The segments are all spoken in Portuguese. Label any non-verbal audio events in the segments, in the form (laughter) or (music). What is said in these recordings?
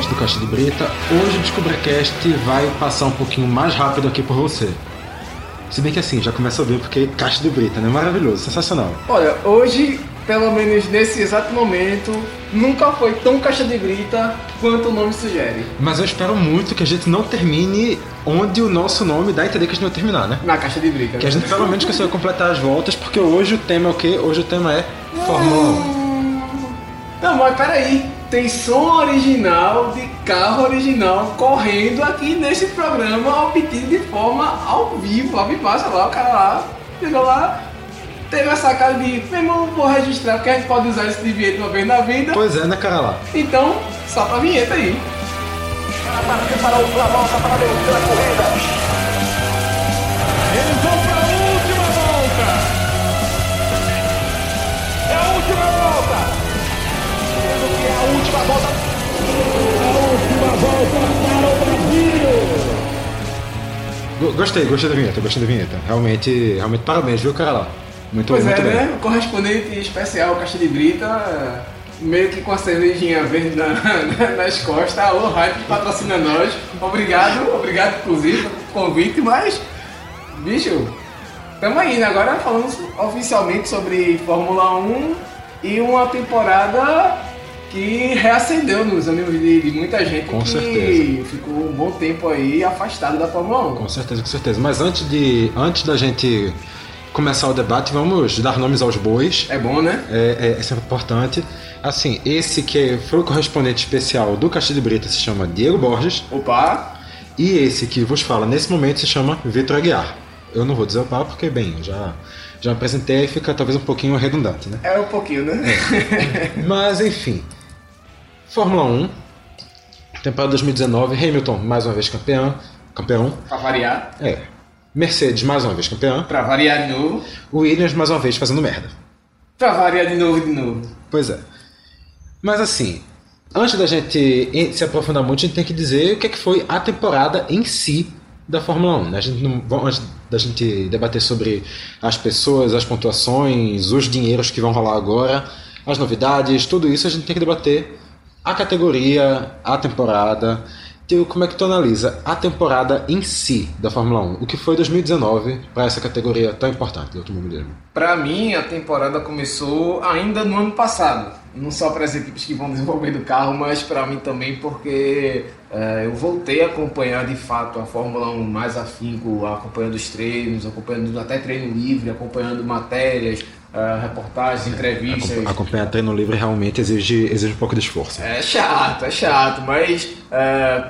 do Caixa de Brita. Hoje o DescubraCast vai passar um pouquinho mais rápido aqui por você. Se bem que assim, já começa a ver porque Caixa de Brita, né? Maravilhoso, sensacional. Olha, hoje, pelo menos nesse exato momento, nunca foi tão caixa de brita quanto o nome sugere. Mas eu espero muito que a gente não termine onde o nosso nome dá a entender que a gente não vai terminar, né? Na caixa de brita. Que a gente pelo menos consiga completar as voltas, porque hoje o tema é o quê? Hoje o tema é Fórmula 1. Não, mas peraí. Tem som original de carro original correndo aqui nesse programa obtido de forma ao vivo, ao vivo, lá, o cara lá, chegou lá, teve essa cara de, meu irmão, vou registrar, porque a gente pode usar esse de vinheta uma vez na vida. Pois é, né, cara lá? Então, só pra vinheta aí. Para preparar o a volta para a corrida. Eles última volta. A última volta para o Brasil. Go- Gostei, gostei da vinheta, gostei da vinheta. Realmente, realmente parabéns, viu, cara lá? Muito, Pois muito é, bem. né? O correspondente especial Caixa de Brita, meio que com a cervejinha verde na- na- nas costas. Alô, Hype que patrocina nós. Obrigado, obrigado inclusive pelo convite, mas, bicho, tamo aí, né? Agora falamos oficialmente sobre Fórmula 1 e uma temporada que reacendeu nos ânimos de, de muita gente Com que certeza. ficou um bom tempo aí afastado da Fórmula 1. Com certeza, com certeza. Mas antes de, antes da gente começar o debate, vamos dar nomes aos bois. É bom, né? É, é, é sempre importante. Assim, esse que foi o correspondente especial do Caixa de Brita se chama Diego Borges. Opa, E esse que vos fala nesse momento se chama Vitor Aguiar. Eu não vou dizer o pá porque, bem, já, já apresentei e fica talvez um pouquinho redundante, né? é um pouquinho, né? (laughs) Mas, enfim. Fórmula 1. Temporada 2019. Hamilton, mais uma vez campeão. Campeão. pra variar. É. Mercedes, mais uma vez campeão. Pra variar de novo. Williams, mais uma vez fazendo merda. Pra variar de novo e de novo. Pois é. Mas assim, antes da gente en- se aprofundar muito, a gente tem que dizer o que, é que foi a temporada em si da Fórmula 1. né? A gente não, antes da gente debater sobre as pessoas, as pontuações, os dinheiros que vão rolar agora, as novidades, tudo isso, a gente tem que debater a categoria, a temporada. Tio, como é que tu analisa a temporada em si da Fórmula 1? O que foi 2019 para essa categoria tão importante do automobilismo? Pra mim, a temporada começou ainda no ano passado. Não só para as equipes que vão (laughs) desenvolver do carro, mas para mim também porque eh, eu voltei a acompanhar de fato a Fórmula 1 mais afinco, acompanhando os treinos, acompanhando até treino livre, acompanhando matérias, eh, reportagens, entrevistas. Acompa- Acompanhar treino livre realmente exige, exige um pouco de esforço. É chato, é chato, mas é,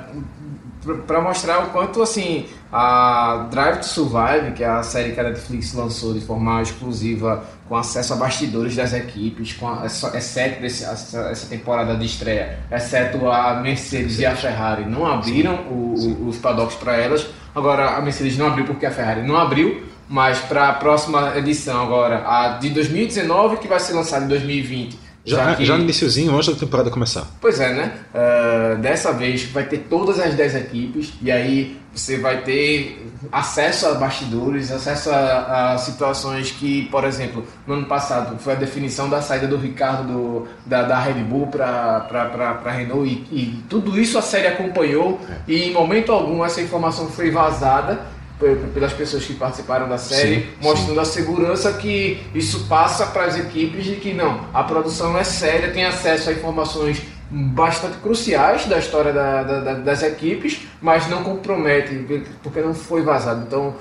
para mostrar o quanto assim a Drive to Survive, que é a série que a Netflix lançou de forma exclusiva, com acesso a bastidores das equipes, com a, exceto desse- essa, essa temporada de estreia, exceto a Mercedes e a Ferrari, não abriram o- os paddocks para elas. Agora a Mercedes não abriu porque a Ferrari não abriu. Mas para a próxima edição agora, a de 2019, que vai ser lançada em 2020. Já, que- já no iniciozinho, antes da temporada começar. Pois é, né? Ah, dessa vez vai ter todas as 10 equipes e aí você vai ter acesso a bastidores, acesso a, a situações que, por exemplo, no ano passado foi a definição da saída do Ricardo do- da, da Red Bull para a Renault e, e tudo isso a série acompanhou e em momento algum essa informação foi vazada pe- pelas pessoas que participaram da série, Sim, mostrando a segurança que isso passa para as equipes de que não, a produção é séria, tem acesso a informações bastante cruciais da história da- da- da- das equipes, mas não compromete, porque não foi vazado. Então,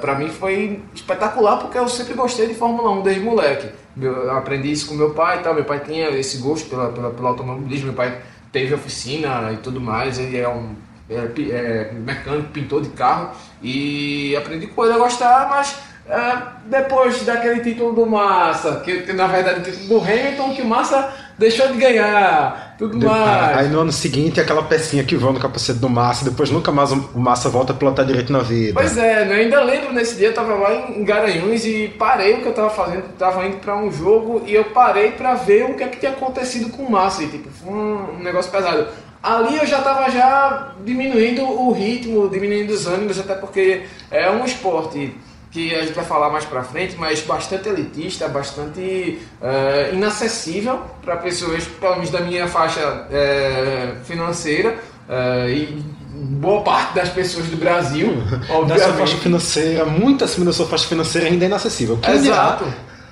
para mim foi espetacular, porque eu sempre gostei de Fórmula 1 desde moleque. Eu aprendi isso com meu pai e tal, meu pai tinha esse gosto pela, pela, pelo automobilismo, meu pai teve oficina e tudo mais, ele é um é, é, mecânico, pintor de carro e aprendi com ele a gostar, mas é, depois daquele título do Massa, que, que na verdade o título do Hamilton, que o Massa deixou de ganhar, tudo De- mais. Aí no ano seguinte, aquela pecinha que voa no capacete do Massa, depois nunca mais o Massa volta a pilotar direito na vida. Pois é, né? ainda lembro nesse dia, eu tava lá em Garanhuns e parei o que eu tava fazendo, tava indo pra um jogo e eu parei pra ver o que é que tinha acontecido com o Massa, e tipo, foi um, um negócio pesado. Ali eu já tava já diminuindo o ritmo, diminuindo os ânimos, até porque é um esporte que a gente vai falar mais pra frente, mas bastante elitista, bastante eh, inacessível para pessoas, pelo menos da minha faixa eh, financeira eh, e boa parte das pessoas do Brasil, (laughs) Da sua faixa financeira, muito acima da sua faixa financeira ainda é inacessível. Quem dirá? Exato.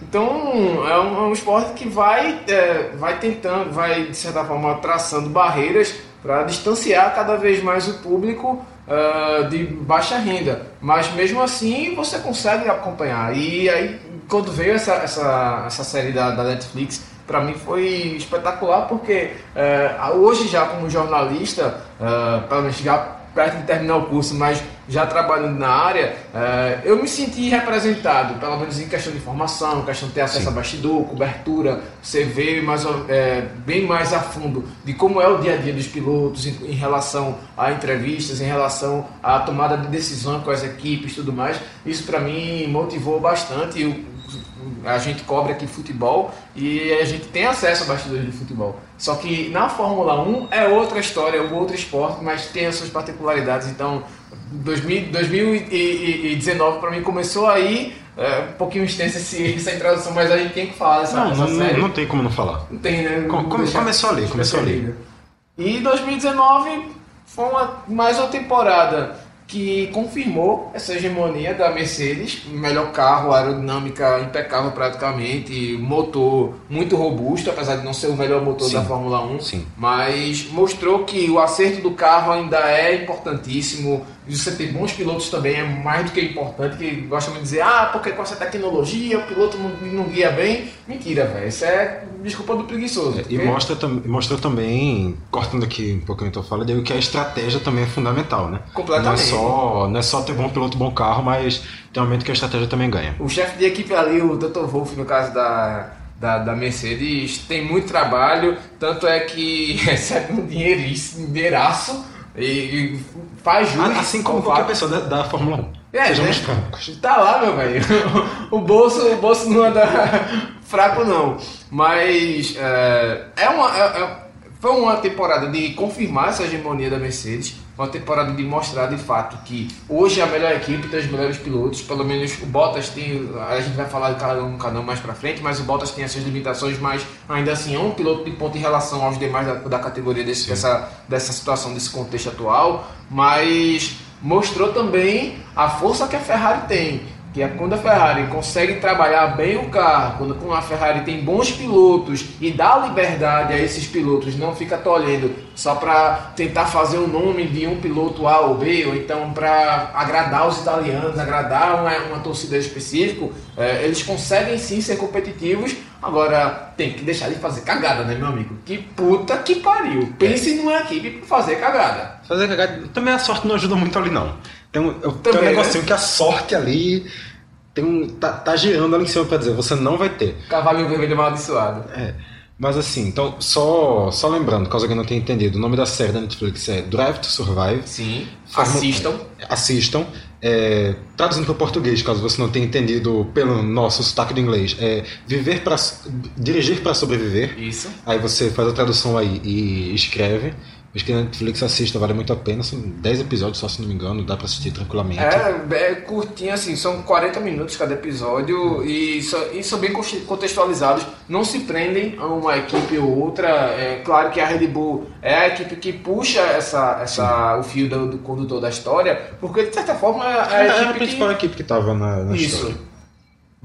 Então é um, é um esporte que vai, vai tentando, vai de certa forma traçando barreiras para distanciar cada vez mais o público ah, de baixa renda. Mas mesmo assim você consegue acompanhar. E aí quando veio essa, essa, essa série da, da Netflix, para mim foi espetacular porque é, hoje já como jornalista, ah, pelo menos já perto de terminar o curso, mas já trabalhando na área, eh, eu me senti representado, pelo menos em questão de informação, questão de ter acesso a bastidor, cobertura, você vê mais, eh, bem mais a fundo de como é o dia a dia dos pilotos em, em relação a entrevistas, em relação à tomada de decisão com as equipes e tudo mais. Isso para mim motivou bastante. Eu, a gente cobre aqui futebol e a gente tem acesso a bastidores de futebol. Só que na Fórmula 1 é outra história, é um outro esporte, mas tem as suas particularidades. Então, 2000, 2019 para mim começou aí, é, um pouquinho extensa essa introdução, mas a gente tem que falar dessa, Não, dessa não, série. não, tem como não falar. Não tem, né? Não come- começou ali, começou ali. E 2019 foi uma, mais uma temporada que confirmou essa hegemonia da Mercedes, melhor carro, aerodinâmica impecável praticamente, motor muito robusto, apesar de não ser o melhor motor Sim. da Fórmula 1, Sim. mas mostrou que o acerto do carro ainda é importantíssimo. E você ter bons pilotos também é mais do que importante. Que gostam de dizer, ah, porque com essa tecnologia o piloto não, não guia bem. Mentira, velho. Isso é desculpa do preguiçoso. E porque- mostra, mostrou também, cortando aqui um pouquinho a tua fala, que a estratégia também é fundamental, né? Completamente. Não é só, não é só ter bom piloto, bom carro, mas tem um momento que a estratégia também ganha. O chefe de equipe ali, o Dr. Wolff, no caso da, da, da Mercedes, tem muito trabalho, tanto é que (laughs) recebe um dinheiríssimo, dinheiraço e, e faz jus. Assim como qualquer fato- pessoa da, da Fórmula 1. É, Sejamos né? francos. Tá lá, meu velho. O bolso, o bolso não anda (laughs) fraco, não. Mas é, é uma, é- é- foi uma temporada de confirmar essa hegemonia da Mercedes. Uma temporada de mostrar de fato que hoje é a melhor equipe tem os melhores pilotos. Pelo menos o Bottas tem. A gente vai falar de cada um cada um mais pra frente, mas o Bottas tem essas limitações, mas ainda assim é um piloto de ponta em relação aos demais da, da categoria desse, dessa, dessa situação, desse contexto atual. Mas mostrou também a força que a Ferrari tem. Que é quando a Ferrari consegue trabalhar bem o carro, quando a Ferrari tem bons pilotos e dá liberdade a esses pilotos, não fica tolhendo só para tentar fazer o nome de um piloto A ou B, ou então para agradar os italianos, agradar uma, uma torcida específica, eh, eles conseguem sim ser competitivos. Agora tem que deixar de fazer cagada, né, meu amigo? Que puta que pariu! Pense numa equipe pra fazer cagada. Fazer cagada. Também a sorte não ajuda muito ali, não. Tem um, eu- tem um Também, negocinho né? que a sorte ali tem um, tá, tá girando ali em cima pra dizer, você não vai ter. Cavalinho vermelho amaldiçoado. É. Mas assim, então, só, só lembrando, caso alguém não tenha entendido, o nome da série da Netflix é Drive to Survive. Sim. Forma- Assistam. Assistam. É, traduzindo para o português, caso você não tenha entendido pelo nosso sotaque do inglês, é viver para dirigir para sobreviver. Isso. Aí você faz a tradução aí e escreve. Acho que na Netflix assista, vale muito a pena. São 10 episódios só, se não me engano, dá pra assistir tranquilamente. É, é curtinho assim, são 40 minutos cada episódio e, são- e são bem conte- contextualizados. Não se prendem a uma equipe ou outra. É claro que a Red Bull é a equipe que puxa essa, essa, o fio do, do condutor da história, porque de certa forma é a É, equipe a que- principal equipe que tava na, na Isso. história.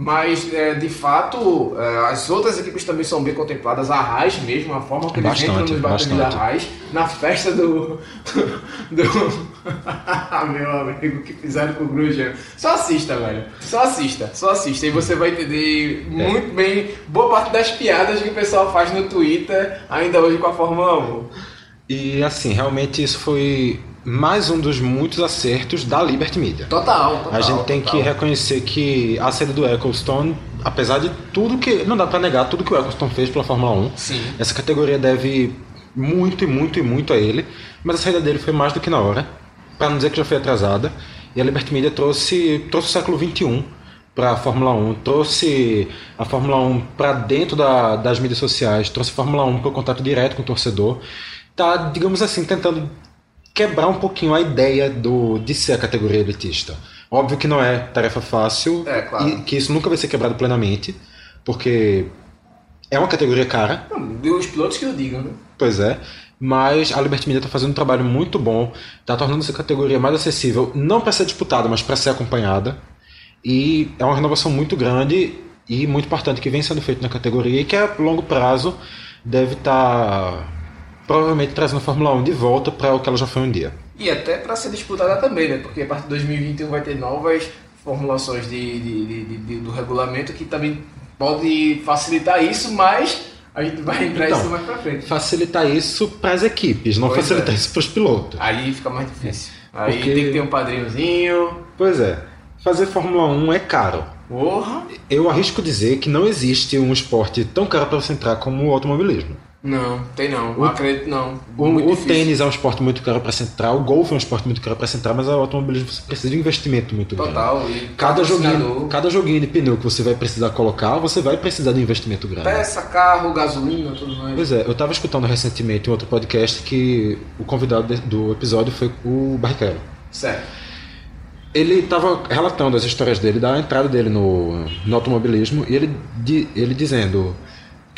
Mas, é, de fato, é, as outras equipes também são bem contempladas. A Haas mesmo, a forma que eles entram nos batalhões da. Haas, na festa do... (laughs) do... (laughs) Meu amigo, que fizeram com o Grosjean. Só assista, velho. Só assista, só assista. E você vai entender muito bem boa parte das piadas que o pessoal faz no Twitter, ainda hoje com a Fórmula 1. E assim, realmente isso foi mais um dos muitos acertos da Liberty Media. Total, total. A gente tem total. que reconhecer que a saída do Ecclestone, apesar de tudo que. Não dá pra negar tudo que o Ecclestone fez pela Fórmula 1. Sim. Essa categoria deve muito e muito e muito a ele. Mas a saída dele foi mais do que na hora. Pra não dizer que já foi atrasada. E a Liberty Media trouxe, trouxe o século XXI para a Fórmula 1, trouxe a Fórmula 1 para dentro da- das mídias sociais, trouxe a Fórmula 1 para o contato direto com o torcedor. Tá, digamos assim, tentando quebrar um pouquinho a ideia do, de ser a categoria elitista. Óbvio que não é tarefa fácil É, claro. e que isso nunca vai ser quebrado plenamente, porque é uma categoria cara, Não, os pilotos que eu digam, né? pois é, mas a Liberty Media está fazendo um trabalho muito bom, está tornando essa categoria mais acessível, não para ser disputada, mas para ser acompanhada. E é uma renovação muito grande e muito importante que vem sendo feito na categoria e que a longo prazo deve estar provavelmente trazendo a Fórmula 1 de volta para o que ela já foi um dia. E até para ser disputada também, né? Porque a partir de 2021 vai ter novas formulações de, de- de- de- do regulamento que também pode facilitar isso, mas a gente vai entrar Então, isso mais pra frente. Facilitar isso para as equipes, não Pois facilitar é. isso para os pilotos. Aí fica mais difícil. Aí Porque- tem que ter um padrinhozinho. Pois é, fazer Fórmula 1 é caro. Porra! Eu arrisco dizer que não existe um esporte tão caro para você entrar como o automobilismo. Não, tem não. O- Acredito não. O, o tênis é um esporte muito caro para se entrar, o golfe é um esporte muito caro para se entrar, mas o automobilismo você precisa de um investimento muito grande. Total. Cada joguinho, cada joguinho de pneu que você vai precisar colocar, você vai precisar de um investimento grande. Peça, carro, gasolina, tudo mais. Pois é, eu estava escutando recentemente em outro podcast que o convidado do episódio foi o Barrichello. Certo. Ele estava relatando as histórias dele, da entrada dele no, no automobilismo, e ele, ele dizendo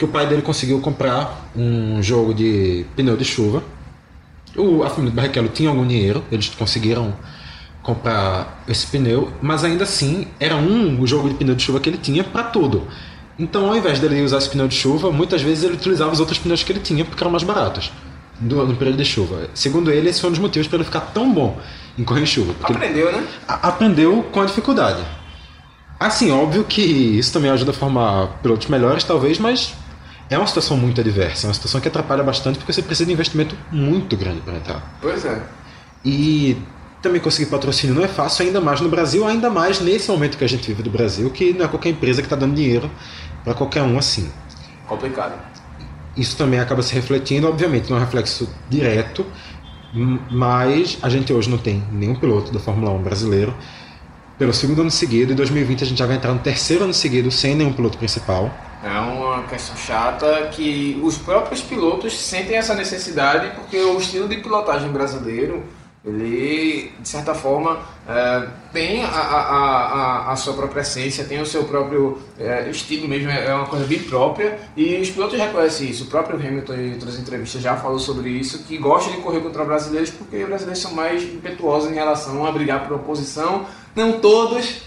que o pai dele conseguiu comprar um jogo de pneu de chuva. O, a família do Barrichello tinha algum dinheiro, eles conseguiram comprar esse pneu, mas ainda assim era um jogo de pneu de chuva que ele tinha para tudo. Então, ao invés dele usar esse pneu de chuva, muitas vezes ele utilizava os outros pneus que ele tinha porque eram mais baratos do- no período de chuva. Segundo ele, esse foi um dos motivos para ele ficar tão bom em correr em chuva. Aprendeu, né? aprendeu com a dificuldade. Assim, óbvio que isso também ajuda a formar pilotos melhores, talvez, mas é uma situação muito adversa, é uma situação que atrapalha bastante porque você precisa de investimento muito grande para entrar. Pois é. E também conseguir patrocínio não é fácil, ainda mais no Brasil, ainda mais nesse momento que a gente vive do Brasil, que não é qualquer empresa que está dando dinheiro para qualquer um assim. Complicado. Isso também acaba se refletindo, obviamente, não é um reflexo direto, mas a gente hoje não tem nenhum piloto da Fórmula 1 brasileiro. Pelo segundo ano seguido, em 2020 a gente já vai entrar no terceiro ano seguido sem nenhum piloto principal. É uma questão chata que os próprios pilotos sentem essa necessidade porque o estilo de pilotagem brasileiro, ele, de certa forma, é, tem a, a, a, a sua própria essência, tem o seu próprio é, estilo mesmo, é é uma coisa bem própria e os pilotos reconhecem isso. O próprio Hamilton, em outras entrevistas, já falou sobre isso, que gosta de correr contra brasileiros porque os brasileiros são mais impetuosos em relação a brigar por oposição. Não todos,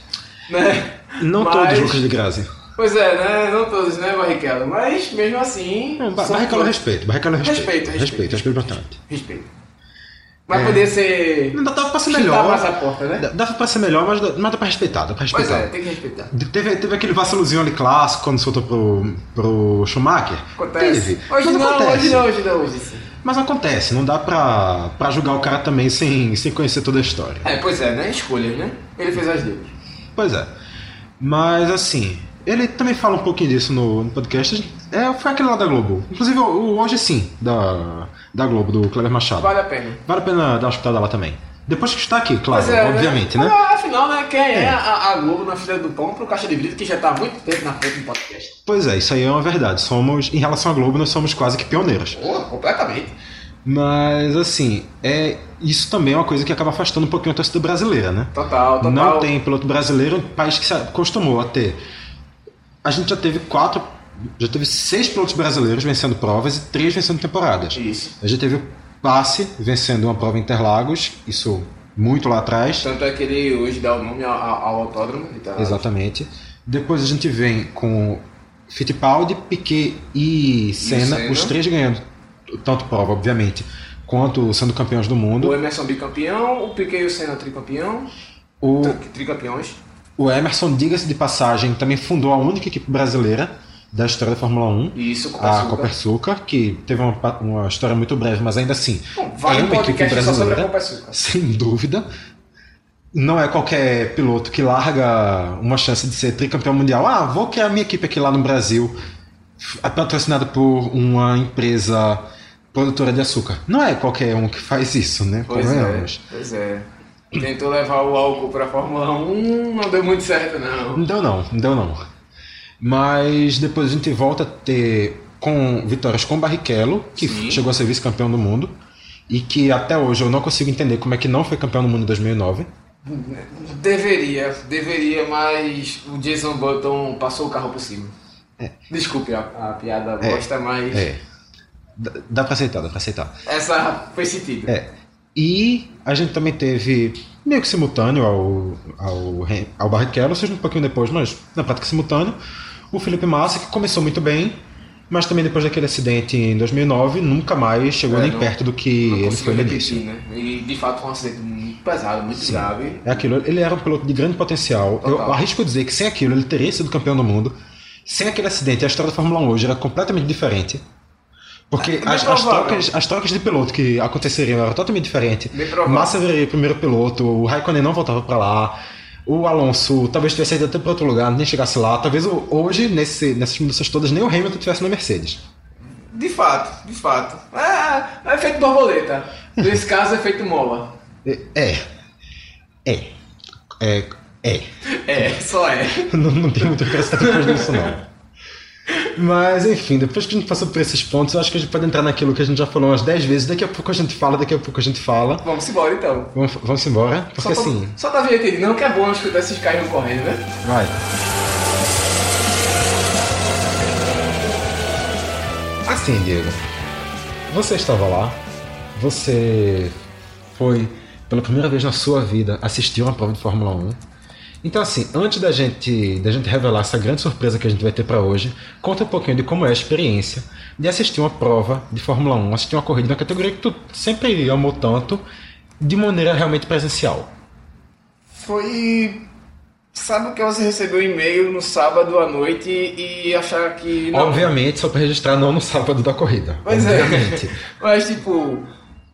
né? Não Mas- todos Lucas de Grazi. Pois é, né? Não todos, né, Barrichello? Mas mesmo assim. Ba- são Barrichello todos. respeito, Barrichello respeito. Respeito, respeito. Respeito, respeito bastante. Respeito. Mas É. podia ser. Não dá pra ser melhor. a porta, né? Dá pra ser melhor, mas mas dá pra respeitar, dá pra Pois respeitar. é, tem que respeitar. Teve, teve aquele vacilozinho ali clássico quando soltou pro, pro Schumacher? Acontece. Teve. Hoje mas não, acontece. hoje não, hoje não, hoje sim. Mas acontece, não dá pra, pra julgar o cara também sem, sem conhecer toda a história. É, pois é, né? Escolhas, né? Ele fez as dele. Pois é. Mas assim, ele também fala um pouquinho disso no, no podcast. É, foi aquele lá da Globo. Inclusive o, o Hoje Sim, da, da Globo, do Kleber Machado. Vale a pena. Vale a pena dar uma escutada lá também. Depois que está aqui, claro, é, obviamente, né? Ah, Afinal, né? Quem é, É. A, a Globo na fila do pão pro Caixa de Brito que já tá há muito tempo na frente do podcast? Pois é, isso aí é uma verdade. Somos, em relação à Globo, nós somos quase que pioneiros. Porra, completamente. Mas assim, é, isso também é uma coisa que acaba afastando um pouquinho a torcida brasileira, né? Total, total. Não tem piloto brasileiro, país que se acostumou a ter. A gente já teve quatro, já teve seis pilotos brasileiros vencendo provas e três vencendo temporadas. Isso. A gente teve o Passe vencendo uma prova em Interlagos, isso muito lá atrás. Tanto é que ele hoje dá o nome ao, ao autódromo. Ele tá... Exatamente. Depois a gente vem com Fittipaldi, Piquet e Senna, Senna. os três ganhando tanto prova, obviamente, quanto sendo campeões do mundo. O Emerson bicampeão, o Piquet e o Senna tricampeão, O, tri- tricampeões. O Emerson, diga-se de passagem, também fundou a única equipe brasileira da história da Fórmula 1. E isso com A açúcar. Copersucar, que teve uma, uma história muito breve, mas ainda assim Bom, vale é um uma equipe a brasileira, sem dúvida. Não é qualquer piloto que larga uma chance de ser tricampeão mundial. Ah, vou criar minha equipe aqui lá no Brasil, f- patrocinada por uma empresa produtora de açúcar. Não é qualquer um que faz isso, né? Pois é, Convenhamos. pois é. Tentou levar o álcool pra Fórmula 1, não deu muito certo não. Não deu não, não deu não. Mas depois a gente volta a ter com vitórias com Barrichello, que Sim. chegou a ser vice-campeão do mundo, e que até hoje eu não consigo entender como é que não foi campeão do mundo em 2009. Deveria, deveria, mas o Jason Button passou o carro por cima. Desculpe a, a piada É. bosta, mas É. Dá, dá pra aceitar, dá pra aceitar. essa foi sentido. É. E a gente também teve, meio que simultâneo ao, ao, ao Barrichello, seja um pouquinho depois, mas na prática simultâneo, o Felipe Massa, que começou muito bem, mas também depois daquele acidente em 2009, nunca mais chegou É, nem não- perto do que ele foi no início. né? E de fato foi um acidente muito pesado, muito grave. É aquilo, ele era um piloto de grande potencial. Eu Total. arrisco dizer que sem aquilo ele teria sido campeão do mundo. Sem aquele acidente, a história da Fórmula 1 hoje era completamente diferente. Porque É as, as trocas, as trocas de piloto que aconteceriam eram totalmente diferentes. Massa viraria primeiro piloto, o Raikkonen não voltava pra lá. O Alonso talvez tivesse ido até para outro lugar, nem chegasse lá. Talvez hoje, nesse, nessas mudanças todas, nem o Hamilton tivesse na Mercedes. De fato, de fato. É, é efeito borboleta. Nesse caso, é efeito mola. É. É. É. É. é. É, só é. (laughs) não, não tem muito o que acrescentar depois disso, não. Mas, enfim, depois que a gente passou por esses pontos, eu acho que a gente pode entrar naquilo que a gente já falou umas 10 vezes. Daqui a pouco a gente fala, daqui a pouco a gente fala. Vamos embora então. Vamos, vamos embora, porque Só, assim. só da vinheta não que é bom escutar esses carros correndo, né? Vai. Assim, Diego. Você estava lá, você foi pela primeira vez na sua vida assistir uma prova de Fórmula 1. Então, assim, antes da gente, da gente revelar essa grande surpresa que a gente vai ter para hoje, conta um pouquinho de como é a experiência de assistir uma prova de Fórmula 1, assistir uma corrida na categoria que tu sempre amou tanto, de maneira realmente presencial. Foi. Sabe que você recebeu um e-mail no sábado à noite e achar que. Não, Obviamente, só para registrar, não no sábado da corrida. Pois Obviamente. é. (laughs) Mas tipo.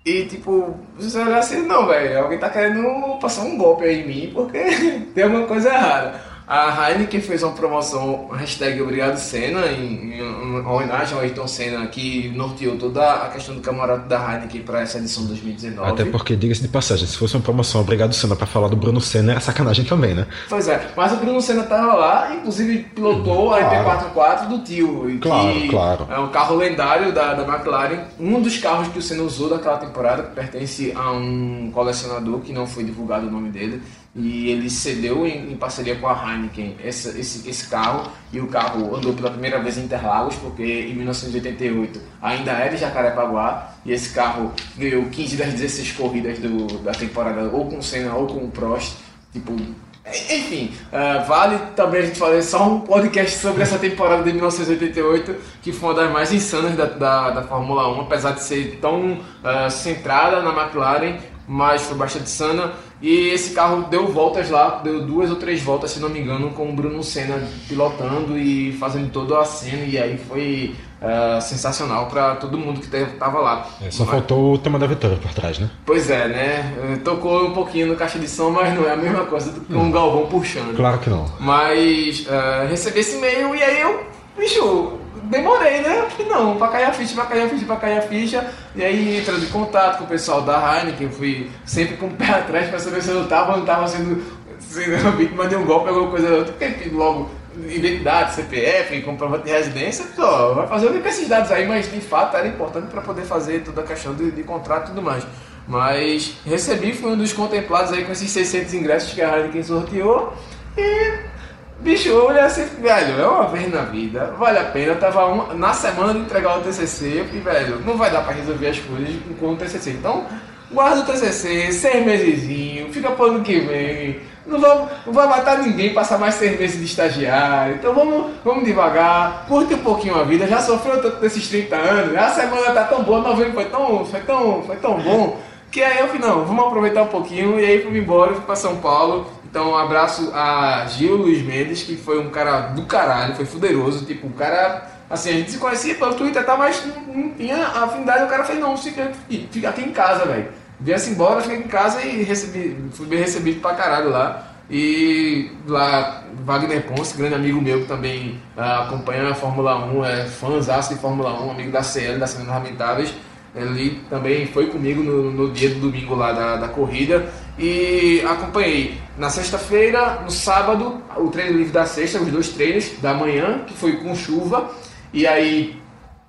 E tipo, você olhar assim, não, velho, alguém tá querendo passar um golpe aí em mim porque (laughs) tem alguma coisa errada. A Heineken fez uma promoção, hashtag Obrigado Senna, em, em uma homenagem ao Ayrton Senna, que norteou toda a questão do camarote da Heineken para essa edição 2019. Até porque, diga-se de passagem, se fosse uma promoção Obrigado Senna pra falar do Bruno Senna, era sacanagem também, né? Pois é, mas o Bruno Senna tava lá, inclusive pilotou a MP44 do tio. e Claro, que claro. É um carro lendário da, da McLaren, um dos carros que o Senna usou daquela temporada, que pertence a um colecionador que não foi divulgado o nome dele. E ele cedeu em, em parceria com a Heineken essa- esse, esse carro. E o carro andou pela primeira vez em Interlagos, porque em 1988 ainda era Jacarepaguá. E esse carro ganhou 15 das 16 corridas do, da temporada, ou com Senna ou com o Prost. Tipo, enfim, ah, vale também a gente fazer só um podcast sobre essa temporada de 1988, que foi uma das mais insanas da, da, da Fórmula 1, apesar de ser tão ah, centrada na McLaren, mas foi bastante sana. E esse carro deu voltas lá, deu duas ou três voltas, se não me engano, com o Bruno Senna pilotando e fazendo toda a cena, e aí foi ah, sensacional para todo mundo que estava lá. É, só Mas- faltou o tema da vitória por trás, né? Pois é, né? Eh, Tocou um pouquinho no caixa de som, mas não é a mesma coisa do que um Galvão puxando. Claro que não. Mas eh, recebi esse e-mail e aí eu, bicho, demorei, né? Falei, não, pra cair a ficha, pra cair a ficha, pra cair a ficha. E aí entrando em contato com o pessoal da Heineken, fui sempre com o pé (laughs) atrás pra saber se eu não tava, não tava sendo, sendo (laughs) vítima de um golpe, alguma coisa outra. Porque logo, identidade, CPF, comprovante de residência, só, vai fazer o com esses dados aí, mas de fato era importante para poder fazer toda a questão de, de contrato e tudo mais. Mas recebi, fui um dos contemplados aí com esses 600 ingressos que a Heineken sorteou e Bicho, eu olhei assim, velho, é uma vez na vida, vale a pena. Eu tava uma- na semana de entregar o TCC, falei, velho, não vai dar pra resolver as coisas com o TCC. Então, guarda o TCC, seis mesezinho, fica pro ano que vem. Não, vamos, não vai matar ninguém passar mais seis meses de estagiário. Então vamos, vamos devagar, curte um pouquinho a vida. Já sofreu tanto desses 30 anos, a semana tá tão boa, novembro foi tão, foi tão, foi tão bom. Que aí eu falei, não, vamos aproveitar um pouquinho. E aí fui embora, fui pra São Paulo. Então, um abraço a Gil Luiz Mendes, que foi um cara do caralho, foi fuderoso. Tipo, o cara, assim, a gente se conhecia pelo Twitter, tá, mas não, não tinha afinidade. O cara fez, não, fica, fica aqui em casa, velho. Viesse embora, fiquei em casa e recebi, fui bem recebido pra caralho lá. E lá, Wagner Ponce, grande amigo meu que também ah, acompanha a Fórmula 1, é fãzaço de Fórmula 1, amigo da CL, da Semana Lamentáveis. Ele também foi comigo no, no dia do domingo lá da, da corrida e acompanhei na sexta-feira, no sábado, o treino livre da sexta, os dois treinos da manhã, que foi com chuva, e aí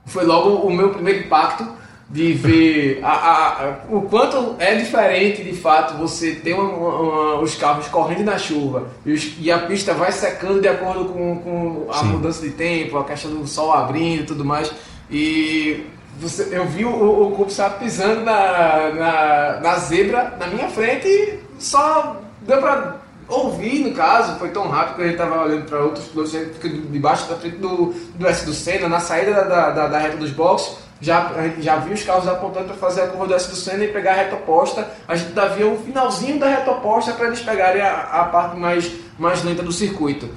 foi logo o meu primeiro impacto de ver (laughs) a, a- a- o quanto é diferente de fato você ter uma- uma- os carros correndo na chuva e, os- e a pista vai secando de acordo com, com a Sim. mudança de tempo, a questão do sol abrindo e tudo mais. E você- eu vi o, o Kubica pisando na, na, na zebra na minha frente e só deu pra ouvir, no caso, foi tão rápido que a gente tava olhando para outros pilotos, debaixo da frente do, do S do Senna, na saída da, da, da- da reta dos boxes, já, já viu os carros apontando para fazer a curva do S do Senna e pegar a reta oposta, a gente ainda via o finalzinho da reta oposta para eles pegarem a, a parte mais, mais lenta do circuito.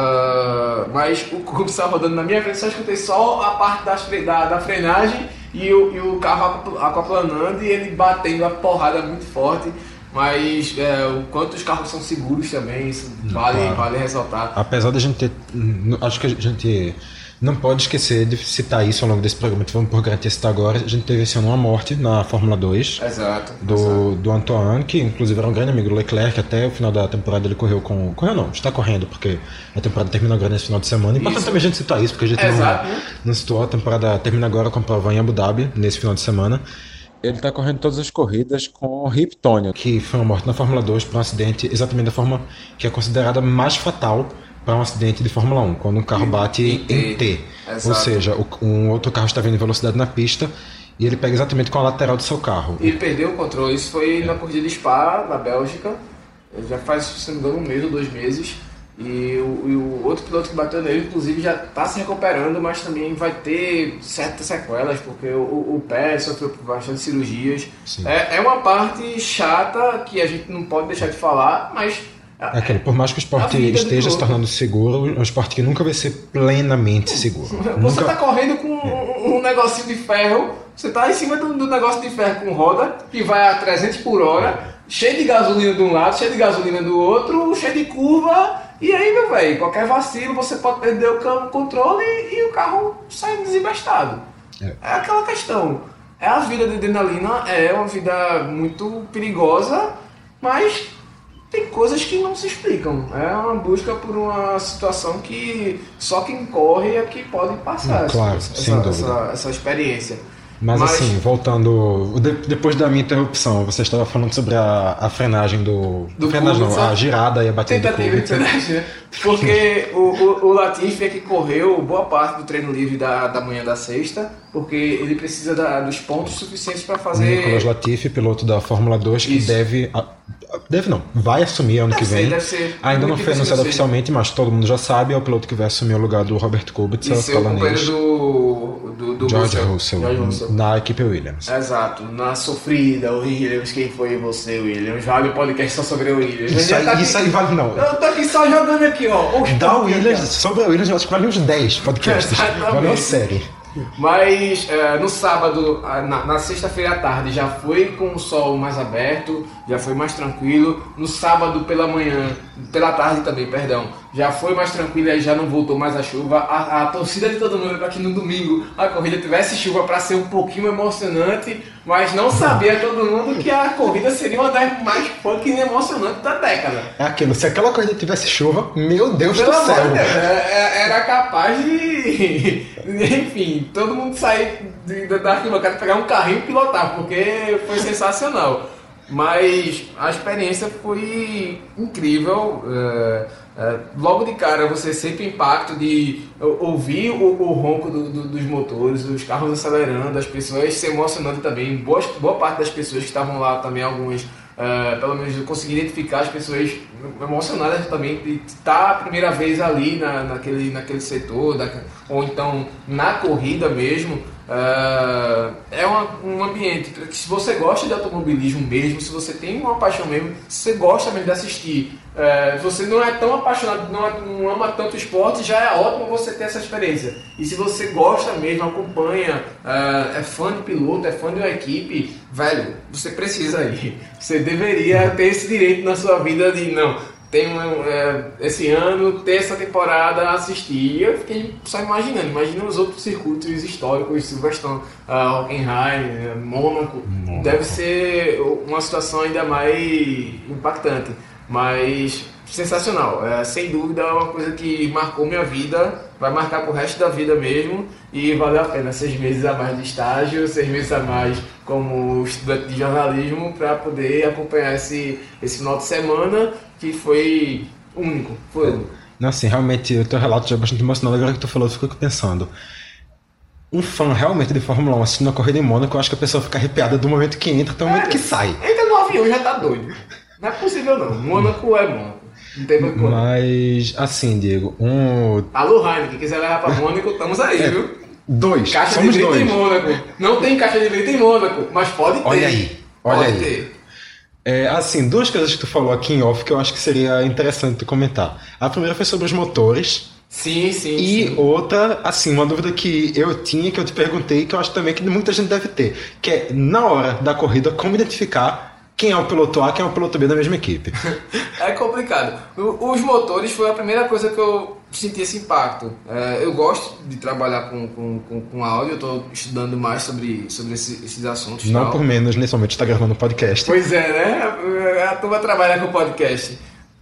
Ah, mas o Cubo estava rodando na minha frente, só escutei só a parte das da, da frenagem e o, e o carro aquapl- aquaplanando e ele batendo a porrada muito forte. Mas é, o quanto os carros são seguros também, isso vale, claro. vale ressaltar. Apesar da gente ter. n- Acho que a gente não pode esquecer de citar isso ao longo desse programa, então vamos por garantia citar agora. A gente teve esse ano uma morte na Fórmula 2. Exato. exato. Do, do Antoine, que inclusive era um grande amigo do Leclerc, até o final da temporada ele correu com. Correu não, está correndo, porque a temporada termina agora nesse final de semana. Importante Isso. também a gente citar isso, porque a gente Exato, não, né? não citou, a temporada termina agora com a prova em Abu Dhabi, nesse final de semana. Ele está correndo todas as corridas com o Rip Tonio, que foi uma morte na Fórmula 2 por um acidente exatamente da forma que é considerada mais fatal para um acidente de Fórmula 1, quando um carro bate Em T. em T. Ou seja, um outro carro está vindo em velocidade na pista e ele pega exatamente com a lateral do seu carro. Ele perdeu o controle, isso foi na corrida de Spa, na Bélgica. Já faz, se não me engano, um mês ou dois meses. E o, e o outro piloto que bateu nele, inclusive, já está se recuperando, mas também vai ter certas sequelas, porque o, o- pé sofreu bastante cirurgias. É, é uma parte chata que a gente não pode deixar de falar, mas. É aquilo, por mais que o esporte esteja se tornando seguro, é um esporte que nunca vai ser plenamente seguro. Você nunca... tá correndo com um, um negocinho de ferro, você tá em cima do, do negócio de ferro com roda, que vai a 300 por hora, cheio de gasolina de um lado, cheio de gasolina do outro, cheio de curva, e aí, meu velho, qualquer vacilo você pode perder o controle e, o carro sai desembestado. É. É aquela questão. É a vida de adrenalina, é uma vida muito perigosa, mas tem coisas que não se explicam. É uma busca por uma situação que só quem corre é que pode passar Hum, claro, essa, sem essa, dúvida. essa, essa experiência. Mas, assim, voltando. de- depois da minha interrupção, você estava falando sobre a, a frenagem do. Do frenagem não, a girada e a batida do Kubica. frenagem, né? Porque o, o, o Latifi é que correu boa parte do treino livre da, da manhã da sexta, porque ele precisa da- dos pontos suficientes para fazer. Nicolas Latifi, piloto da Fórmula 2, que Isso. deve. a- Deve não, vai assumir ano Deve que vem. ser. Ainda não foi anunciado oficialmente, mas todo mundo já sabe, é o piloto que vai assumir o lugar do Robert Kubica, E ser o companheiro do, do, do George Russell. George Russell. na equipe Williams. Exato, na sofrida, Williams, quem foi você, Williams? Vale o podcast só sobre o Williams. Isso Já tá aí, aqui- isso aí vale não. Eu tô aqui só jogando aqui, ó. os Da Williams, sobre a Williams, eu acho que vale uns 10 podcasts. (laughs) Vale uma série. Mas é, no sábado, na, na sexta-feira à tarde, já foi com o sol mais aberto, já foi mais tranquilo. No sábado pela manhã, pela tarde também, perdão, já foi mais tranquilo e já não voltou mais a chuva. A, a torcida de todo mundo é para que no domingo a corrida tivesse chuva para ser um pouquinho emocionante, mas não sabia todo mundo que a corrida seria uma das mais fucking emocionantes da década. É aquilo, se aquela corrida tivesse chuva, meu Deus Pelo do céu. Deus, é- é- era capaz de. (laughs) Enfim, todo mundo sair da arquibancada, pegar um carrinho e pilotar, porque foi sensacional. Mas a experiência foi incrível. é, é, logo de cara você o impacto de ou- ouvir o, o ronco do- do- dos motores, os carros acelerando, as pessoas se emocionando também. Boa, boa parte das pessoas que estavam lá também, algumas é, pelo menos eu consegui identificar as pessoas emocionadas também de estar a primeira vez ali na, naquele, naquele setor, da- ou então na corrida mesmo. É, é uma- um ambiente que se você gosta de automobilismo mesmo, se você tem uma paixão mesmo, se você gosta mesmo de assistir, é, você não é tão apaixonado, não, é- não ama tanto esporte, já é ótimo você ter essa experiência. E se você gosta mesmo, acompanha, é, é fã de piloto, é fã de uma equipe, velho, você precisa ir. (laughs) Você deveria ter esse direito na sua vida de não. Tem um, é, esse ano, ter essa temporada assistir. E eu fiquei só imaginando, imagina os outros circuitos históricos, Silverstone, uh, Hockenheim, Mônaco. Mônaco. Deve ser uma situação ainda mais impactante. Mas sensacional. É, sem dúvida é uma coisa que marcou minha vida, vai marcar pro resto da vida mesmo e valeu a pena seis meses a mais de estágio, seis meses a mais como estudante de jornalismo para poder acompanhar esse, esse final de semana que foi único, foi único. Não, assim, realmente o teu relato já é bastante emocionante. Agora que tu falou, eu fico pensando. Um fã realmente de Fórmula 1 assistindo a corrida em Mônaco, eu acho que a pessoa fica arrepiada do momento que entra até o momento que sai. Entra no avião já tá doido. Não é possível não. Mônaco é Mônaco. Não tem muito. Mas, assim, Diego, um. Alô, quem quiser levar pra Mônaco, estamos aí, É. viu? Dois. Caixa Somos de leite dois. em Mônaco. Não tem caixa de leite em Mônaco, mas pode ter. Olha aí, olha pode aí. ter. É, assim, duas coisas que tu falou aqui em off que eu acho que seria interessante tu comentar. A primeira foi sobre os motores. Sim, sim. E sim. outra, assim, uma dúvida que eu tinha, que eu te perguntei, que eu acho também que muita gente deve ter, que é, na hora da corrida, como identificar quem é o piloto A, quem é o piloto B da mesma equipe. (laughs) É complicado. Os motores foi a primeira coisa que eu senti esse impacto. É, eu gosto de trabalhar com, com, com, com áudio, eu estou estudando mais sobre, sobre esse- esses assuntos. Não por menos, nesse momento, está gravando um podcast. Pois é, né? A turma trabalha com podcast.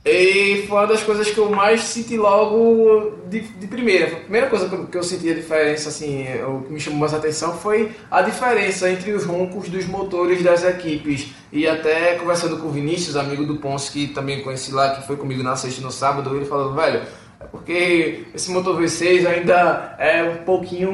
E foi uma das coisas que eu mais senti logo de, de primeira. A primeira coisa que eu, que eu senti a diferença, assim, o que me chamou mais atenção foi a diferença entre os roncos dos motores das equipes. E até conversando com o Vinícius, amigo do Ponce, que também conheci lá, que foi comigo na sexta e no sábado, ele falou, velho, é porque esse motor V6 ainda é um pouquinho,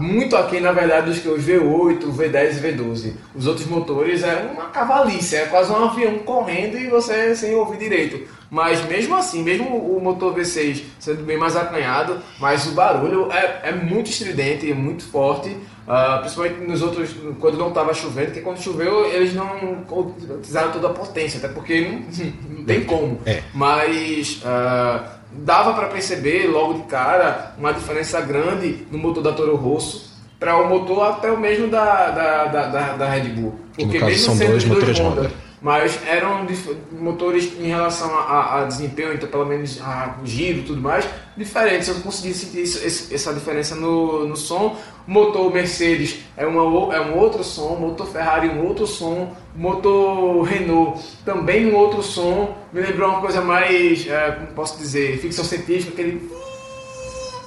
muito aquém na verdade dos que os V8, V10 e V12. Os outros motores é uma cavalice, é quase um avião correndo e você sem ouvir direito. Mas mesmo assim, mesmo o motor V6 sendo bem mais acanhado, mas o barulho é, é muito estridente, é muito forte. ah, principalmente nos outros, quando não estava chovendo, porque quando choveu eles não utilizaram toda a potência, até porque não, (laughs) não tem como. É. Mas ah, dava para perceber logo de cara uma diferença grande no motor da Toro Rosso para o motor até o mesmo da, da, da, da, da Red Bull. Que no caso são dois de motores Honda. Mas eram motores em relação a, a- desempenho, então pelo menos a giro e tudo mais, diferentes. Eu consegui sentir isso- essa diferença no, no som. Motor Mercedes é, uma, o- é um outro som, motor Ferrari um outro som, motor Renault também um outro som. Me lembrou uma coisa mais, é, como posso dizer, ficção científica, aquele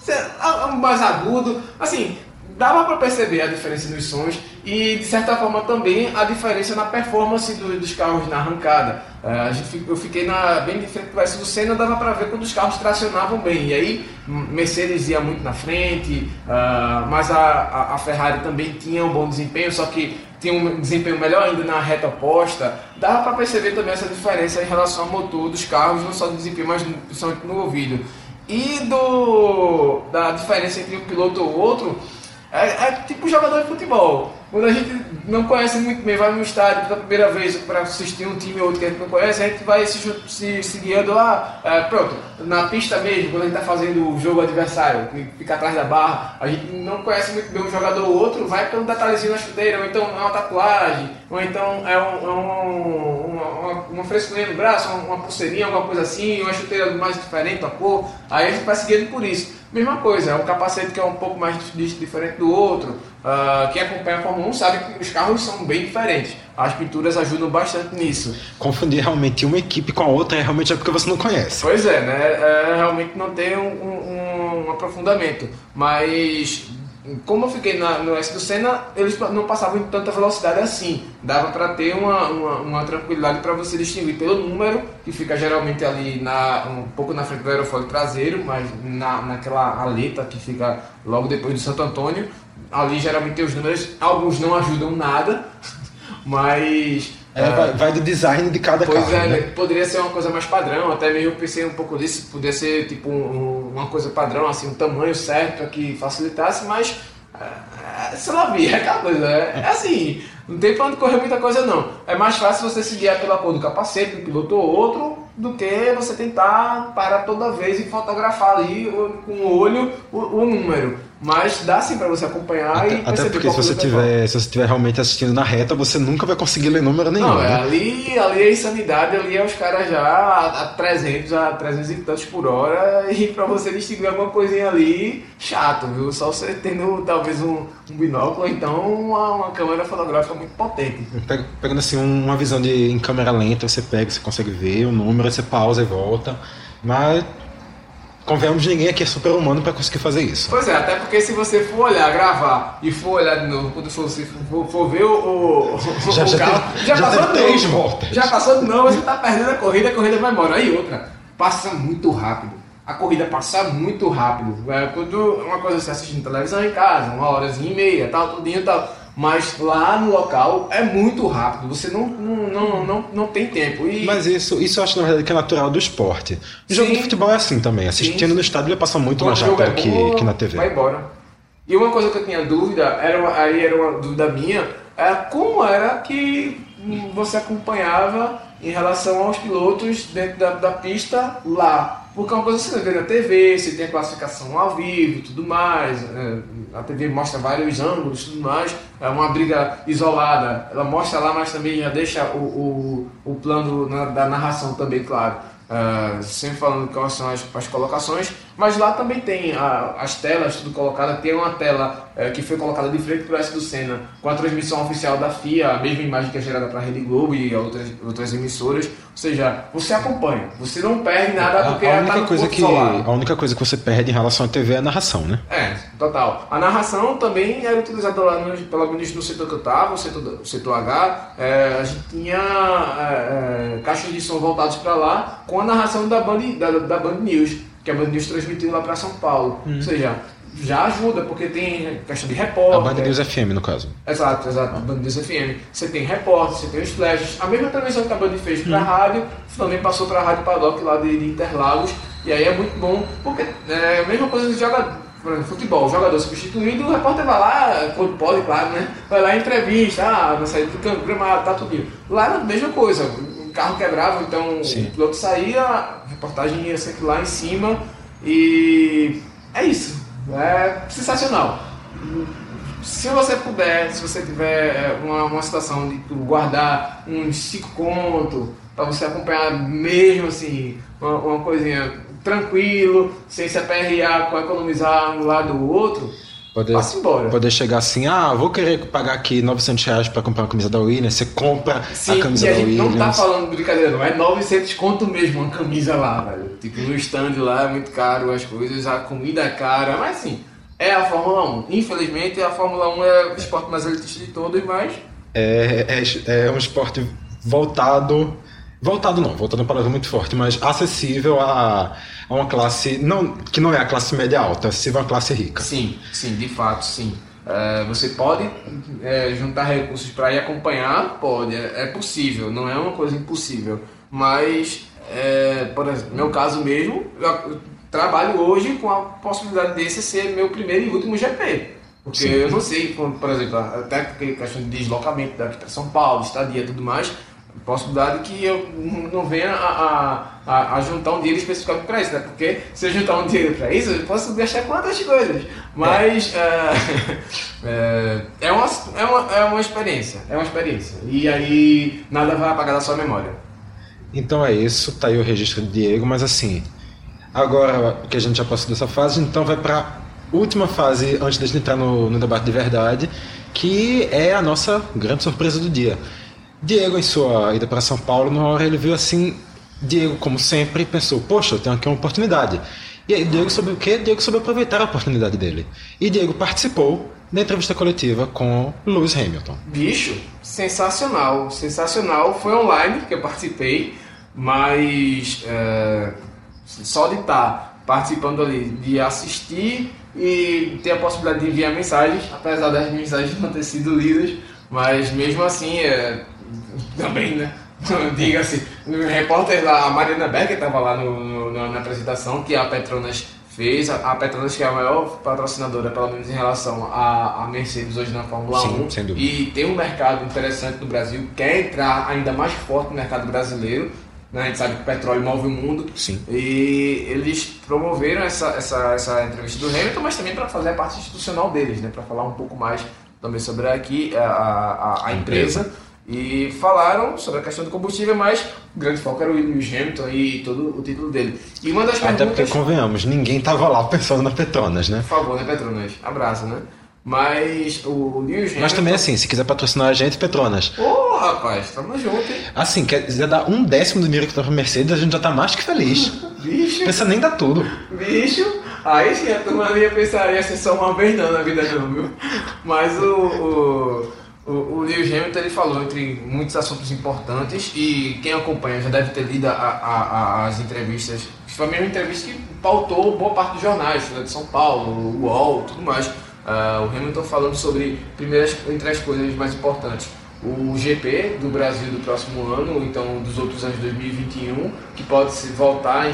(laughs) ah, mais agudo. Assim, dava para perceber a diferença nos sons e, de certa forma, também a diferença na performance do- dos carros na arrancada. A gente, eu fiquei na, bem de frente do S do Senna, dava para ver quando os carros tracionavam bem. E aí, Mercedes ia muito na frente, ah, mas a, a- a Ferrari também tinha um bom desempenho, só que tinha um desempenho melhor ainda na reta oposta. Dava para perceber também essa diferença em relação ao motor dos carros, não só no desempenho, mas principalmente no ouvido. E do da diferença entre um piloto ou outro, é, é tipo jogador de futebol. Quando a gente não conhece muito bem, vai no estádio pela primeira vez para assistir um time ou outro que a gente não conhece, a gente vai se, se, se guiando lá, é, pronto, na pista mesmo, quando a gente está fazendo o jogo adversário, que fica atrás da barra, a gente não conhece muito bem um jogador ou outro, vai pelo detalhezinho na chuteira, ou então é uma tatuagem, ou então é, um, é um- uma, uma, uma frescurinha no braço, uma, uma pulseirinha, alguma coisa assim, uma chuteira mais diferente, a cor, aí a gente vai seguindo por isso. Mesma coisa, é um capacete que é um pouco mais dif- diferente do outro. Ah, quem acompanha a Fórmula 1 sabe que os carros são bem diferentes. As pinturas ajudam bastante nisso. Confundir realmente uma equipe com a outra é realmente é porque você não conhece. Pois é, né? É, realmente não tem um, um- um aprofundamento. Mas como eu fiquei na- no S do Senna, eles não passavam em tanta velocidade assim. Dava para ter uma, uma, uma tranquilidade para você distinguir pelo número, que fica geralmente ali na, um pouco na frente do aerofólio traseiro, mas na, naquela aleta que fica logo depois do Santo Antônio. Ali geralmente tem os números, alguns não ajudam nada, (laughs) mas. É, ah, vai, vai do design de cada Pois carro. é, né? poderia ser uma coisa mais padrão, até mesmo eu pensei um pouco disso, poderia ser tipo um- um- uma coisa padrão, assim, um tamanho certo que facilitasse, mas é, sei lá, vi, é aquela coisa, é, é assim, não tem pra onde correr muita coisa não. É mais fácil você se guiar pela cor do capacete, do piloto ou outro, do que você tentar parar toda vez e fotografar ali com o olho o, o número. Mas dá sim pra você acompanhar Até, e até perceber porque qual se você, tiver, se você estiver realmente assistindo na reta, você nunca vai conseguir ler número nenhum. Não, é, né? ali, ali é insanidade, ali é os caras já a, a 300, a 300 e tantos por hora, (laughs) e pra você distinguir alguma coisinha ali, chato, viu? Só você tendo talvez um, um binóculo, ou então uma, uma câmera fotográfica muito potente. Pega- Pegando assim um- uma visão de em câmera lenta, você pega, você consegue ver o número, aí você pausa e volta. Mas convenhamos, ninguém aqui é super humano para conseguir fazer isso. Pois é, até porque se você for olhar, gravar e for olhar de novo, quando for, for, for ver o, o, o Já- já carro, teve- já, já passou teve de três novo. voltas. Já passou de novo, você tá perdendo a corrida, a corrida vai embora. Aí outra, passa muito rápido. A corrida passa muito rápido. É, quando uma coisa você assiste na televisão em casa, uma horazinha e meia, tal, tudinho e tal. Mas lá no local é muito rápido, você não, não, não, não, não tem tempo. E Mas isso, isso eu acho na verdade que é natural do esporte. O jogo de futebol é assim também. Assistindo Sim. no estádio ele passa muito mais jogo rápido é que, que na TV. Vai embora. E uma coisa que eu tinha dúvida, era uma- aí era uma dúvida minha, era como era que hum, você acompanhava em relação aos pilotos dentro da, da pista lá. Porque é uma coisa que você vê na TV, você tem a classificação ao vivo tudo mais, é, a TV mostra vários ângulos tudo mais, é uma briga isolada, ela mostra lá, mas também já deixa o, o, o plano na- da narração também claro. Ah, sempre falando quais são as, as colocações, mas lá também tem a- as telas, tudo colocado. Tem uma tela eh, que foi colocada de frente para o S do Senna, com a transmissão oficial da FIA, a mesma imagem que é gerada para a Rede Globo e outras, outras emissoras. Ou seja, você acompanha, você não perde nada A, porque a única tá coisa que, solar. a única coisa que você perde em relação à TV é a narração, né? É, total. A narração também era utilizada lá, no, pelo menos no setor que eu estava, o setor, o setor H. é, a gente tinha é, é, caixas de som voltados para lá com a narração da Band, da, da Band News, que a Band News transmitiu lá para São Paulo. Ou seja, já ajuda, porque tem questão de A repórter. Band News FM, no caso. Exato, exato. Band News FM. Você tem repórter, você tem os flashes. A mesma transmissão que a Band fez para a rádio, também passou para a Rádio Paddock lá de, de Interlagos. E aí é muito bom, porque é a mesma coisa que joga. Por exemplo, futebol, o jogador substituído, o repórter vai lá, quando pode, claro, né? Vai lá em entrevista, ah, na saída do campo, gramado, tá tudo. Lá era a mesma coisa, o carro quebrava, então Sim. o piloto saía, a reportagem ia sempre lá em cima e é isso. É sensacional. Se você puder, se você tiver é, uma, uma situação de guardar uns 5 contos para você acompanhar mesmo assim, uma, uma coisinha tranquilo, sem se aperrear com economizar um lado ou outro, Poder, Passa embora. poder chegar assim, ah, vou querer pagar aqui 900 reais pra comprar uma camisa da Williams. Você compra Sim, a camisa e a da gente Williams. não tá falando brincadeira, não. É 900 conto mesmo uma camisa lá, velho. Tipo, no stand lá é muito caro as coisas, a comida é cara, mas assim, é a Fórmula 1. Infelizmente, a Fórmula 1 é o esporte mais elitista de todos, mas É, é, é um esporte voltado. Voltado não, voltado é uma palavra muito forte, mas acessível a, a uma classe. Não, que não é a classe média alta, acessível a uma classe rica. sim, sim, de fato, sim. É, você pode é, juntar recursos para ir acompanhar? Pode, é, é possível, não é uma coisa impossível. Mas, é, por exemplo, no meu caso mesmo, eu, trabalho hoje com a possibilidade desse ser meu primeiro e último GP. Porque Sim. eu não sei, por exemplo, até questão de deslocamento daqui para São Paulo, estadia e tudo mais, possibilidade que eu não venha a, a, a- juntar um dinheiro especificamente para isso, né? Porque se eu juntar um dinheiro para isso, eu posso gastar com outras coisas. Mas é, (laughs) é, é, uma, é, uma, é uma experiência, é uma experiência. E aí nada vai apagar da sua memória. Então é isso, tá aí o registro do Diego, mas assim, agora que a gente já passou dessa fase, então vai pra última fase antes da gente entrar no, no debate de verdade, que é a nossa grande surpresa do dia. Diego, em sua ida para São Paulo, na hora ele viu assim, Diego, como sempre, pensou, poxa, eu tenho aqui uma oportunidade. E aí, Diego soube o quê? Diego soube aproveitar a oportunidade dele. E Diego participou da entrevista coletiva com Lewis Hamilton. Bicho, sensacional, sensacional. Foi online que eu participei, mas é, só de estar participando ali, de assistir e ter a possibilidade de enviar mensagens, apesar das mensagens não ter sido lidas, mas mesmo assim, é, também, né? (laughs) Diga-se, o repórter lá, a Mariana Becker estava lá no, no- na- apresentação que a Petronas fez, a, a Petronas que é a maior patrocinadora, pelo menos em relação à, Mercedes hoje na Fórmula Sim, 1, sem dúvida. e tem um mercado interessante no Brasil, quer entrar ainda mais forte no mercado brasileiro, né? a gente sabe que o petróleo move o mundo. Sim. E eles promoveram essa, essa, essa entrevista do Hamilton, mas também para fazer a parte institucional deles, né? para falar um pouco mais também sobre aqui a, a, a empresa. E falaram sobre a questão do combustível, mas o grande foco era o Lewis Hamilton e todo o título dele. E uma das Até porque, perguntas. convenhamos, ninguém tava lá pensando na Petronas, né? Por favor, né, Petronas? Abraço, né? Mas o Lewis Hamilton. Mas também assim, se quiser patrocinar a gente, Petronas. Ô, rapaz, tamo junto, hein? Assim, quer dizer, dar um décimo do dinheiro que tá pra Mercedes, a gente já tá mais que feliz. (laughs) Bicho, Pensa nem dar tudo. bicho. Aí sim, a turma ia pensar, ia ser só uma vez não na vida não, viu? Mas o, o, o, o Lewis Hamilton ele falou entre muitos assuntos importantes e quem acompanha já deve ter lido a, a, a- as entrevistas. Foi a mesma entrevista que pautou boa parte dos jornais, Folha de São Paulo, UOL, tudo mais. Ah, o Hamilton falando sobre, primeiras, entre as coisas mais importantes, o GP do Brasil do próximo ano, então dos outros anos de 2021, que pode se voltar em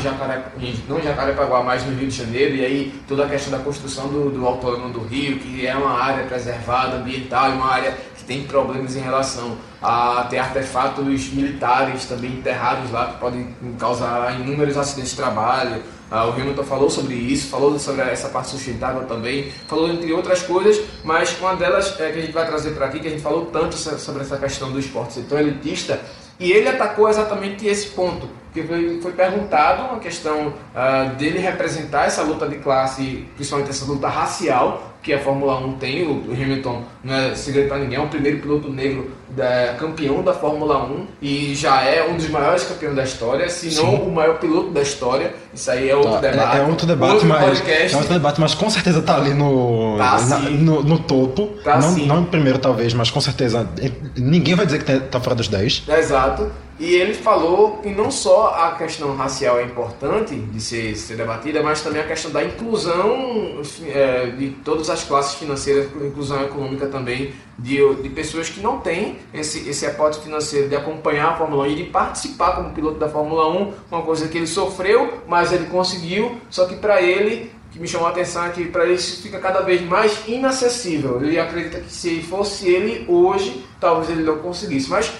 em, não em Jacarepaguá, mas no Rio de Janeiro, e aí toda a questão da construção do, do Autódromo do Rio, que é uma área preservada, ambiental, uma área tem problemas em relação a ter artefatos militares também enterrados lá, que podem causar inúmeros acidentes de trabalho. Ah, o Hamilton falou sobre isso, falou sobre essa parte sustentável também, falou entre outras coisas, mas uma delas é que a gente vai trazer para aqui, que a gente falou tanto so- sobre essa questão do esporte ser tão elitista, e ele atacou exatamente esse ponto, que foi, foi perguntado uma questão ah, dele representar essa luta de classe, principalmente essa luta racial, que a Fórmula 1 tem, o Hamilton não é segredo para ninguém, é o primeiro piloto negro da, campeão da Fórmula 1 e já é um dos maiores campeões da história, se não o maior piloto da história. Isso aí é outro Tá, debate. É, é outro debate, outro mas. podcast. É outro debate, mas com certeza tá ali no. Tá, na- sim. no, no topo. Tá, não, sim. não em primeiro, talvez, mas com certeza. Ninguém vai dizer que tá- tá fora dos 10. Exato. E ele falou que não só a questão racial é importante de ser, ser debatida, mas também a questão da inclusão é, de todas as classes financeiras, inclusão econômica também, de, de pessoas que não têm esse, esse aporte financeiro de acompanhar a Fórmula 1 e de participar como piloto da Fórmula 1, uma coisa que ele sofreu, mas ele conseguiu, só que para ele que me chamou a atenção é que para ele isso fica cada vez mais inacessível. Ele acredita que se fosse ele hoje, talvez ele não conseguisse. Mas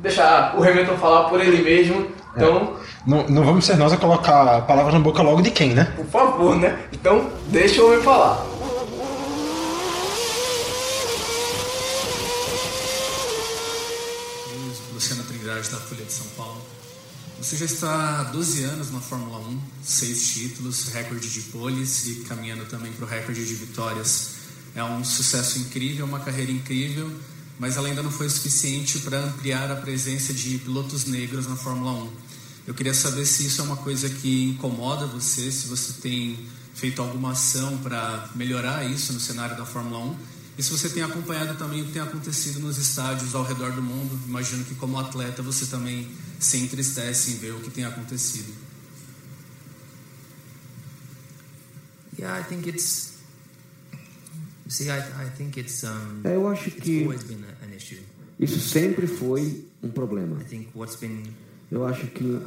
deixar o Hamilton falar por ele mesmo. Então, Não, não vamos ser nós a colocar palavras na boca logo de quem, né? por favor, né? Então, deixa o homem falar. Luiz, Luciano Trindade, da Folha de São Paulo. Você já está há 12 anos na Fórmula 1, seis títulos, recorde de poles e caminhando também para o recorde de vitórias. É um sucesso incrível, uma carreira incrível, mas ela ainda não foi suficiente para ampliar a presença de pilotos negros na Fórmula 1. Eu queria saber se isso é uma coisa que incomoda você, se você tem feito alguma ação para melhorar isso no cenário da Fórmula 1 e se você tem acompanhado também o que tem acontecido nos estádios ao redor do mundo, imagino que como atleta você também se entristece em ver o que tem acontecido. Yeah, I think it's. You see, I, I think it's um. Eu acho que always been a- an issue. isso sempre foi um problema. I think what's been Eu acho que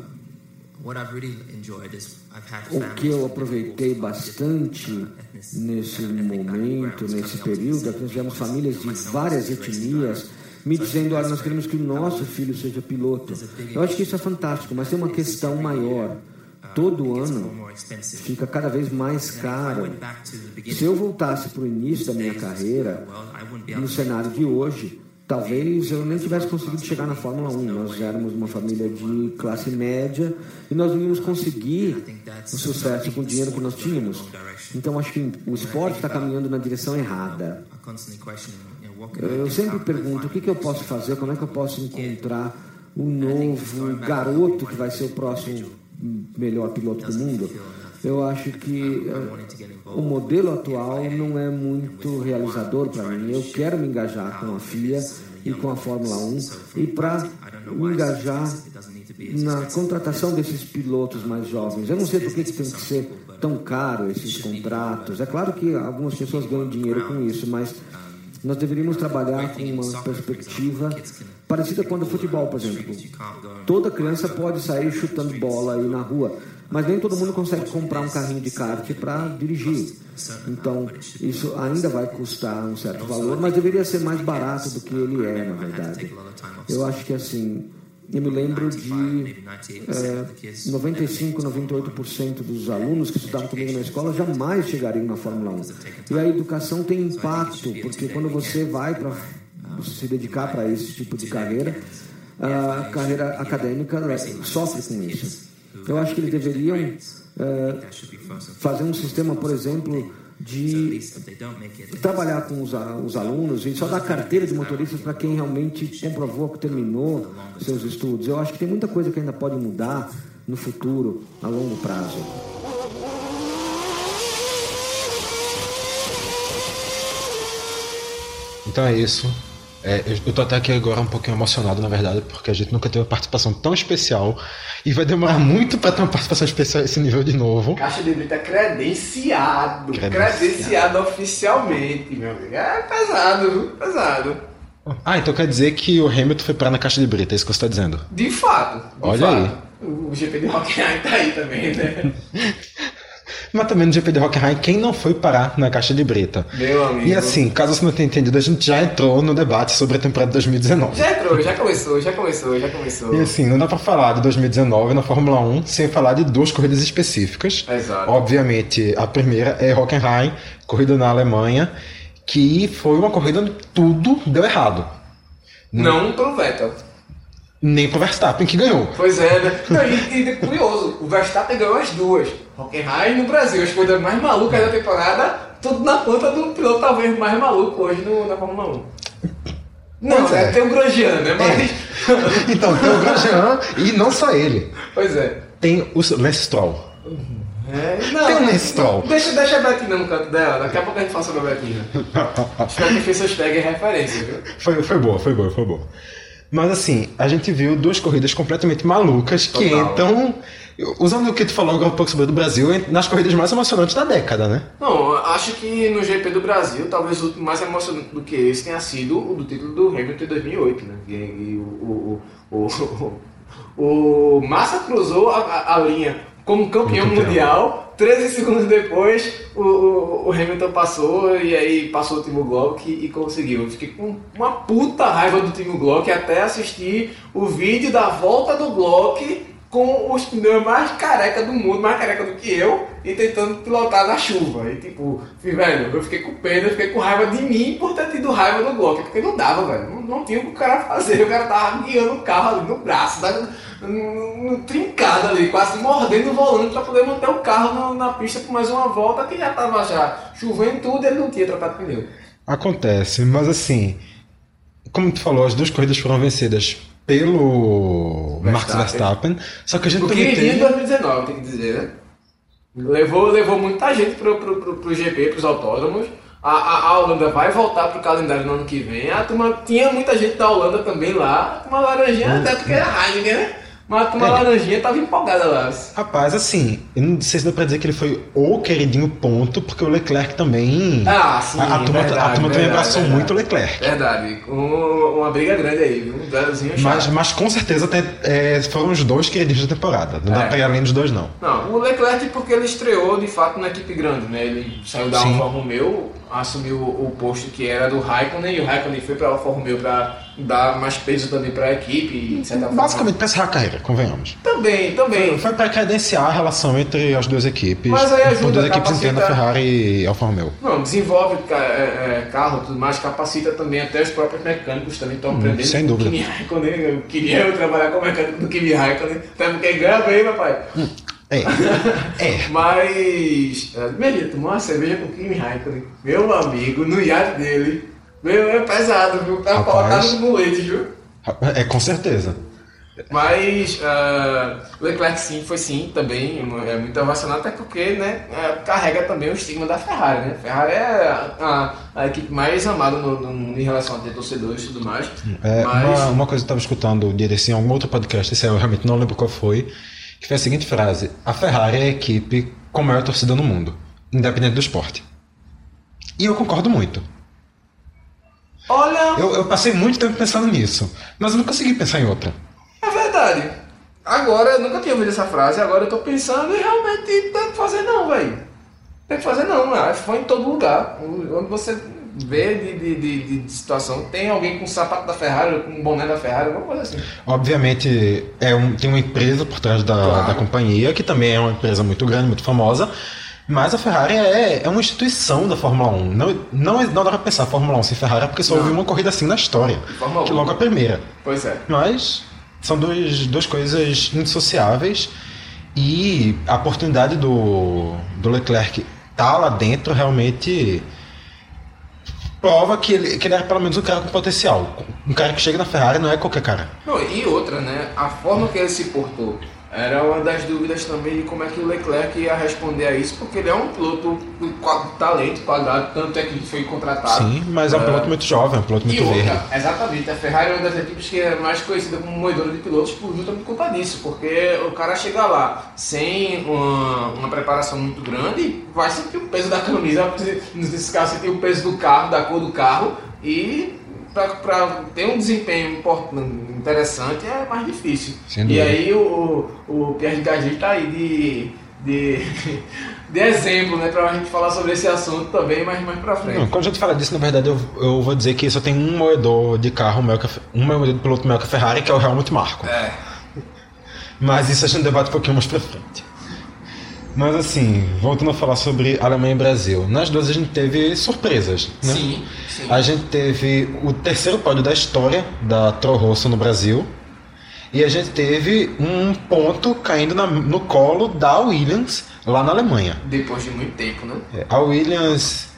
had o que eu aproveitei bastante ethnic- nesse momento, nesse período, é que nós tivemos famílias de várias etnias me dizendo, olha, nós queremos que o nosso filho seja piloto. Eu acho que isso é fantástico, mas tem uma questão maior. Uh, Todo ano fica cada vez mais caro. Se eu voltasse para o início da minha carreira, no cenário de hoje, talvez eu nem tivesse conseguido chegar na Fórmula 1. Nós éramos uma família de classe média e nós não íamos conseguir o sucesso com o dinheiro que nós tínhamos. Então acho que o esporte está caminhando na direção errada. I Eu sempre pergunto o que, que eu posso fazer, como é que eu posso encontrar o novo garoto que vai ser o próximo melhor piloto do mundo. Eu acho que eh, o modelo atual não é muito realizador para mim. Eu quero me engajar com a FIA e com a Fórmula 1 e para me engajar na contratação desses pilotos mais jovens. Eu não sei por que tem que ser tão caro esses contratos. É claro que algumas pessoas ganham dinheiro com isso, mas nós deveríamos trabalhar com uma perspectiva parecida com a do futebol, por exemplo. Toda criança pode sair chutando bola aí na rua, mas nem todo mundo consegue comprar um carrinho de kart para dirigir. Então, isso ainda vai custar um certo valor, mas deveria ser mais barato do que ele é, na verdade. Eu acho que assim, eu me lembro de é, 95, 98% dos alunos que estudavam comigo na escola jamais chegariam na Fórmula 1. E a educação tem impacto, porque quando você vai para se dedicar para esse tipo de carreira, a carreira acadêmica sofre com isso. Eu acho que eles deveriam é, fazer um sistema, por exemplo, de trabalhar com os, os, alunos e só dar carteira de motoristas para quem realmente comprovou que terminou seus estudos. Eu acho que tem muita coisa que ainda pode mudar no futuro, a longo prazo. Então é isso. É, eu tô até aqui agora um pouquinho emocionado, na verdade, porque a gente nunca teve uma participação tão especial e vai demorar muito para ter uma participação especial esse nível de novo. Caixa de Brita credenciado, credenciado, credenciado oficialmente, meu amigo. É pesado, viu? Pesado. Ah, então quer dizer que o Hamilton foi parar na caixa de brita, é isso que você está dizendo? De fato. De Olha fato. aí. O GP de Hockenheim (laughs) tá aí também, né? (laughs) Mas também no GP de Hockenheim, quem não foi parar na caixa de brita? Meu amigo. E assim, caso você não tenha entendido, a gente já entrou no debate sobre a temporada de 2019. Já entrou, já começou, já começou, já começou. E assim, não dá pra falar de 2019 na Fórmula 1 sem falar de duas corridas específicas. Exato. Obviamente, a primeira é Hockenheim, corrida na Alemanha, que foi uma corrida onde tudo deu errado. Não pro Vettel. Nem pro Verstappen, que ganhou. Pois é, né? Não, e, e curioso, o Verstappen ganhou as duas. Hockenheim no Brasil, as coisas mais malucas da temporada, tudo na conta do piloto talvez mais maluco hoje no, na Fórmula 1. Não, Pois é. é. tem o Grosjean, né? Mas. (laughs) Então, tem o Grosjean e não só ele. pois é. Tem o Lance Stroll. É, não, Tem o Lance Stroll. Deixa, deixa a Betina no canto dela, daqui a pouco a gente fala sobre a Betina. (laughs) Espero que as pessoas peguem referência, viu? Foi, foi boa, foi boa, foi boa. Mas assim, a gente viu duas corridas completamente malucas que Total. entram, usando o que tu falou agora um pouco sobre o do Brasil, nas corridas mais emocionantes da década, né? Não, acho que no GP do Brasil, talvez o mais emocionante do que esse tenha sido o do título do Hamilton em 2008, né? E, e o, o, o, (laughs) o, o Massa cruzou a, a- a linha como campeão, campeão. mundial, 13 segundos depois o, o, o Hamilton passou e aí passou o Timo Glock e, e conseguiu. Eu fiquei com uma puta raiva do Timo Glock até assistir o vídeo da volta do Glock com os pneus mais careca do mundo, mais careca do que eu, e tentando pilotar na chuva. E tipo, velho, eu fiquei com pena, eu fiquei com raiva de mim por ter tido raiva do Glock, porque não dava, velho. Não, não tinha o que o cara fazer. O cara tava guiando o carro ali no braço, dando, no, no trincado ali, quase mordendo o volante pra poder manter o carro na, na pista por mais uma volta, que já tava já chovendo tudo e ele não tinha trocado pneu. Acontece, mas assim, como tu falou, as duas corridas foram vencidas pelo Max Verstappen. Verstappen, só que a gente O também teve... 2019, tem que dizer, né? Levou, levou muita gente pro, pro, pro, pro GP, pros autódromos. A, a, a Holanda vai voltar pro calendário no ano que vem. A turma, tinha muita gente da Holanda também lá. A turma laranjinha, até porque era Heineken, né? Mas a turma É. laranjinha tava empolgada lá. Rapaz, assim, eu não sei se dá pra dizer que ele foi o queridinho ponto, porque o Leclerc também... Ah, sim, a, a turma, a verdade, turma também verdade, abraçou verdade. muito o Leclerc. Verdade, um- uma briga grande aí, viu? Um duelozinho Mas, mas com certeza tem- é, foram os dois queridinhos da temporada. Não dá É. pra ir além dos dois, não. Não, o Leclerc porque ele estreou de fato na equipe grande, né? Ele saiu da Sim. Alfa Romeo, assumiu o posto que era do Raikkonen e o Raikkonen foi para a Alfa Romeo para dar mais peso também para a equipe Basicamente encerrar a carreira, convenhamos. também, também. Foi pra credenciar a relação entre as duas equipes. Mas aí ajuda, por duas equipes entendam Ferrari e Alfa Romeo. Não, desenvolve é, é, carro e tudo mais, capacita também até os próprios mecânicos também estão aprendendo. Hum, sem com o dúvida. Kimi Raikkonen, eu queria eu trabalhar como mecânico do Kimi Raikkonen, até porque ganha bem, papai. É. (laughs) é. Mas, é, imagina, tomar uma cerveja com o Kimi Raikkonen, meu amigo, no iate dele. Meu, é pesado, viu? Tá Rapaz. colocado no leite, viu? É, com certeza. Mas o Leclerc sim, foi sim, também é muito ovacionado, até porque né, é, carrega também o estigma da Ferrari, né? Ferrari é a, a- a equipe mais amada no, no em relação a ter torcedores e tudo mais. É, mas uma, uma coisa que eu estava escutando um dia desse em algum outro podcast, esse eu realmente não lembro qual foi, que foi a seguinte frase: A Ferrari é a equipe com a maior torcida no mundo, independente do esporte. E eu concordo muito. Olha, Eu, eu passei muito tempo pensando nisso, mas eu não consegui pensar em outra. é verdade. Agora, eu nunca tinha ouvido essa frase, agora eu tô pensando e realmente tem que fazer não, velho. Tem que fazer não, que foi em todo lugar. Onde você ver de, de, de, de situação. Tem alguém com sapato da Ferrari, com boné da Ferrari, alguma coisa assim. Obviamente, é um, tem uma empresa por trás da, Claro. da companhia, que também é uma empresa muito grande, muito famosa. Mas a Ferrari é, é uma instituição da Fórmula 1. Não, não, não dá pra pensar Fórmula 1 sem Ferrari, porque só Não. houve uma corrida assim na história. Fórmula Que 1. logo a primeira. Pois é. Mas são dois, duas coisas indissociáveis. E a oportunidade do, do Leclerc estar lá dentro realmente prova que ele, que ele é pelo menos um cara com potencial. Um cara que chega na Ferrari não é qualquer cara. Não, e outra, né? A forma que ele se portou era uma das dúvidas também de como é que o Leclerc ia responder a isso, porque ele é um piloto com talento, quadrado, tanto é que ele foi contratado. Sim, mas é um piloto muito jovem, é um piloto muito outra, verde. exatamente, a Ferrari é uma das equipes que é mais conhecida como moedora de pilotos por justamente conta disso, porque o cara chega lá sem uma, uma preparação muito grande, vai sentir o peso da camisa, (laughs) nesse caso sentir o peso do carro, da cor do carro, e para ter um desempenho interessante é mais difícil. E aí o, o Pierre Gasly está aí de, de, (laughs) de exemplo, né, para a gente falar sobre esse assunto também mais, mais para frente. Não, quando a gente fala disso, na verdade, eu, eu vou dizer que só tem um moedor de carro, um moedor de piloto maior que a Ferrari, que é o Helmut Marko. É. Mas isso a gente debate um pouquinho mais pra frente. Mas assim, voltando a falar sobre Alemanha e Brasil. Nas duas a gente teve surpresas, né? Sim, sim. A gente teve o terceiro pódio da história da Toro Rosso no Brasil. E a gente teve um ponto caindo na- no colo da Williams lá na Alemanha. Depois de muito tempo, né? É, A Williams,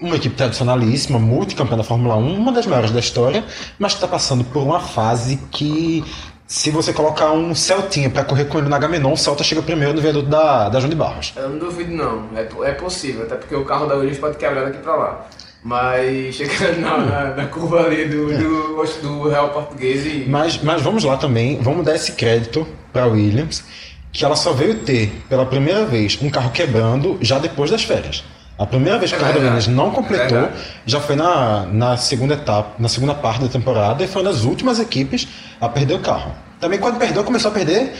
uma equipe tradicionalíssima, multicampeã da Fórmula 1, uma das maiores da história, mas está passando por uma fase que, se você colocar um Celtinha para correr com ele na Gamenon, o Celta chega primeiro no viaduto da, da João de Barros. Eu não duvido não, é, é possível, até porque o carro da Williams pode quebrar daqui pra lá. Mas (laughs) chegando na, na, na curva ali do, do, do Real Português e. Mas, mas vamos lá também, vamos dar esse crédito para Williams, que ela só veio ter pela primeira vez um carro quebrando já depois das férias. A primeira vez que É o verdade, Williams não é completou verdade. já foi na, na segunda etapa, na segunda parte da temporada e foi uma das últimas equipes a perder o carro. Também quando perdeu, começou a perder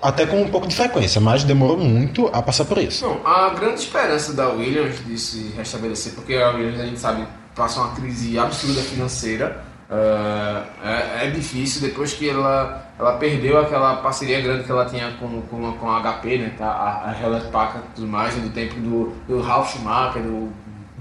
até com um pouco de frequência, mas demorou muito a passar por isso. Não, a grande esperança da Williams de se restabelecer, porque a Williams a gente sabe passa uma crise absurda financeira. Ah, é, é difícil depois que ela, ela perdeu aquela parceria grande que ela tinha com, com, com a HP, né, tá, a, a Hewlett Packard tudo mais, né, do tempo do, do Ralf Schumacher, do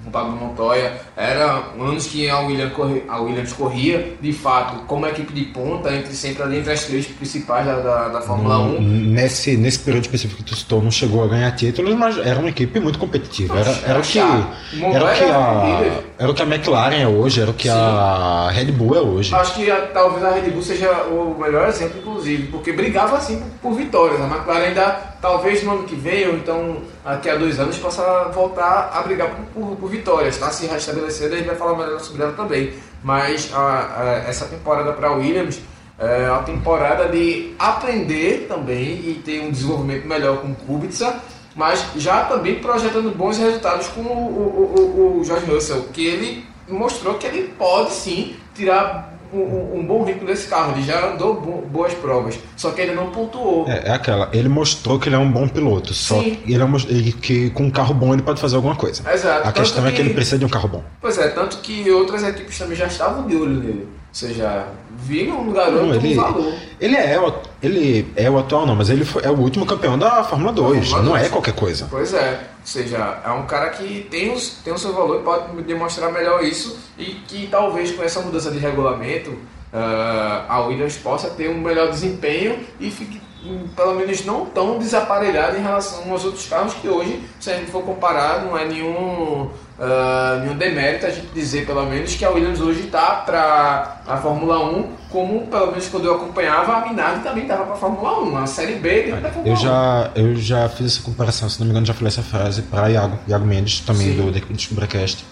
Pablo Montoya. Era anos que a Williams, corre, a Williams corria, de fato, como equipe de ponta, entre, sempre ali entre as três principais da, da, da Fórmula 1. Nesse, nesse período específico que tu citou, não chegou a ganhar títulos, mas era uma equipe muito competitiva. Era, era, o que, era, o que a, era o que a McLaren é hoje, era o que a Red Bull é hoje. Acho que a- talvez a Red Bull seja o melhor exemplo, inclusive, porque brigava assim por, por vitórias. A McLaren ainda, talvez no ano que vem, ou então daqui a dois anos, possa voltar a brigar por, por, por vitórias. Está se restabelecendo, a gente vai falar melhor sobre ela também. Mas a- a- essa temporada para a Williams é uma temporada de aprender também e ter um desenvolvimento melhor com o Kubica. Mas já também projetando bons resultados com o, o, o, o George Russell, que ele mostrou que ele pode sim tirar um, um- bom ritmo desse carro. Ele já andou bo- boas provas, só que ele não pontuou. É, é aquela, ele mostrou que ele é um bom piloto, só Sim. que ele é ele- que com um carro bom ele pode fazer alguma coisa. Exato. A Tanto questão é que que- ele precisa de um carro bom. Pois é, tanto que outras equipes também já estavam de olho nele. Ou seja, viram no garoto Não, ele, um valor. ele, é, o- ele é o atual não, mas ele foi- é o último campeão da Fórmula 2, Fórmula não é 2. qualquer coisa. Pois é, ou seja, é um cara que tem, os, tem o seu valor e pode demonstrar melhor isso e que talvez com essa mudança de regulamento ah, a Williams possa ter um melhor desempenho e fique hum, pelo menos não tão desaparelhado em relação aos outros carros que hoje, se a gente for comparar, não é nenhum, ah, nenhum demérito a gente dizer pelo menos que a Williams hoje está para a Fórmula 1 como pelo menos quando eu acompanhava a Minardi também estava para a Fórmula 1, a Série B dentro da Fórmula Eu 1. já, eu já fiz essa comparação, se não me engano, já falei essa frase para Iago, Iago Mendes, também Sim. do The Descubracast.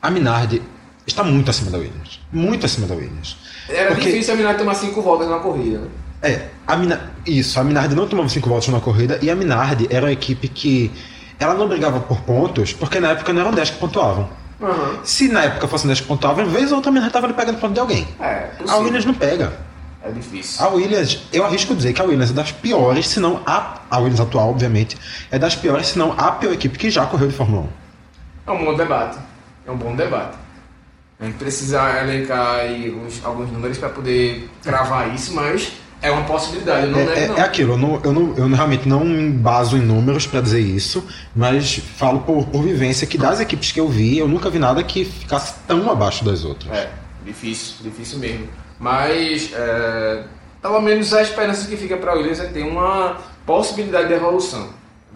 A Minardi está muito acima da Williams. Muito acima da Williams. Era Porque- difícil a Minardi tomar cinco voltas na corrida, né? É, a Mina... isso, a Minardi não tomava cinco voltas na corrida e a Minardi era uma equipe que ela não brigava por pontos, porque na época não eram 10 que pontuavam. Aham. Se na época fossem 10 que pontuavam, vez ou outra a Minardi estava pegando ponto de alguém. É, A possível. Williams não pega. É difícil. A Williams, eu arrisco dizer que a Williams é das piores, se não a, a Williams atual, obviamente, é das piores, se não a pior equipe que já correu de Fórmula 1. É um bom debate. É um bom debate. A gente precisa elencar aí uns- alguns números para poder cravar isso, mas é uma possibilidade, eu não É, nego é- não. é aquilo, eu, não, eu, não, eu realmente não me baso em números para dizer isso, mas falo por, por vivência que das equipes que eu vi, eu nunca vi nada que ficasse tão abaixo das outras. É, difícil, difícil mesmo. Mas, é, pelo menos a esperança que fica para o Williams é ter uma possibilidade de evolução.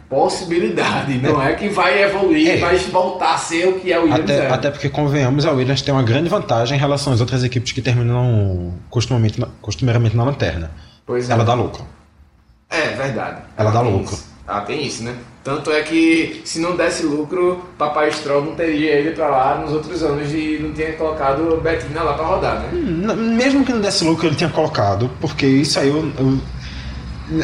Possibilidade, não é, que vai evoluir, É. vai voltar a ser o que é o Williams. Até, é. até porque, convenhamos, a Williams tem uma grande vantagem em relação às outras equipes que terminam costumamente, costumeiramente na lanterna. Pois é. Ela dá lucro. É, verdade. Ela dá tem lucro. isso. Ah, tem isso, né? Tanto é que se não desse lucro, Papai Stroll não teria ido pra lá nos outros anos e não tinha colocado Betina lá pra rodar, né? N- Mesmo que não desse lucro, ele tinha colocado, porque isso aí eu. eu-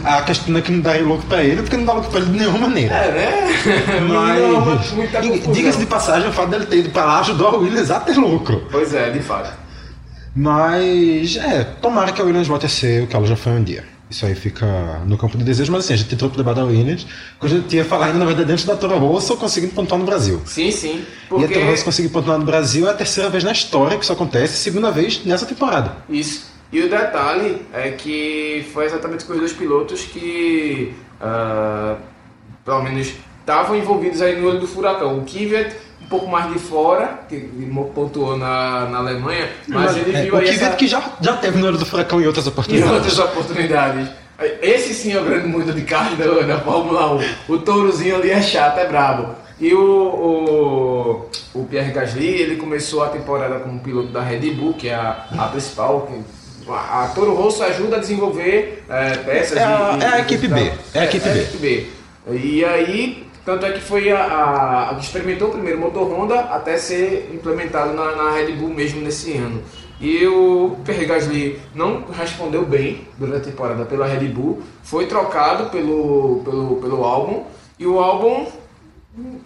a questão é que não pra ele, porque não dá lucro pra ele de nenhuma maneira. É, né? (laughs) Mas, confusão. diga-se de passagem, o fato dele ter ido pra lá ajudou a Williams a ter lucro. Pois é, de fato. Mas, é, tomara que a Williams volte a ser o que ela já foi um dia. Isso aí fica no campo de desejo, mas assim, a gente entrou pro debate da Williams, quando a gente ia falar ainda, na verdade, antes da Toro Rosso conseguindo pontuar no Brasil. Sim, sim. E a Porque... Toro Rosso conseguir pontuar no Brasil é a terceira vez na história que isso acontece, segunda vez nessa temporada. Isso. E o detalhe é que foi exatamente com os dois pilotos que, ah, pelo menos, estavam envolvidos aí no olho do furacão. O Kvyat um pouco mais de fora, que pontuou na, na Alemanha, mas, ele é, viu o aí Kvyat essa... que já, já teve no olho do furacão em outras oportunidades. outras oportunidades. Esse sim é o grande mundo de carne da, da Fórmula 1. O tourozinho ali é chato, é brabo. E o, o, o Pierre Gasly, ele começou a temporada como piloto da Red Bull, que é a, a principal. que- A, Toro Rosso ajuda a desenvolver é, peças. É a- e- é a equipe B, é a equipe é B. a equipe B. E aí, tanto é que foi a, a, a que experimentou o primeiro motor Honda até ser implementado na, na Red Bull mesmo nesse ano. E o Pierre Gasly não respondeu bem durante a temporada pela Red Bull, foi trocado pelo, pelo, pelo álbum e o álbum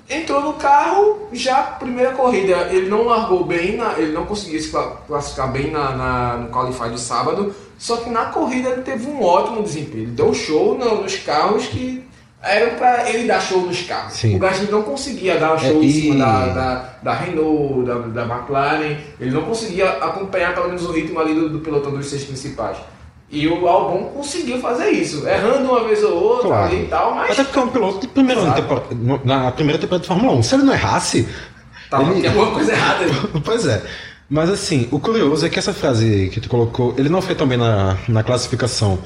entrou no carro já primeira corrida. Ele não largou bem, na- ele não conseguiu se cla- classificar bem na, na- no Qualify de sábado, só que na corrida ele teve um ótimo desempenho. Ele deu show no- nos carros que eram para ele dar show nos carros. Sim. O Gasly não conseguia dar show É, em e- cima da, da, da Renault, da, da McLaren, ele não conseguia acompanhar pelo menos o ritmo ali do, do pelotão dos seis principais. E o Albon conseguiu fazer isso, errando uma vez ou outra Claro. e tal, mas Até porque é um piloto de temporada, na primeira temporada de Fórmula 1. Se ele não errasse. tava, ele- tem alguma coisa errada. (laughs) pois é. Mas assim, o curioso é que essa frase que tu colocou, ele não foi tão bem na, na classificação,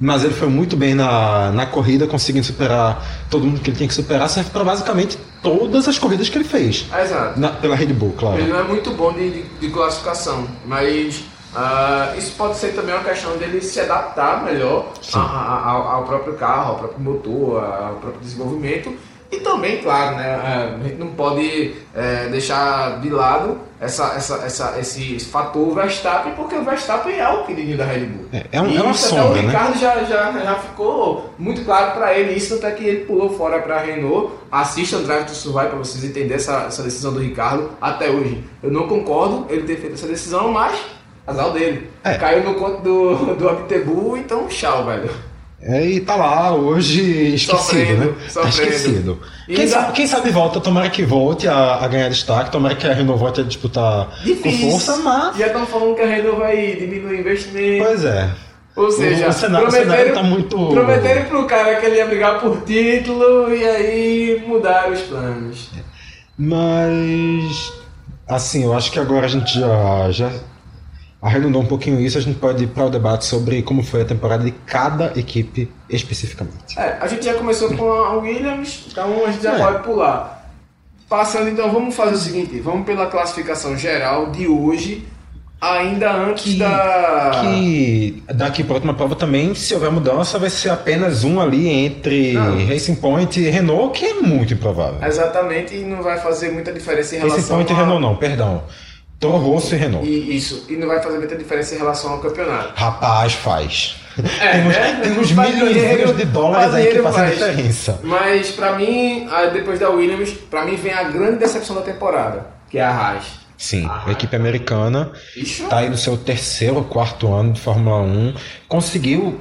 mas ele foi muito bem na, na corrida, conseguindo superar todo mundo que ele tinha que superar, serve para basicamente todas as corridas que ele fez. Exato. Na- pela Red Bull, claro. Ele não é muito bom de, de, de classificação, mas ah, isso pode ser também uma questão dele se adaptar melhor a- a- ao, ao próprio carro, ao próprio motor, ao próprio desenvolvimento. E também, claro, né, a gente não pode eh, deixar de lado essa, essa, essa, esse fator Verstappen, porque o Verstappen é o queridinho da Red Bull. É, é um- E é uma sombra, o né? Ricardo já, já, já ficou muito claro para ele, isso até que ele pulou fora para a Renault. Assista o Drive to Survive para vocês entenderem essa, essa decisão do Ricardo até hoje. Eu não concordo ele ter feito essa decisão, mas azar dele. É. Caiu no conto do, do Abtebu, então tchau, velho. É, e tá lá hoje esquecido, Sofrendo, né? Tá sofrendo. esquecido. E Quem ainda- sabe, quem sabe volta, tomara que volte a, a ganhar destaque, tomara que a Renault volte a disputar Difícil. com força, mas. Já estão falando que a Renault vai diminuir o investimento. Pois é. Ou seja, o cenário- o cenário tá muito- prometeram pro cara que ele ia brigar por título e aí mudaram os planos. Mas. Assim, eu acho que agora a gente já, já arredondou um pouquinho isso, a gente pode ir para o debate sobre como foi a temporada de cada equipe especificamente. É, a gente já começou com a Williams, então a gente já É. pode pular. Passando então, vamos fazer o seguinte, vamos pela classificação geral de hoje, ainda antes Que- da... Que daqui para a última prova também, se houver mudança, vai ser apenas um ali entre Não. Racing Point e Renault, que é muito improvável. Exatamente, e não vai fazer muita diferença em relação Racing Point e a... Renault não, perdão. Toro Rosso e Renault. E, isso, e não vai fazer muita diferença em relação ao campeonato. Rapaz, faz. É, temos né? temos milhões de dólares aí que fazem faz. diferença. Mas pra mim, depois da Williams, pra mim vem a grande decepção da temporada, que é a Haas. Sim, Ah, a equipe americana está aí no seu terceiro ou quarto ano de Fórmula 1, conseguiu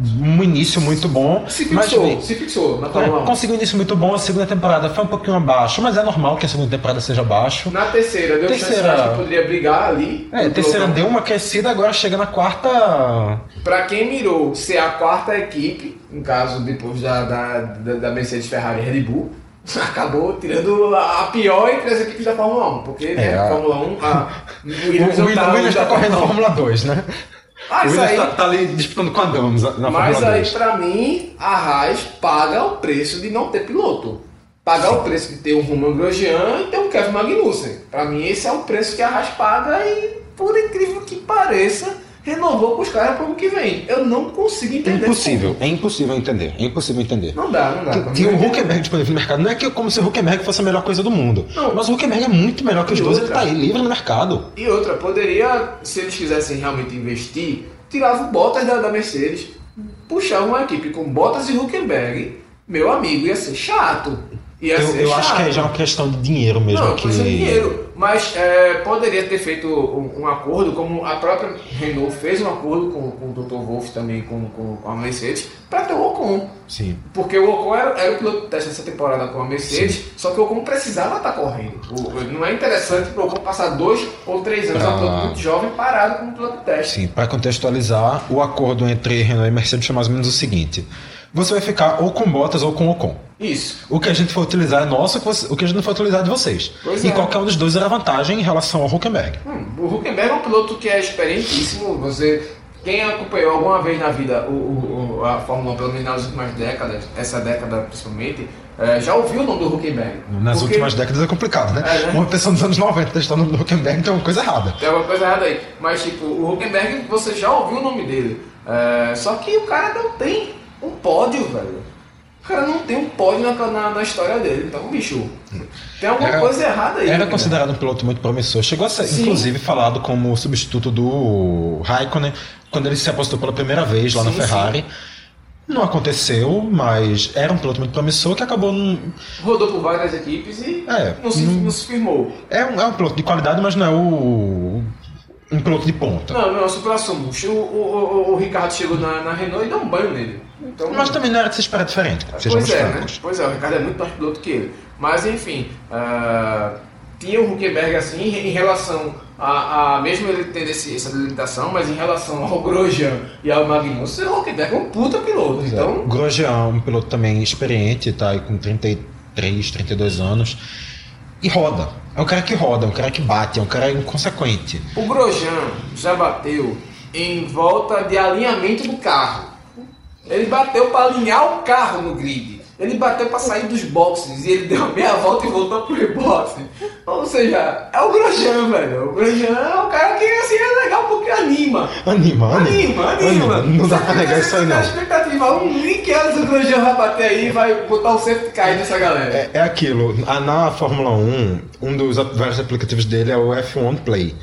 um início muito bom. Se mas fixou, vem- se fixou na Fórmula É, 1. conseguiu um início muito bom, a segunda temporada foi um pouquinho abaixo, mas é normal que a segunda temporada seja abaixo. Na terceira, deu Terceira- chance, que poderia brigar ali. É, terceira deu uma crescida, agora chega na quarta. Pra quem mirou ser a quarta equipe, no caso depois da, da, da, Mercedes Ferrari Red Bull, (laughs) acabou tirando a pior entre as equipes da Fórmula 1. Porque, né, É, a- Fórmula 1, a, (laughs) o Williams, Williams, tá- o Williams tá tá- correndo na Fórmula 2, né? Ah, o Williams aí. tá, tá ali disputando com a Damos na Mas aí, 2. pra mim, a Haas paga o preço de não ter piloto. Pagar o preço de ter um Roman Grosjean e ter um Kevin Magnussen. Pra mim, esse é o preço que a Haas paga e, por incrível que pareça, renovou com os caras pro ano que vem. Eu não consigo É entender. impossível, é impossível entender. É impossível entender. Não dá, não dá. Tinha mim, o Huckenberg disponível no mercado. Não é que como se o Huckenberg fosse a melhor coisa do mundo. Não. Mas o Huckenberg é muito melhor que os E dois, ele outra? tá aí livre no mercado. E outra, poderia, se eles quisessem realmente investir, tirava o Bottas da, da Mercedes, puxava uma equipe com Bottas e Huckenberg, meu amigo, ia ser chato. Eu, ser eu chato. acho que é já uma questão de dinheiro mesmo. Não, que... de dinheiro. Mas é, poderia ter feito um, um acordo, como a própria Renault fez um acordo com, com o Dr. Wolff também, com, com, com a Mercedes, para ter o Ocon. Sim. Porque o Ocon era, era o piloto de teste dessa temporada com a Mercedes, só que o Ocon precisava estar correndo. O- não é interessante para o Ocon passar dois ou três anos, é um Pra- piloto muito jovem, parado como piloto de teste. Sim, para contextualizar, o acordo entre Renault e Mercedes foi mais ou menos o seguinte: você vai ficar ou com Bottas ou com Ocon. Isso. O que a gente for utilizar é nosso, o que a gente não for utilizar é de vocês. Pois e é. qualquer um dos dois era vantagem em relação ao Huckenberg. Hum, o Huckenberg é um piloto que é experientíssimo. Você, quem acompanhou alguma vez na vida o, o- a Fórmula 1, pelo menos nas últimas décadas, essa década principalmente, eh, já ouviu o nome do Huckenberg. Nas Porque últimas décadas é complicado, né? É, né? Uma pessoa dos anos 90 testando o Huckenberg tem uma coisa errada. Tem alguma coisa errada aí. Mas, tipo, o Huckenberg, você já ouviu o nome dele. Eh, só que o cara não tem um pódio, velho. O cara não tem um pódio na, na, na história dele. Então, bicho, tem alguma Era- coisa errada aí. Era né? considerado um piloto muito promissor. Chegou a ser, Sim. inclusive, falado como substituto do Raikkonen quando ele se apostou pela primeira vez lá na Sim, Ferrari. Não aconteceu, mas era um piloto muito promissor que acabou. num- Rodou por várias equipes e É, não, se, não- não se firmou. É um, é um piloto de qualidade, mas não é o. um piloto de ponta. Não, não, super assumo. O, o, o, o Ricardo chegou na, na Renault e deu um banho nele. Então, Mas também não era de se esperar diferente, pois é, né? Pois é, o Ricardo é muito mais piloto que ele. Mas enfim, ah, tinha o Huckenberg assim em relação a, a- mesmo ele tendo esse, essa delimitação, mas em relação ao Grosjean e ao Magnussen, o Huckenberg é um puta piloto. O Então, Grosjean, um piloto também experiente, tá aí com 33, 32 anos. E roda. É um cara que roda, é um cara que bate, é um cara inconsequente. o Grosjean já bateu em volta de alinhamento do carro. Ele bateu para alinhar o carro no grid. Ele bateu para sair dos boxes e ele deu meia volta e voltou pro rebote. Ou seja, é o Grosjean, velho. O Grosjean é um cara que assim, é legal porque anima. Anima, Anima, anima. Não dá pra negar isso aí, A não. expectativa, um link antes o Grosjean vai bater aí e vai botar o safety car aí nessa galera. É, é aquilo. Ah, Na Fórmula 1, um dos vários aplicativos dele é o F1 Play.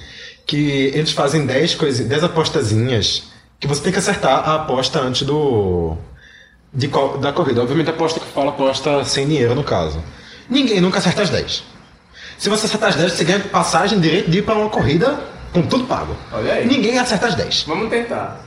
Que eles fazem 10 coisas, 10 apostazinhas que você tem que acertar a aposta antes do. De da corrida. Obviamente a aposta que fala aposta sem dinheiro no caso. Ninguém nunca acerta as 10. Se você acertar as 10, você ganha passagem direito de ir para uma corrida com tudo pago. Olha aí. Ninguém acerta as 10. Vamos tentar.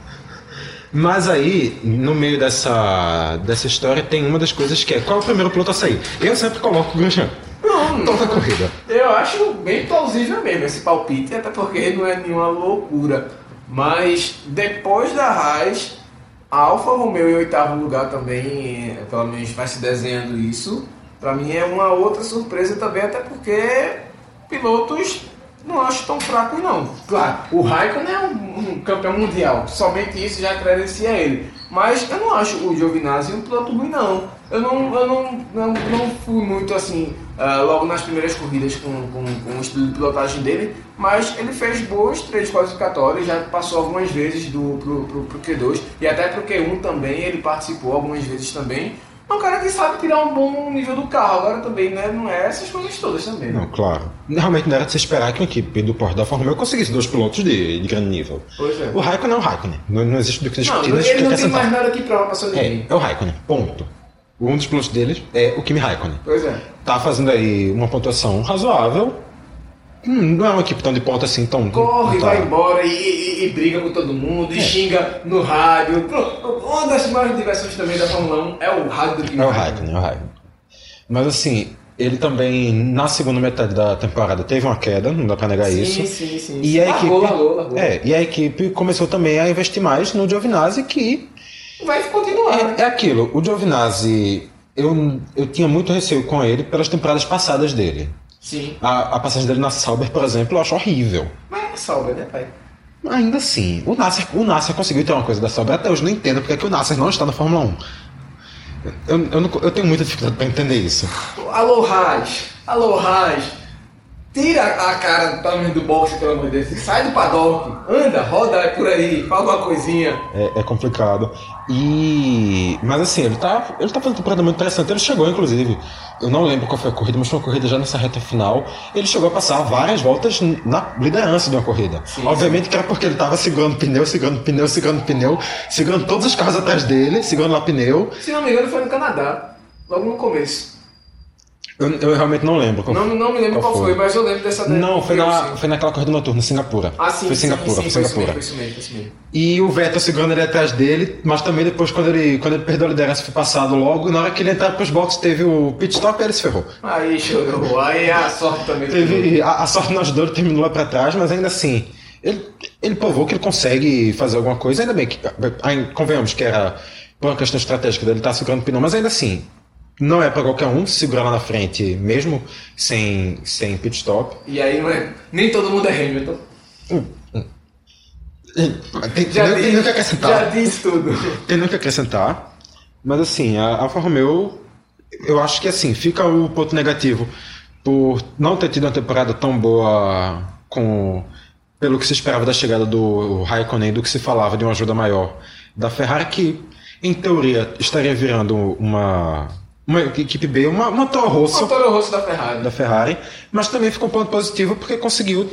Mas aí, no meio dessa, dessa história, tem uma das coisas que é qual é o primeiro piloto a sair? Eu sempre coloco o Grosjean. Não, Toda a corrida. Eu acho bem plausível mesmo esse palpite, até porque não é nenhuma loucura. Mas depois da Haas, a Alfa Romeo em oitavo lugar também, eh, pelo menos vai se desenhando isso. Pra mim é uma outra surpresa também, até porque pilotos não acho tão fracos não. Claro, o Raikkonen é um, um campeão mundial, somente isso já credencia ele. Mas eu não acho o Giovinazzi um piloto ruim não. Eu não, eu não, não, não fui muito assim, ah, logo nas primeiras corridas com, com, com o estilo de pilotagem dele, mas ele fez boas três qualificatórias, já passou algumas vezes do, pro, pro, pro Q2 e até pro Q1 também, ele participou algumas vezes também. É um cara que sabe tirar um bom nível do carro, agora também né, não é essas coisas todas também. Não, claro. Realmente não era de se esperar que uma equipe do porte da Fórmula 1 conseguisse dois pilotos de, de grande nível. Pois é. O Raikkonen é o Raikkonen. Não, não existe do que discutir, ele não existe não tem mais nada prova pra seu ninguém. É, é o Raikkonen. Ponto. Um dos pilotos deles é o Kimi Raikkonen. Pois é. Tá fazendo aí uma pontuação razoável. hum, não é uma equipe tão de ponta assim, tão. Corre, tá. vai embora e, e- e briga com todo mundo, e xinga no rádio. Uma das maiores diversões também da Fórmula 1 é o rádio do Kimi É o Raikkonen. É o Raikkonen. Mas assim, ele também, na segunda metade da temporada, teve uma queda, não dá pra negar Sim, isso. sim, sim. E a Largou, equipe. largou, largou. É, e a equipe começou também a investir mais no Giovinazzi, que Vai continuar, é, é aquilo. O Giovinazzi, eu, eu tinha muito receio com ele pelas temporadas passadas dele. Sim. A, a passagem dele na Sauber, por exemplo, eu acho horrível. Mas é Sauber, né, pai? Ainda assim, o Nasser, o Nasser conseguiu ter uma coisa da Sauber. Até hoje não entendo porque é que o Nasser não está na Fórmula 1. Eu, eu, não- eu tenho muita dificuldade para entender isso. Alô, Raj. Alô, Raj. Tira a cara menos do boxe, pelo amor de Deus. Sai do paddock. Anda, roda por aí. Fala uma coisinha. É, é complicado. E. Mas assim, ele tá, ele tá fazendo uma temporada muito interessante. Ele chegou, inclusive. Eu não lembro qual foi a corrida, mas foi uma corrida já nessa reta final. Ele chegou a passar várias voltas na liderança de uma corrida. Obviamente que era porque ele tava segurando pneu, segurando pneu, segurando pneu, segurando todos os carros atrás dele, segurando lá pneu. Se não me engano, foi no Canadá. Logo no começo. Eu, eu realmente não lembro. Qual, Não, não me lembro qual, foi, mas eu lembro dessa Não, foi, na, foi naquela corrida noturna, Singapura. Ah, sim, foi sim, Singapura, sim, foi foi Singapura. foi isso mesmo, foi isso mesmo. E o Vettel segurando ele atrás dele, mas também depois, quando ele, quando ele perdeu a liderança, foi passado logo. Na hora que ele entrar pros boxes, teve o pit stop e ele se ferrou. Aí chorou, aí a sorte também. Teve, a, a sorte não ajudou, ele terminou lá pra trás, mas ainda assim, ele, ele provou que ele consegue fazer alguma coisa. Ainda bem que, aí, convenhamos que era por uma questão estratégica dele estar segurando o pneu, mas ainda assim, não é pra qualquer um segurar lá na frente, mesmo sem, sem pit stop. E aí, não é- nem todo mundo é Hamilton. Tem, tem, tem nem o que acrescentar. já disse tudo. Tem que acrescentar. Mas assim, a Alfa Romeo, eu acho que assim, fica o ponto negativo por não ter tido uma temporada tão boa com pelo que se esperava da chegada do Raikkonen, do que se falava de uma ajuda maior da Ferrari, que em teoria estaria virando uma, uma equipe B, uma, uma Toro Rosso O Toro Rosso da Ferrari. da Ferrari, mas também ficou um ponto positivo porque conseguiu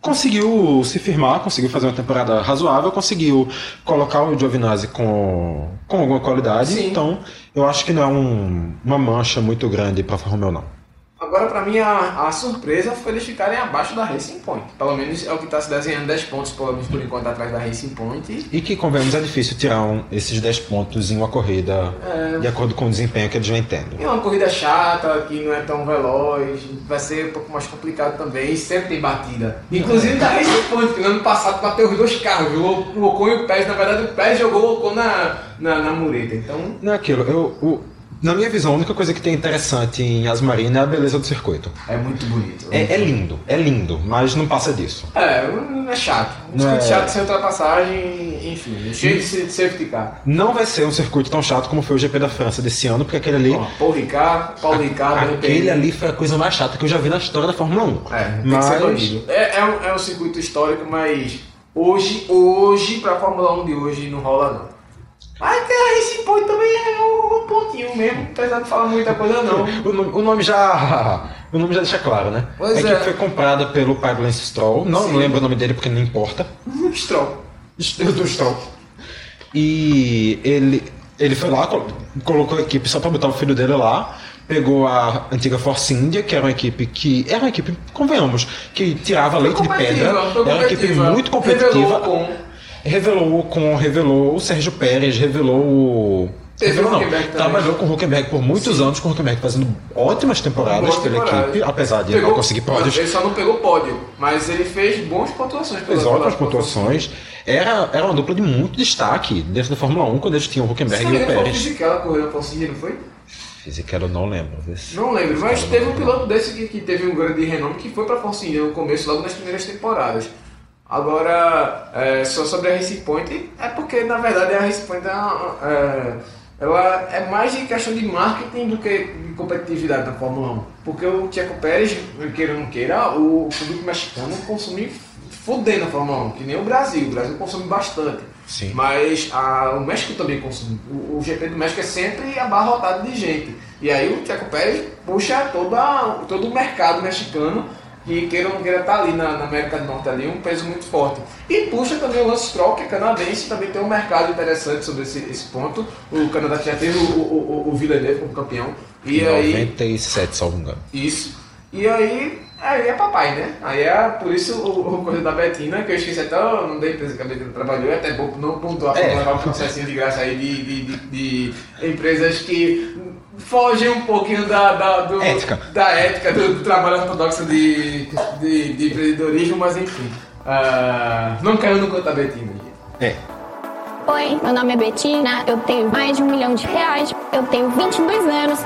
conseguiu se firmar, conseguiu fazer uma temporada razoável, conseguiu colocar o Giovinazzi com, com alguma qualidade, Sim. então eu acho que não é um- uma mancha muito grande para a Romeo não. Agora, pra mim, a, a surpresa foi eles ficarem abaixo da Racing Point. Pelo menos é o que está se desenhando 10 pontos, pelo menos por enquanto, atrás da Racing Point. E que, convenhamos, é difícil tirar um- esses 10 pontos em uma corrida de acordo com o desempenho que eles vêm tendo. É uma corrida chata, que não é tão veloz, vai ser um pouco mais complicado também, e sempre tem batida. Inclusive da Racing Point, que no ano passado bateu os dois carros, jogou o Ocon e o Pérez, na verdade o Pérez jogou o Ocon na, na, na mureta, então... Não é aquilo, eu, o- na minha visão, a única coisa que tem interessante em Asmarina é a beleza do circuito. É muito bonito. É, é lindo, é lindo, mas não passa disso. É, é chato. Um Não circuito é- chato sem ultrapassagem, enfim, cheio de safety car. Não vai ser um circuito tão chato como foi o GP da França desse ano, porque aquele ali. Ó, Paul Ricard, Paulo Ricardo, Aquele ali foi a coisa mais chata que eu já vi na história da Fórmula 1. É, tem mas. que ser banido. É, é, um, é um circuito histórico, mas hoje, hoje, pra Fórmula 1 de hoje, não rola não. Mas que a Racing Point também é um, um pontinho mesmo, apesar de falar muita coisa não. (laughs) O nome, o nome já. (laughs) O nome já deixa claro, né? Pois a equipe é. foi comprada pelo pai do Lance Stroll. Não Sim. lembro o nome dele porque não importa. Stroll. do Stroll. E ele, ele foi lá, col- colocou a equipe só pra botar o filho dele lá. Pegou a antiga Force India, que era uma equipe que. Era uma equipe, convenhamos, que tirava leite de pedra. Era uma equipe muito competitiva. Revelou o. Revelou o Sérgio Pérez, revelou o. Teve não, trabalhou com o Huckenberg por muitos anos, com o Huckenberg fazendo ótimas temporadas pela temporadas. equipe, apesar de ele não conseguir pódios. Ele só não pegou pódio, mas ele fez boas pontuações. fez ótimas pela- pontuações. Era, era uma dupla de muito destaque dentro da Fórmula 1 quando eles tinham o Huckenberg me e o foi Pérez. Fisichella que correu na Force India, não foi? Fisichella eu não lembro. Não lembro, mas teve um piloto desse que, que teve um grande renome que foi pra Force India no começo, logo nas primeiras temporadas. Agora, é, só sobre a Race Point, é porque na verdade a Race Point é, é, ela é mais de questão de marketing do que de competitividade na Fórmula 1. Porque o Checo Pérez, queira ou não queira, o público mexicano consome fudendo a Fórmula 1, que nem o Brasil. O Brasil consome bastante. Sim. Mas a- o México também consome. O, o GP do México é sempre abarrotado de gente. E aí o Checo Pérez puxa toda, todo o mercado mexicano que queira ou não queira estar ali na, na América do Norte ali, um peso muito forte. E puxa também o Lance Stroll, que é canadense, também tem um mercado interessante sobre esse, esse ponto. O Canadá já teve o, o, o, o Villeneuve como campeão. E aí, 97, salvo engano. isso. E aí Aí é papai, né? Aí é por isso o, o coisa da Betina, que eu esqueci até o nome da empresa que a Betina trabalhou, é até bom não pontuar pra É. levar um processinho de graça aí de, de, de- de empresas que fogem um pouquinho da, da, do- Ética. da ética do, do trabalho ortodoxo de, de, de empreendedorismo, mas enfim. ah, não caiu no conto da Betina. É. Oi, meu nome é Betina, eu tenho mais de um milhão de reais, eu tenho 22 anos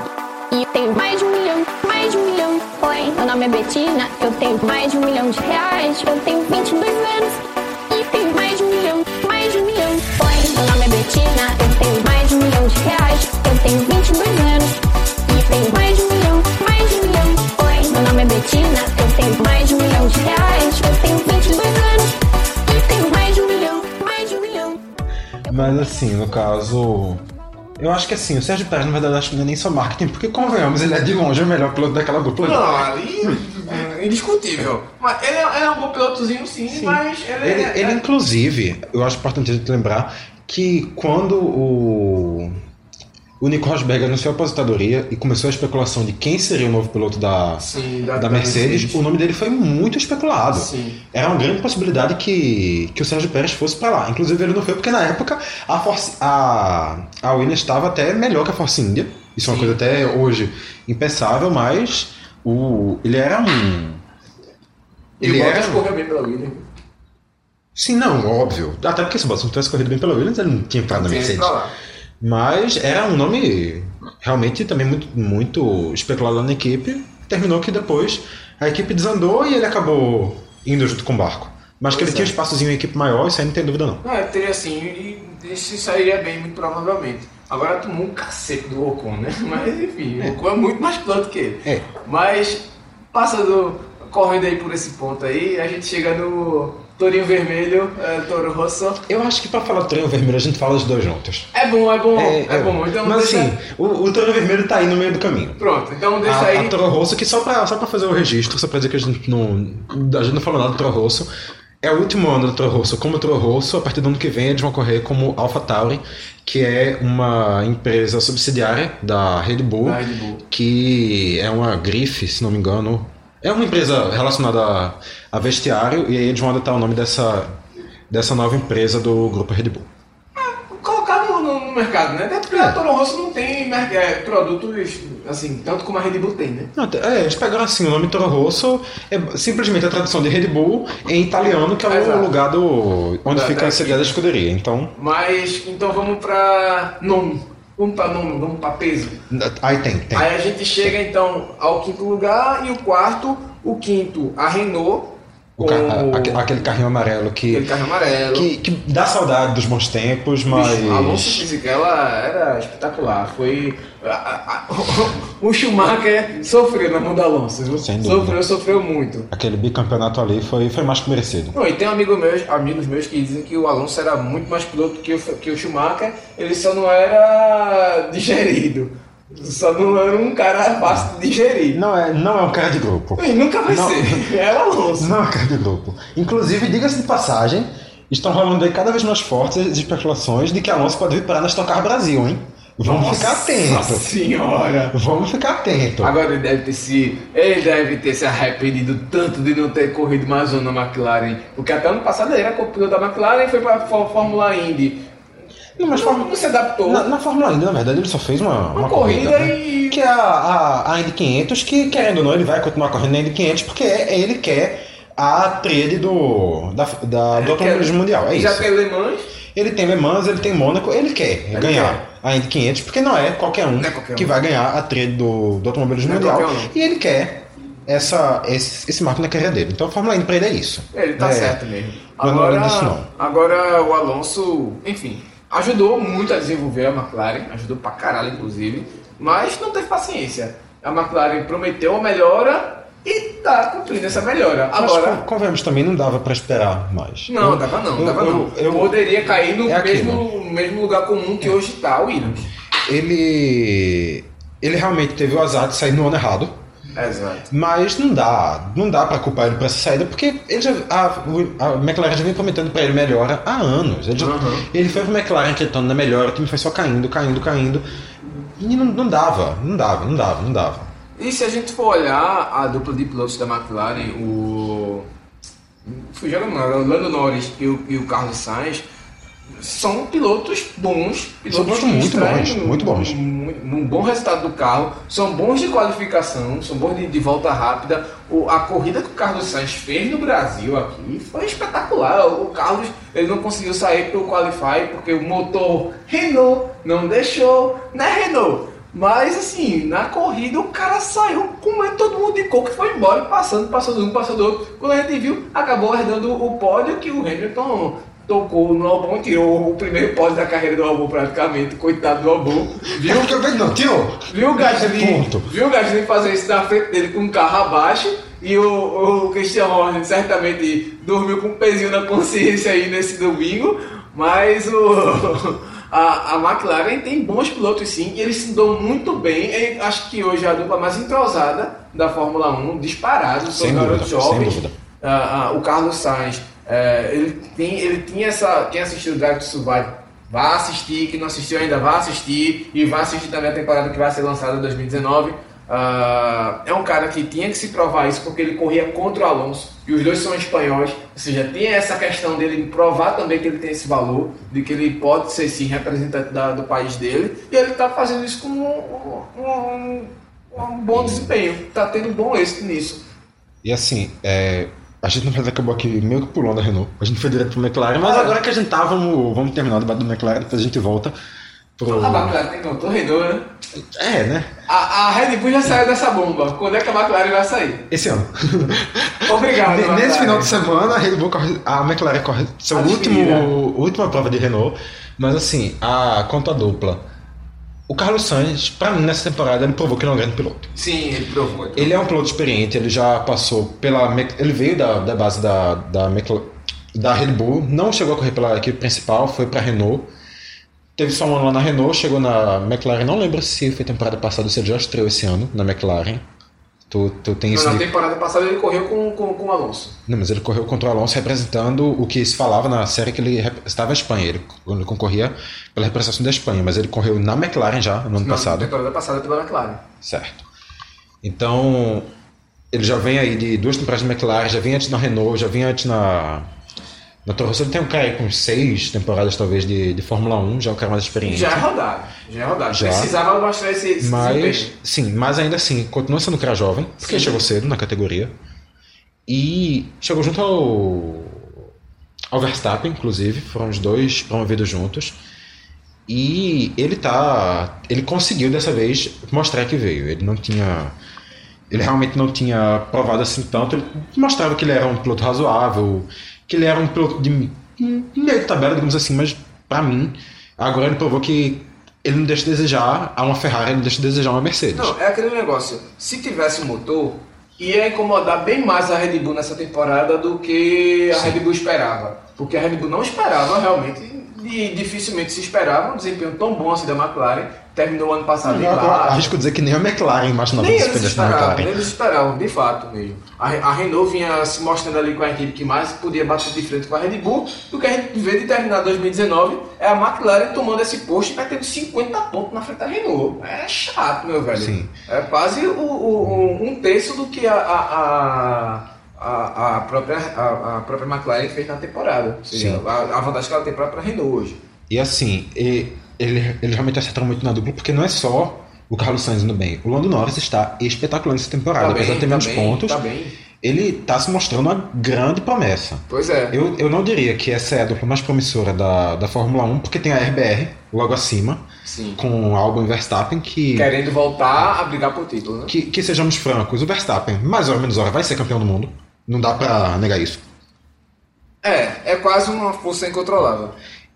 e tenho mais de um milhão, mais de um milhão. Oi, meu nome é Betina, eu tenho mais de um milhão de reais, eu tenho 22 anos e tenho mais de um milhão, mais de um milhão. Oi, meu nome é Betina, eu tenho mais de um milhão de reais, eu tenho 22 anos e tenho mais de um milhão, mais de um milhão. Oi, meu nome é Betina, eu tenho mais de um milhão de reais, eu tenho 22 anos e tenho mais de um milhão, mais de um milhão. Mas assim, no caso. Eu acho que assim, o Sérgio Pérez, na verdade, acho que não é nem só marketing, porque convenhamos, ele é de longe o melhor piloto daquela dupla. Não, ali é indiscutível. Mas ele é, ele é um bom pilotozinho sim, mas ele, Ele, é, ele, é- inclusive, eu acho importante a gente lembrar que quando o, o Nico Rosberg anunciou a aposentadoria e começou a especulação de quem seria o novo piloto da, Sim, da, da- Mercedes, Mercedes. o nome dele foi muito especulado. Sim. Era uma grande possibilidade que, que o Sérgio Pérez fosse para lá. Inclusive, ele não foi porque na época a, Force, a, a Williams estava até melhor que a Force India. Isso é uma Sim. coisa até hoje impensável, mas o, ele era um. E Ele o era. Bottas correu bem pela Williams. Sim, não, óbvio. Até porque se o Bottas não tivesse corrido bem pela Williams, ele não tinha entrado na Mercedes. pra lá. Mas era um nome realmente também muito, muito especulado na equipe. Terminou que depois a equipe desandou e ele acabou indo junto com o barco. Mas que Pois ele tinha é. um espaçozinho em equipe maior, isso aí não tem dúvida não. É, teria assim, e isso sairia bem, muito provavelmente. Agora tomou um cacete do Ocon, né? (laughs) Mas enfim, o Ocon é muito mais piloto que ele. É. Mas, passando, correndo aí por esse ponto aí, a gente chega no Torinho Vermelho, é, Toro Rosso. Eu acho que pra falar do treino vermelho a gente fala dos dois juntos. É bom, é bom, é, bom. Então mas deixa... assim, o, o vermelho tá aí no meio do caminho. Pronto, então deixa A, aí. a Toro Rosso, que só pra, só pra fazer o registro, só pra dizer que a gente não. A gente não falou nada do Toro Rosso. É o último ano do Toro Rosso como Toro Rosso. A partir do ano que vem eles vão correr como Alpha Tauri, que é uma empresa subsidiária da Red Bull, Da Red Bull. que é uma grife, se não me engano. É uma empresa relacionada a, a vestiário, e aí eles vão adotar o nome dessa, dessa nova empresa do grupo Red Bull. Colocar no, no- no mercado, né? Até porque É. a Toro Rosso não tem é, produtos, assim, tanto como a Red Bull tem, né? Não, é, eles pegaram assim, o nome Toro Rosso é simplesmente a tradução de Red Bull em italiano, que é o lugar do, onde Da- fica da a sede da escuderia. Então, Mas, então vamos pra nono. Vamos pra nono, vamos pra peso. aí tem, tem. Aí a gente chega então ao quinto lugar e o quarto, o quinto, a Renault. O com ca- a- aque- aquele carrinho amarelo que, aquele carro amarelo. que, que dá saudade dos bons tempos, mas. Bicho, Alonso Fisichella era espetacular. Foi. (laughs) o Schumacher sofreu na mão do Alonso. Sofreu, sofreu muito. Aquele bicampeonato ali foi, foi mais que merecido. Não, e tem amigo meus, amigos meus que dizem que o Alonso era muito mais piloto que o, que o Schumacher, ele só não era digerido. Só não era um cara fácil de digerir. Não é, não é um cara de grupo. E nunca vai Não. ser. (laughs) É o Alonso. Não é um cara de grupo. Inclusive, diga-se de passagem, estão rolando aí cada vez mais fortes as especulações de que Alonso pode vir parar na Stock Car Brasil, hein? Vamos ficar Nossa atentos. senhora. Vamos ficar atentos. Agora ele deve ter se. Ele deve ter se arrependido tanto de não ter corrido mais um na McLaren. Porque até ano passado ele era piloto da McLaren e foi pra Fó- Fórmula Indy. Não, mas Não, não se adaptou. Na, na Fórmula Indy, na verdade, ele só fez uma, uma, corrida né? e- Que é a, a, a Indy 500, que querendo ou não, ele vai continuar correndo na Indy 500 porque é, ele quer a tríade do, da, da, do automobilismo mundial. É Já isso. tem Le Mans, Ele tem Le Mans, ele tem Mônaco, ele quer ganhar a Indy 500 porque não é qualquer um é qualquer um. que vai ganhar a tríade do, do automobilismo Não é mundial. qualquer um, e ele quer essa, esse, esse marco na carreira dele. Então a Fórmula Indy pra ele é isso. ele tá É. certo mesmo. Não é Agora, disso, não. agora o Alonso, enfim, ajudou muito a desenvolver a McLaren, ajudou pra caralho, inclusive, mas não teve paciência. A McLaren prometeu a melhora e tá cumprindo essa melhora. Mas Agora. convenhamos também, não dava pra esperar mais. Não, Eu- dava não, eu- dava eu- não. eu- Poderia cair no É mesmo, aquilo. no mesmo lugar comum que hoje tá o Williams. ele ele realmente teve o azar de sair no ano errado, Exato. mas não dá, não dá para culpar ele por essa saída, porque ele já, a, a McLaren já vem prometendo para ele melhora há anos. Ele, já- Uhum. ele foi pro McLaren acreditando na melhora, o time foi só caindo, caindo, caindo. E não, não dava, não dava, não dava, não dava. E se a gente for olhar a dupla de pilotos da McLaren, o. Fugiu o Lando Norris e o, e o Carlos Sainz, são pilotos bons. Pilotos São muito bons, muito bons. Um, um bom resultado do carro, são bons de qualificação, são bons de, de volta rápida. O, a corrida que o Carlos Sainz fez no Brasil aqui foi espetacular. O Carlos ele não conseguiu sair pelo Qualify porque o motor Renault não deixou, né Renault? Mas assim, na corrida o cara saiu comendo todo mundo de coco e foi embora, passando, passando um, passando outro. Quando a gente viu, acabou herdando o pódio que o Hamilton tocou no Albon, tirou o primeiro pódio da carreira do Albon praticamente, coitado do Albon. Viu, Não, tirou. viu o Gasly, Ponto. viu o Gasly fazer isso na frente dele com o carro abaixo e o, o Christian Horner certamente dormiu com um pezinho na consciência aí nesse domingo, mas o, a, a McLaren tem bons pilotos sim, e eles se dão muito bem. E acho que hoje é a dupla mais entrosada da Fórmula 1, disparado, são garotos jovens. Ah, ah, o Carlos Sainz, é, ele, tem, ele tinha essa. Quem assistiu Drive to Survive, vá assistir. Quem não assistiu ainda, vá assistir. E vá assistir também a temporada que vai ser lançada em 2019. Ah, é um cara que tinha que se provar isso porque ele corria contra o Alonso e os dois são espanhóis, ou seja, tem essa questão dele provar também que ele tem esse valor, de que ele pode ser sim representante da- do país dele, e ele está fazendo isso com um, um- um bom desempenho, está tendo bom êxito nisso. E assim, é, a gente não acabou aqui meio que pulando a Renault. A gente foi direto pro McLaren, mas agora que a gente tá, vamos, vamos terminar o debate do McLaren, depois a gente volta pro. A McLaren tem motor Renault, né? É, né? A, a Red Bull já saiu dessa bomba. Quando é que a McLaren vai sair? Esse ano. (laughs) Obrigado. Nesse McLaren. final de semana, a Red Bull corre, a McLaren corre seu A último, última prova de Renault. Mas assim, a conta dupla. O Carlos Sainz, pra mim, nessa temporada, ele provou que ele é um grande piloto. Sim, ele provou. Ele é um piloto experiente, ele já passou pela. Ele veio da, da base da, da, da Red Bull, não chegou a correr pela equipe principal, foi pra Renault. Teve só um ano lá na Renault, chegou na McLaren, não lembro se foi temporada passada ou se ele já estreou esse ano na McLaren. Tu, tu tem Não, isso na de- temporada passada ele correu com, com, com o Alonso. Não, mas ele correu contra o Alonso representando o que se falava na série que ele estava na Espanha. Ele, ele concorria pela representação da Espanha, mas ele correu na McLaren já, no ano Na passado. temporada passada pela McLaren. Certo. Então, ele já vem aí de duas temporadas de McLaren, já vem antes na Renault, já vem antes na. Rosso. Ele tem um cara aí com seis temporadas, talvez, de, de Fórmula 1, já é o cara mais experiente. Já é rodado. Já é rodado. Já. Precisava mostrar esse, esse Mas, desempenho. sim, mas ainda assim, continua sendo um cara jovem, porque Sim. chegou cedo na categoria. E chegou junto ao, ao Verstappen, inclusive, foram os dois promovidos juntos. E ele tá. Ele conseguiu dessa vez mostrar que veio. Ele não tinha. Ele realmente não tinha provado assim tanto. Ele mostrava que ele era um piloto razoável, que ele era um piloto de meio de tabela, digamos assim, mas pra mim, agora ele provou que ele não deixa de desejar a uma Ferrari, ele não deixa de desejar uma Mercedes. Não, é aquele negócio. Se tivesse um motor, ia incomodar bem mais a Red Bull nessa temporada do que a Red Bull esperava. Porque a Red Bull não esperava realmente, e dificilmente se esperava um desempenho tão bom assim da McLaren. Terminou o ano passado em arrisco dizer que nem a McLaren imaginava Nem eles esperavam, McLaren. eles esperavam, de fato mesmo. A, a Renault vinha se mostrando ali com a equipe que mais podia bater de frente com a Red Bull. E o que a gente vê de terminar 2019 é a McLaren tomando esse posto e metendo 50 pontos na frente da Renault. É chato, meu velho. Sim. É quase o- o- um, um terço do que a, a, a, a, a própria, a, a própria McLaren fez na temporada. Seja, Sim. a, a vantagem que ela tem para a Renault hoje. E assim, e- ele, ele realmente acertaram muito na dupla, porque não é só o Carlos Sainz indo bem. O Lando Norris está espetacular nessa temporada. Tá Apesar de ter menos bem, pontos, Tá bem. ele está se mostrando uma grande promessa. Pois é. Eu, eu não diria que essa é a dupla mais promissora da, da Fórmula 1, porque tem a RBR logo acima, Sim. com o Albon e Verstappen, que, Querendo voltar a brigar por título, né? que, que sejamos francos, o Verstappen, mais ou menos hora, vai ser campeão do mundo. Não dá pra negar isso. É, é quase uma força incontrolável.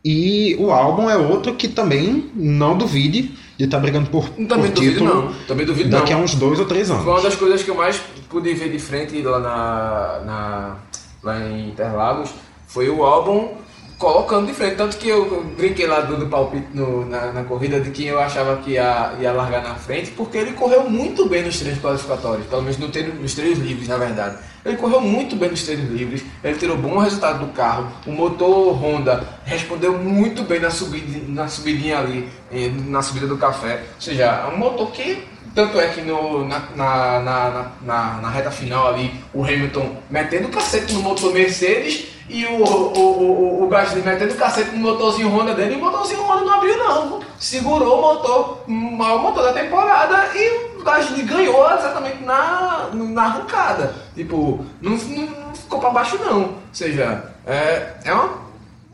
E o Albon é outro que também não duvide de estar brigando por, Também por duvido título não. Também duvido daqui não. a uns dois ou três Foi uma anos. das coisas que eu mais pude ver de frente lá, na, na- lá em Interlagos foi o álbum colocando de frente. Tanto que eu brinquei lá do, do palpite no- na, na corrida de que eu achava que ia, ia largar na frente, porque ele correu muito bem nos treinos qualificatórios, pelo menos no nos treinos livres, na verdade. Ele correu muito bem nos treinos livres, ele tirou bom resultado do carro, o motor Honda respondeu muito bem na, subida, na subidinha ali, eh, na subida do café. Ou seja, é um motor que Tanto é que no, na, na, na, na, na reta final ali, o Hamilton metendo o cacete no motor Mercedes e o, o, o, o Gasly metendo o cacete no motorzinho Honda dele e o motorzinho Honda não abriu não. Segurou o motor, o maior motor da temporada e o Gasly ganhou exatamente na, na arrancada. Tipo, não, não, ficou pra baixo não. Ou seja, é, é uma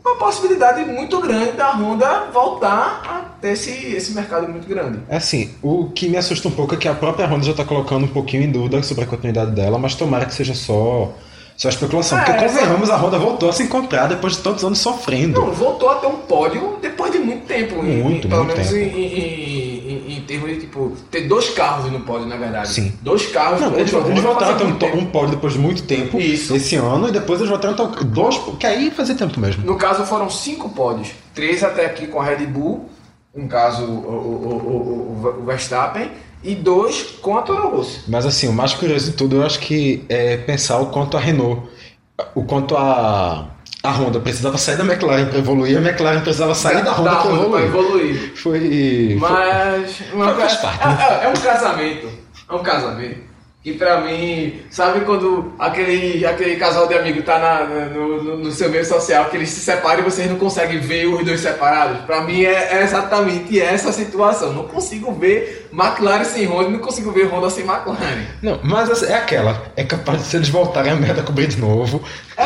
uma possibilidade muito grande da Honda voltar a ter esse, esse mercado muito grande. É assim, o que me assusta um pouco é que a própria Honda já está colocando um pouquinho em dúvida sobre a continuidade dela, mas tomara que seja só, só especulação. É, porque convenhamos, a Honda voltou a se encontrar depois de tantos anos sofrendo. Não, voltou a ter um pódio depois de muito tempo. em- Muito, em, pelo muito menos tempo. Em, em, em, termos de tipo, ter dois carros no pódio, na verdade. Sim. Dois carros. Não, eles, eles voltaram fazer um, tempo. um pódio depois de muito tempo Isso. esse ano, e depois eles voltaram dois, que aí fazia tempo mesmo. No caso foram cinco pódios. Três até aqui com a Red Bull, no caso o, o, o, o, o Verstappen, e dois com a Toro Rosso. Mas assim, o mais curioso de tudo eu acho que é pensar o quanto a Renault, o quanto a, a Honda precisava sair da McLaren para evoluir, a McLaren precisava sair da Honda para evoluir. evoluir. Foi. Mas uma Faz coisa- parte, é, né? é- é um casamento. É um casamento. E pra mim, sabe quando aquele, aquele casal de amigo tá na- no, no- no seu meio social, que eles se separam e vocês não conseguem ver os dois separados? Pra mim é, é exatamente essa situação. Não consigo ver McLaren sem Honda, não consigo ver Honda sem McLaren. Não, mas assim, é aquela. É capaz de se eles voltarem a merda cobrir de novo. É,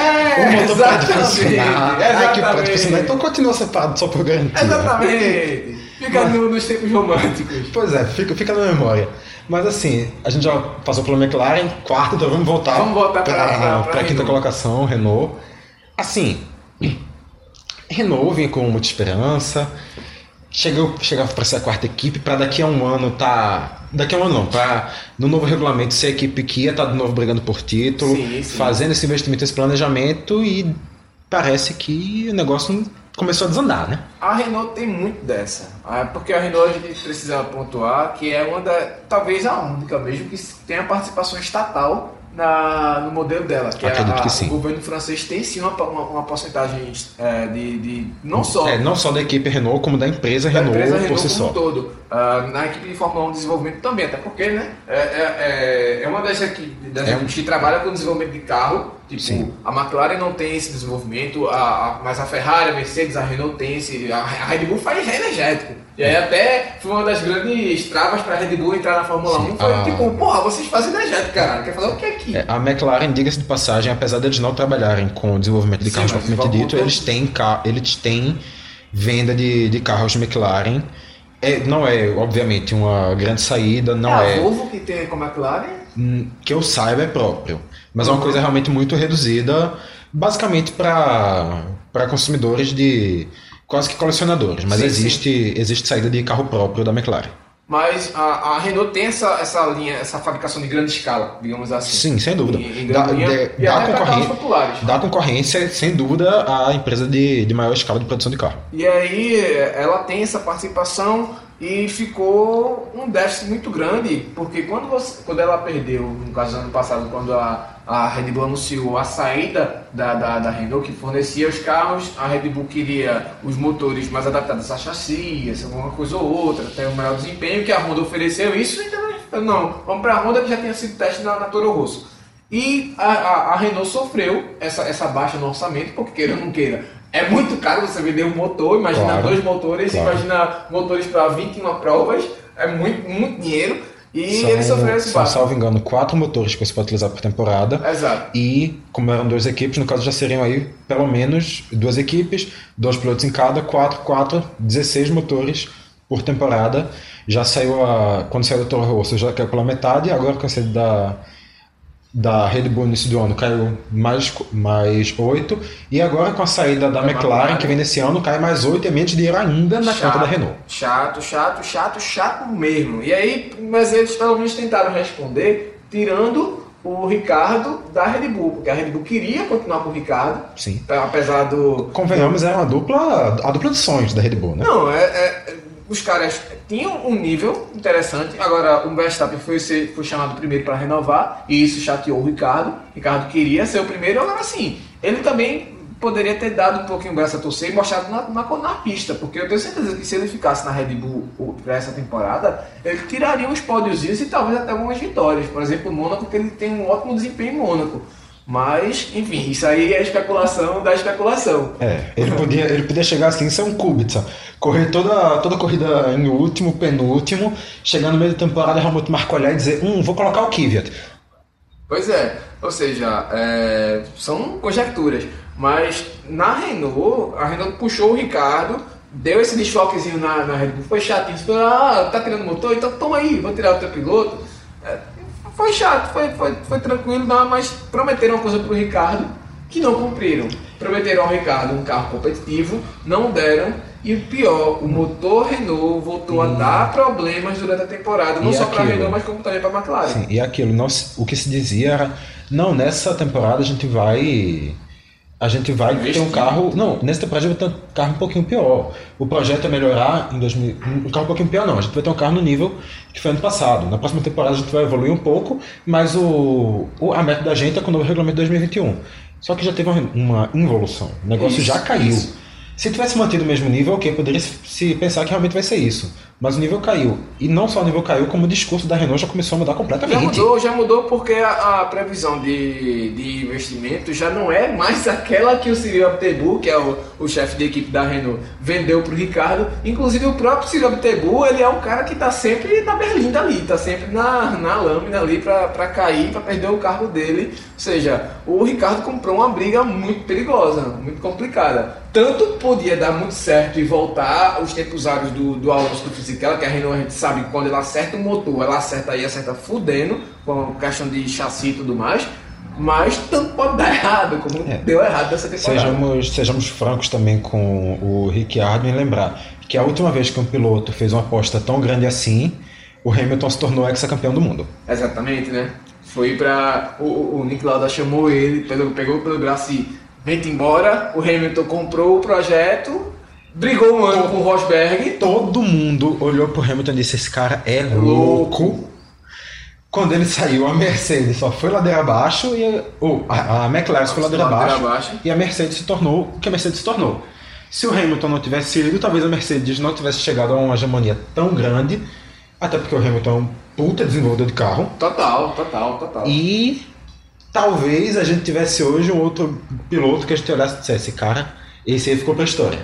o motor exatamente, funcionar. A equipe pode exatamente. funcionar. Então continua separado só por garantia. Exatamente. Fica no- nos tempos românticos. Pois é, fica, fica na memória. Mas assim, a gente já passou pela McLaren, quarta, então vamos voltar, Vamos voltar pra pra quinta colocação, Renault. Assim, (clears throat) Renault vinha com muita esperança, chegou, chegava para ser a quarta equipe, para daqui a um ano tá. Daqui a um ano não, para no novo regulamento ser a equipe que ia estar de novo brigando por título, Sim, sim. fazendo esse investimento, esse planejamento e parece que o negócio começou a desandar, né? A Renault tem muito dessa. Ah, Porque a Renault a gente precisa pontuar que é uma da. talvez a única mesmo que tem a participação estatal na, no modelo dela. Que é Acredito a- que sim. O governo francês tem sim uma, uma, uma porcentagem é, de, de. não só. É, não só da equipe Renault, como da empresa da Renault empresa por Renault si como só. todo. Ah, na equipe de Fórmula 1 de desenvolvimento também, até porque, né? É, é, é- é uma das É equipes que trabalha com desenvolvimento de carro. Tipo, Sim. a McLaren não tem esse desenvolvimento, a, a- mas a Ferrari, a Mercedes, a Renault tem esse. A, a Red Bull faz energético. E aí até foi uma das grandes travas para a Red Bull entrar na Fórmula Sim, 1. Foi a- tipo, porra, vocês fazem energético, caralho. Quer fazer o que aqui? É, a McLaren, diga-se de passagem, apesar deles não trabalharem com desenvolvimento de carros propriamente dito, eles têm, eles têm venda de, de carros McLaren. É, não é, obviamente, uma grande saída, não é é. a Volvo que tem com a McLaren. Hum, que eu saiba é próprio. Mas é uma coisa realmente muito reduzida, basicamente para consumidores de quase que colecionadores. Mas Sim, existe, existe saída de carro próprio da McLaren. Mas a, a Renault tem essa, essa linha, essa fabricação de grande escala, digamos assim. Sim, sem dúvida. Em, em linha, de- e dá concorrência, dá concorrência, sem dúvida, à empresa de, de maior escala de produção de carro. E aí ela tem essa participação e ficou um déficit muito grande, porque quando, você, quando ela perdeu, no caso do ano passado, quando a, a Red Bull anunciou a saída da, da, da Renault, que fornecia os carros, a Red Bull queria os motores mais adaptados a chassi, alguma coisa ou outra, até um melhor desempenho, que a Honda ofereceu isso, então não, vamos para a Honda que já tinha sido teste na, na Toro Rosso. E a, a, a Renault sofreu essa, essa baixa no orçamento, porque queira ou não queira, é muito caro você vender um motor, imagina Claro, dois motores, claro. imagina motores para 21 provas, é muito, muito dinheiro. E são, ele sofreu esse são, salvo engano, quatro motores que você pode utilizar por temporada. Exato. E, como eram duas equipes, no caso já seriam aí pelo menos duas equipes, dois pilotos em cada, quatro, quatro, 16 motores por temporada. Já saiu a. Quando saiu da Toro Rosso já caiu pela metade, agora com a da, da Red Bull no início do ano caiu mais, mais 8. E agora com a saída da Da McLaren, McLaren. que vem nesse ano, cai mais 8 e é menos dinheiro ainda na conta da Renault. Chato, chato, chato, chato mesmo. E aí, mas eles pelo menos tentaram responder tirando o Ricardo da Red Bull, porque a Red Bull queria continuar com o Ricardo, Sim. apesar do. Convenhamos, era uma dupla, a dupla de sonhos da Red Bull, né? Não, é, é- os caras tinham um nível interessante. Agora, o Verstappen foi, ser- foi chamado primeiro para renovar, e isso chateou o Ricardo. O Ricardo queria ser o primeiro, agora sim. Ele também poderia ter dado um pouquinho o braço a torcer e mostrado na, na, na pista, porque eu tenho certeza que se ele ficasse na Red Bull para essa temporada, ele tiraria uns pódiozinhos e talvez até algumas vitórias. Por exemplo, o Mônaco, que ele tem um ótimo desempenho em Mônaco. Mas, enfim, isso aí é especulação da especulação. É, ele podia, ele podia chegar assim, ser um Kubica, correr toda, toda a corrida em último, penúltimo, chegar no meio da temporada, realmente marcar olhar e dizer, hum, vou colocar o Kvyat. Pois é, ou seja, é, são conjecturas. Mas na Renault, a Renault puxou o Ricardo, deu esse desfoquezinho na, na Red Bull, foi chato. Disse, ah, tá tirando motor? Então toma aí, vou tirar o teu piloto. É, foi chato, foi, foi, foi tranquilo, não, mas prometeram uma coisa pro Ricardo que não cumpriram. Prometeram ao Ricardo um carro competitivo, não deram. E o pior, o motor Renault voltou a dar problemas durante a temporada, não E só para? Renault, mas como também para McLaren. Sim, e aquilo, nós, o que se dizia era, não, nessa temporada a gente vai. A gente vai ter um carro. Não, nessa temporada vai ter um carro um pouquinho pior. O projeto é melhorar em 2000. Um carro um pouquinho pior, não. A gente vai ter um carro no nível que foi ano passado. Na próxima temporada a gente vai evoluir um pouco, mas o, o- a meta da gente é com o novo regulamento de 2021. Só que já teve uma, uma involução. O negócio Isso, já caiu. isso. Se tivesse mantido o mesmo nível, ok, poderia se- pensar que realmente vai ser isso. Mas o nível caiu. E não só o nível caiu, como o discurso da Renault já começou a mudar Já completamente. mudou, já mudou porque a, a previsão de, de investimento já não é mais (laughs) aquela que o Cyril Abtebu, que é o, o chefe de equipe da Renault, vendeu para o Ricardo. Inclusive o próprio Cyril Abtebu, ele é um cara que está sempre na berlinda ali, está sempre na, na lâmina ali para cair, para perder o cargo dele. Ou seja, o Ricardo comprou uma briga muito perigosa, muito complicada. Tanto podia dar muito certo e voltar aos tempos áureos do, do Alonso do Fisichella, que a Renault a gente sabe que quando ela acerta o motor, ela acerta aí, acerta fudendo, com a questão de chassi e tudo mais. Mas tanto pode dar errado, como É. deu errado dessa temporada. Sejamos, sejamos francos também com o Ricciardo em lembrar que a última vez que um piloto fez uma aposta tão grande assim, o Hamilton se tornou ex-campeão do mundo. Exatamente, né? Foi pra. O, o- o Nick Lauda chamou ele, pegou, pegou pelo braço e vem embora. O Hamilton comprou o projeto, brigou um ano com o Rosberg. Todo mundo olhou pro Hamilton e disse: Esse cara é louco. Quando ele saiu, a Mercedes só foi ladeira abaixo e ou, a, a McLaren foi ladeira Ladeira abaixo, abaixo. e a Mercedes se tornou o que a Mercedes se tornou. Se o Hamilton não tivesse ido, talvez a Mercedes não tivesse chegado a uma hegemonia tão grande, até porque o Hamilton é um puta desenvolvedor de carro. Total, total, total. E talvez a gente tivesse hoje um outro piloto que a gente olhasse e dissesse, cara, esse aí ficou pra história.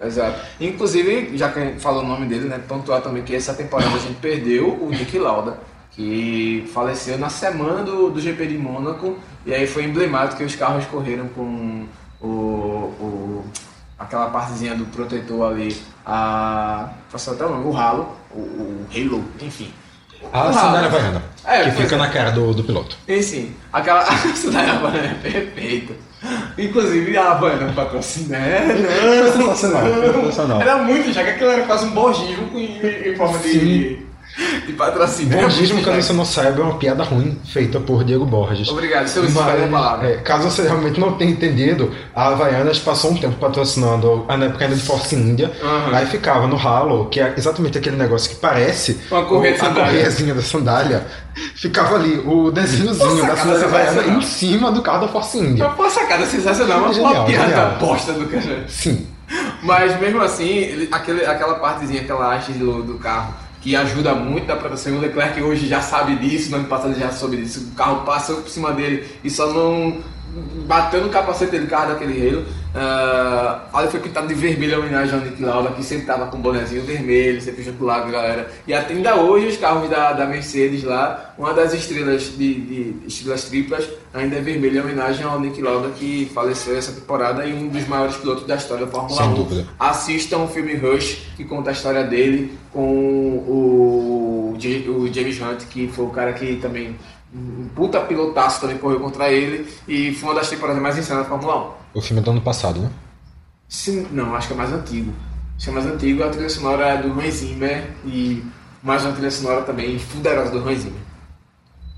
Exato. Inclusive, já que falou o nome dele, né? Pontuar também que essa temporada a gente perdeu o Nick Lauda, que faleceu na semana do, do GP de Mônaco. E aí foi emblemático que os carros correram com o, o- aquela partezinha do protetor ali, a. Passou até o nome, o ralo, o, o halo, enfim. A sandália havaiana, É, que fica é. na cara do, do piloto. Enfim, aquela (laughs) sandália havaiana é perfeita. Inclusive a Havaiana patrocina. É, não. sensacional. Era muito, já que aquilo era quase um borgismo em, em forma de, (laughs) de patrocínio. Bondismo, caso você não saiba, é uma piada ruim feita por Diego Borges. Obrigado, seu a palavra. é, caso você realmente não tenha entendido, a Havaianas passou um tempo patrocinando a na época ainda de Force India. Aham. Aí ficava no ralo, que é exatamente aquele negócio que parece Uma correia de a sandália. correiazinha da sandália. Ficava ali o desenhozinho da sandália havaiana em cima do carro da Force India. Uma sacada sensacional, uma, Genial, uma piada genial. bosta do cara. Sim. Mas mesmo assim, ele- aquele, aquela partezinha, aquela haste do, do carro que ajuda muito na proteção. O Leclerc hoje já sabe disso, no ano passado já soube disso. O carro passou por cima dele e só não bateu no capacete dele, o carro daquele Halo. Uh, ali foi pintado de vermelho em homenagem ao Nick Lauda, que sempre tava com um bonezinho vermelho, sempre junto lá com a galera. E até ainda hoje os carros da, da Mercedes lá, uma das estrelas de, de estrelas triplas ainda é vermelho em homenagem ao Nick Lauda que faleceu essa temporada e um dos maiores pilotos da história da Fórmula Sem 1. dúvida. Assistam o filme Rush, que conta a história dele com o, o James Hunt, que foi o cara que também, um puta pilotaço também correu contra ele e foi uma das temporadas mais insanas da Fórmula 1. O filme é do ano passado, né? Sim, não, acho que é mais antigo. Acho que é mais antigo, a trilha sonora é do Hans Zimmer e mais uma trilha sonora também fuderosa do Hans Zimmer.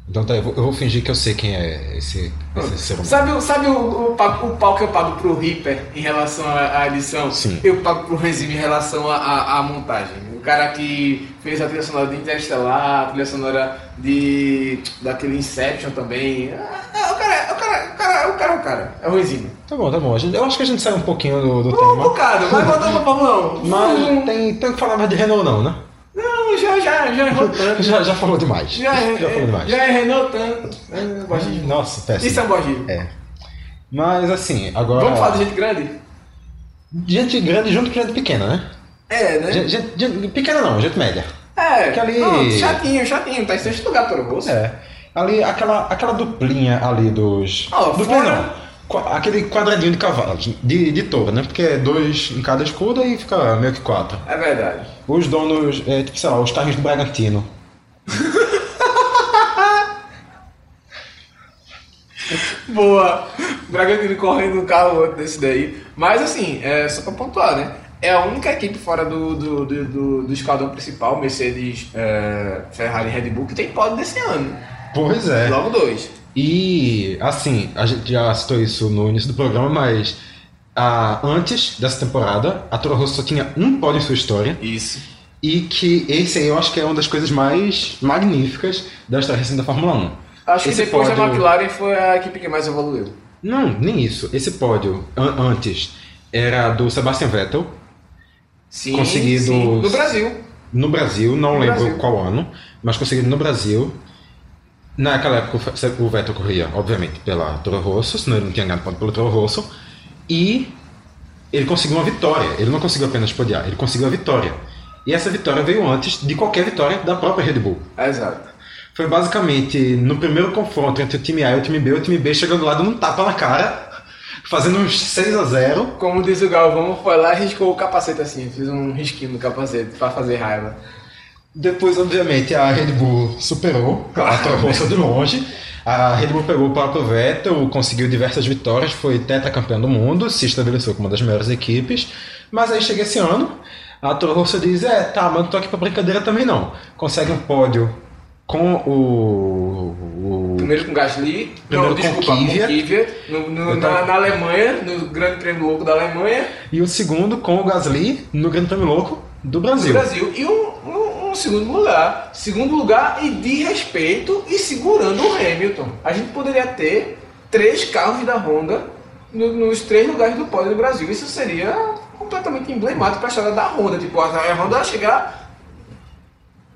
Então tá, eu vou, eu vou fingir que eu sei quem é esse, esse ser humano. Sabe, o- sabe o, o, o pau que eu pago pro Reaper em relação à, à edição? Sim. Eu pago pro Hans Zimmer em relação à, à, à montagem. O cara que fez a trilha sonora de Interstellar, a trilha sonora de daquele Inception também. Ah, O cara, o cara, o cara, o cara é o cara. É ruimzinho. Tá bom, tá bom. Eu acho que a gente sai um pouquinho do, do Um tema. bocado, mas voltando pra Fórmula 1. Mas tem, tem que falar mais de Renault não, né? Não, já, já, já errou tanto. (laughs) Já, já falou demais. Já, é, já falou demais. já é Renault tanto. É. Nossa, péssimo. Isso é um Borginho. É. Mas assim, agora. Vamos falar de gente grande? Gente grande junto com gente pequena, né? É, né? Gente, gente- pequena não, gente média. É, que ali- não, chatinho, chatinho, tá em sexto lugar Toro Rosso. É. Ali, aquela, aquela duplinha ali dos. Ó, duplinha fora- não. Aquele quadradinho de cavalos, de, de touro, né? Porque é dois em cada escudo e fica meio que quatro. É verdade. Os donos, é, tipo, sei lá, os carros do Bragantino. Boa! Bragantino correndo um carro outro desse daí. Mas assim, é só pra pontuar, né? É a única equipe fora do, do, do, do, do esquadrão principal, Mercedes, é, Ferrari e Red Bull, que tem pódio desse ano. Pois é. Logo dois. E, assim, a gente já citou isso no início do programa, mas ah, antes dessa temporada, a Toro Rosso só tinha um pódio em sua história. Isso. E que esse aí eu acho que é uma das coisas mais magníficas da história recente da Fórmula 1. Acho que Esse depois pódio- a McLaren foi a equipe que mais evoluiu. Não, nem isso. Esse pódio an- antes era do Sebastian Vettel, Sim, Conseguido- sim. No Brasil. no Brasil, não No lembro Brasil. qual ano, mas conseguido no Brasil. Naquela época o Vettel corria, obviamente, pela Toro Rosso, senão ele não tinha ganhado ponto pelo Toro Rosso. E ele conseguiu uma vitória. Ele não conseguiu apenas podiar, ele conseguiu a vitória. E essa vitória veio antes de qualquer vitória da própria Red Bull. Exato. Foi basicamente no primeiro confronto entre o time A e o time B, o time B chegando lá dando um tapa na cara, fazendo uns 6 a 0 Como diz o Galvão, foi lá e riscou o capacete assim, fiz um risquinho no capacete pra fazer raiva. Depois, obviamente, a Red Bull superou a Toro Rosso de longe. A Red Bull pegou o próprio Vettel, conseguiu diversas vitórias, foi tetracampeão do mundo, se estabeleceu como uma das melhores equipes. Mas aí chega esse ano, a Toro Rosso diz: É, tá, mas não tô aqui pra brincadeira também não. Consegue um pódio com o. o- Primeiro com Gasly, Primeiro não, com desculpa, com Kvyat. Kvyat, no- no- Eu na, na Alemanha, no Grande Prêmio Louco da Alemanha, E o segundo com o Gasly no Grande Prêmio Louco do no Brasil. Brasil. E um, um- um segundo lugar. Segundo lugar e de respeito e segurando o Hamilton. A gente poderia ter três carros da Honda no- nos três lugares do pódio do Brasil. Isso seria completamente emblemático para a história da Honda. Tipo, a a Honda chegar.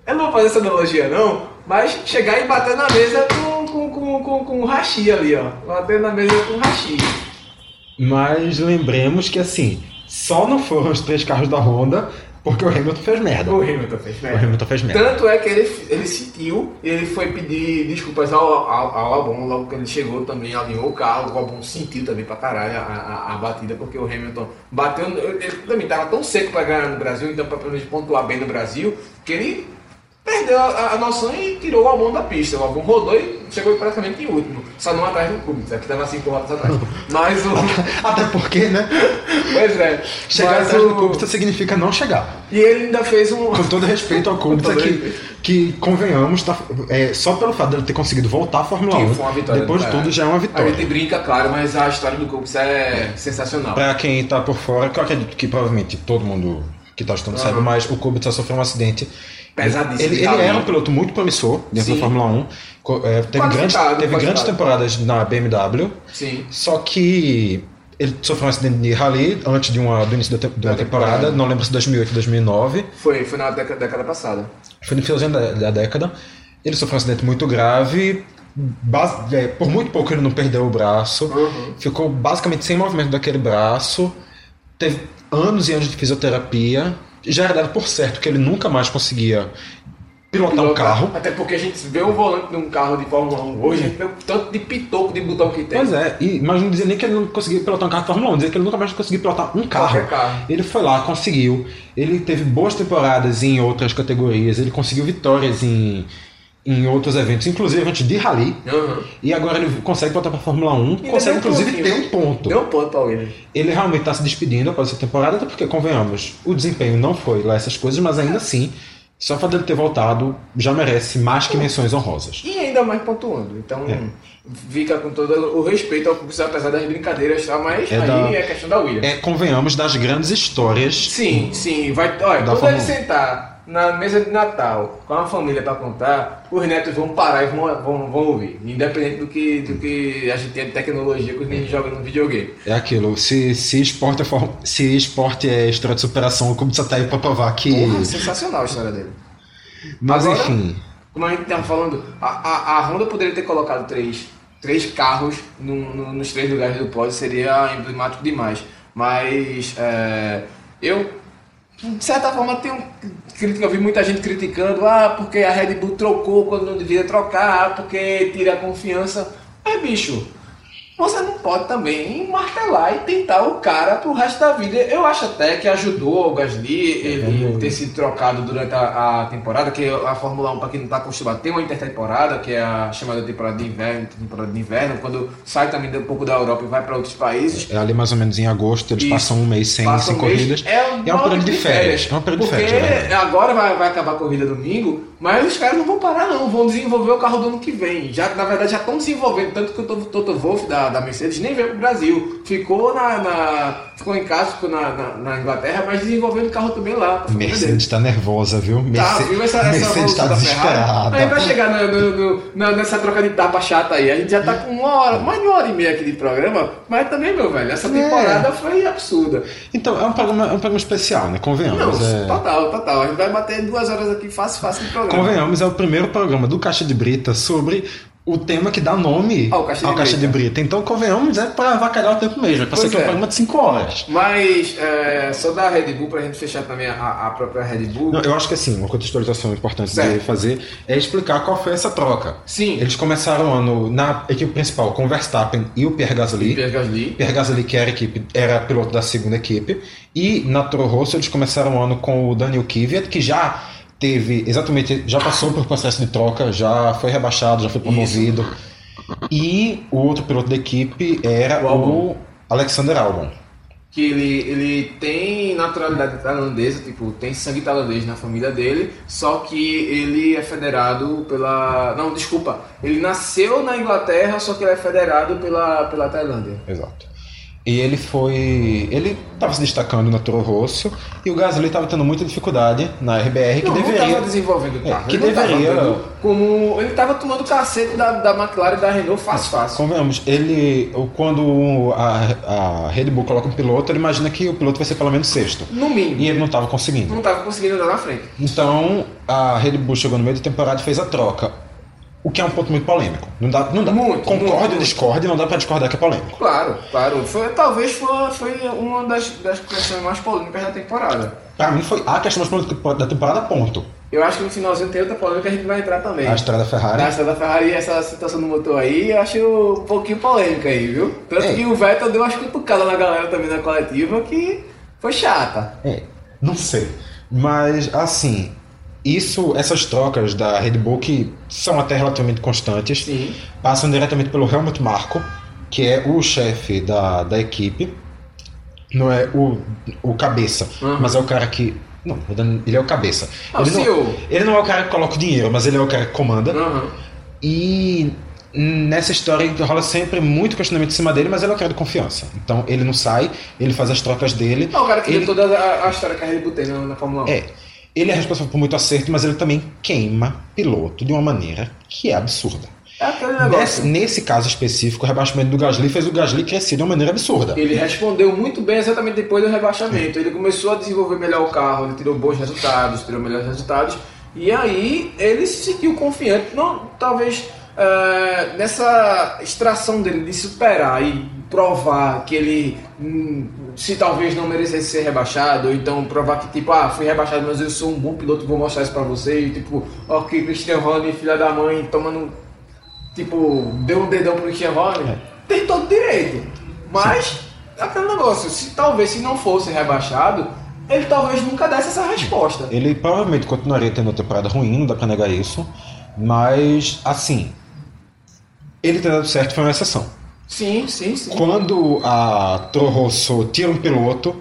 Eu não vou fazer essa analogia não, mas chegar e bater na mesa com, com, com, com, com o Hashi ali, ó. Bater na mesa com o Hashi. Mas lembremos que assim, só não foram os três carros da Honda porque o Hamilton fez merda. O Hamilton fez O merda. Hamilton fez merda. Tanto é que ele, ele sentiu, ele foi pedir desculpas ao, ao, ao Albon, logo que ele chegou também, alinhou o carro, o Albon sentiu também pra caralho a, a, a batida, porque o Hamilton bateu, ele também tava tão seco pra ganhar no Brasil, então pra pelo menos pontuar bem no Brasil, que ele perdeu a, a noção e tirou o Albon da pista. O Albon rodou e chegou praticamente em último, só não atrás do Kubica, que tava cinco rodas atrás. (laughs) Mas o... (laughs) Até porque, né? pois é. Chegar mas atrás o- do Kubica significa não chegar. E ele ainda fez um... Com todo respeito ao (laughs) Kubica, que, que convenhamos, tá, é, só pelo fato dele ter conseguido voltar à Fórmula Que 1, foi uma vitória depois de cara. tudo já é uma A gente vitória. brinca, claro, mas a história do Kubica é sensacional. Pra quem tá por fora, que eu acredito que provavelmente todo mundo que tá estudando sabe, mas o Kubica sofreu um acidente. Pesadíssimo Ele, ele era um piloto muito promissor dentro Sim. da Fórmula 1. Co- é, teve Qualificado, grandes, teve grandes temporadas na BMW. Sim. Só que ele sofreu um acidente de rally antes de uma, do início da, de uma Da temporada, temporada. não lembro se 2008 ou 2009. Foi, foi na década, década passada. Foi no finalzinho da, da década. Ele sofreu um acidente muito grave. bas- é, por muito pouco ele não perdeu o braço. Uhum. Ficou basicamente sem movimento daquele braço. Teve anos e anos de fisioterapia. Já era dado por certo que ele nunca mais conseguia pilotar um carro. Até porque a gente vê o volante de um carro de Fórmula 1 hoje, a gente vê o tanto de pitoco de botão que tem. Pois é, e, mas não dizia nem que ele não conseguia pilotar um carro de Fórmula 1, dizia que ele nunca mais conseguiu pilotar um carro. Carro. Ele foi lá, conseguiu. Ele teve boas temporadas em outras categorias, ele conseguiu vitórias em, em outros eventos, inclusive antes de rally. Uhum. E agora ele consegue voltar para Fórmula 1, Ainda consegue um inclusive ter um ponto. Deu um ponto pra Williams. Ele realmente está se despedindo após essa temporada, até porque, convenhamos, o desempenho não foi lá essas coisas, mas ainda assim, só o fato dele ter voltado já merece mais que menções honrosas. E ainda mais pontuando. Então, É. fica com todo o respeito ao Kubica, apesar das brincadeiras, tá? mas É aí da- é questão da Williams. É, convenhamos, das grandes histórias Sim, sim. Vai, olha, quando Fórmula ele 1. sentar na mesa de Natal, com a família para contar, os netos vão parar e vão, vão, vão ouvir. Independente do que, do que a gente tem de tecnologia que os meninos jogam no videogame. É aquilo, se, se, esporte é for- se esporte é história de superação, o Clube só tá aí pra provar que. Porra, sensacional a história dele. Mas Agora- enfim. Como a gente estava falando, a, a, a Honda poderia ter colocado três, três carros no- no- nos três lugares do pódio, seria emblemático demais. Mas é, eu, de certa forma, tenho crítica, eu vi muita gente criticando, ah, porque a Red Bull trocou quando não devia trocar, porque tira a confiança. Mas, bicho, você não pode também martelar e tentar o cara pro resto da vida. Eu acho até que ajudou o Gasly ele ter sido trocado durante a, a temporada, que a Fórmula 1, para quem não está acostumado, tem uma intertemporada, que é a chamada temporada de inverno, temporada de inverno, quando sai também um pouco da Europa e vai para outros países. É ali mais ou menos em agosto, eles Isso. passam um mês sem, sem um mês, corridas. É um, é período de férias. É um período de Porque férias, é verdade. agora vai, vai acabar a corrida domingo, mas os caras não vão parar não, vão desenvolver o carro do ano que vem. Já, na verdade já estão desenvolvendo, tanto que o Toto- Wolff da, da Mercedes nem veio pro Brasil. Ficou na, na- ficou em casa, ficou na, na, na Inglaterra, mas desenvolvendo o carro também lá. Mercedes tá nervosa, viu? Tá, Merce- viu essa, essa Mercedes tá desesperada. Aí vai chegar no- no- no- nessa troca de tapa chata aí. A gente já tá com uma hora, mais de uma hora e meia aqui de programa, mas também, meu velho, essa temporada foi absurda. Então, é um programa, é um programa especial, né? Convenhamos. Não, é... total, total. A gente vai bater duas horas aqui fácil, fácil de programa. Convenhamos, é o primeiro programa do Caixa de Brita sobre o tema que dá nome Ao Caixa de Caixa de Brita. Então, convenhamos, é pra avacalhar o tempo mesmo. É Pois ser que é um programa de 5 horas. Mas é, só da Red Bull, pra gente fechar também a, a própria Red Bull. Não, eu acho que assim, uma contextualização importante de Certo. fazer é explicar qual foi essa troca. Sim. Eles começaram o ano na equipe principal com o Verstappen e o Pierre Gasly. Pierre Gasly. Pierre Gasly, que era, a equipe, era piloto da segunda equipe. E na Toro Rosso eles começaram o ano com o Daniel Kvyat, que já teve, exatamente, já passou por processo de troca, já foi rebaixado, já foi promovido. E o outro piloto da equipe era O o. Alexander Albon. Que ele, ele tem naturalidade tailandesa, tipo, tem sangue tailandês na família dele, só que ele é federado pela. Não, desculpa. Ele nasceu na Inglaterra, só que ele é federado pela, pela Tailândia. Exato. E ele foi. Ele estava se destacando na Toro Rosso e o Gasly estava tendo muita dificuldade na RBR, que não, não deveria. estava desenvolvendo o É, carro. que ele não tava deveria- vendo Como, ele estava tomando cacete da, da McLaren e da Renault fácil, fácil. Convenhamos, ele. o- Quando a, a Red Bull coloca um piloto, ele imagina que o piloto vai ser pelo menos sexto. No mínimo. E ele não estava conseguindo. Não estava conseguindo andar na frente. Então a Red Bull chegou no meio da temporada e fez a troca. O que é um ponto muito polêmico. Não dá, não dá. Muito, concorde ou discorde, não dá pra discordar que é polêmico. Claro, claro. Foi, talvez foi, foi uma das, das questões mais polêmicas da temporada. Pra mim foi a questão mais polêmica da temporada, ponto. Eu acho que no finalzinho tem outra polêmica que a gente vai entrar também. A estrada Ferrari. Na estrada da Ferrari, essa situação do motor aí, eu acho um pouquinho polêmica aí, viu? Tanto É. que o Vettel deu umas cutucadas na galera também na coletiva que foi chata. É, não sei. Mas, assim, isso, essas trocas da Red Bull, que são até relativamente constantes, Sim. passam diretamente pelo Helmut Marko, que é o chefe da, da equipe. Não é o, o cabeça, Uhum. mas é o cara que. Não, ele é o cabeça. Ah, ele, não, CEO. ele não é o cara que coloca o dinheiro, mas ele é o cara que comanda. Aham. E nessa história rola sempre muito questionamento em cima dele, mas ele é o cara de confiança. Então ele não sai, ele faz as trocas dele. É o cara que ele, deu toda a, a história que a Red Bull tem na, na Fórmula 1. É. Ele é responsável por muito acerto, mas ele também queima piloto de uma maneira que é absurda. É aquele Nesse, negócio. nesse caso específico, o rebaixamento do Gasly fez o Gasly crescer de uma maneira absurda. Ele respondeu muito bem exatamente depois do rebaixamento. Ele começou a desenvolver melhor o carro, ele tirou bons resultados, tirou melhores resultados. E aí ele se sentiu confiante, não, talvez eh, nessa extração dele de superar e provar que ele hum, se talvez não merecesse ser rebaixado, ou então provar que tipo, ah, fui rebaixado, mas eu sou um bom piloto, vou mostrar isso pra você, e tipo, ó que Christian Horner, filha da mãe, tomando tipo, deu um dedão pro Christian Horner, tem todo direito. Mas, aquele negócio, se talvez se não fosse rebaixado, ele talvez nunca desse essa resposta. Ele provavelmente continuaria tendo uma temporada ruim, não dá pra negar isso. Mas, assim, ele ter dado certo foi uma exceção. Sim, sim, sim. Quando a Toro Rosso tira um piloto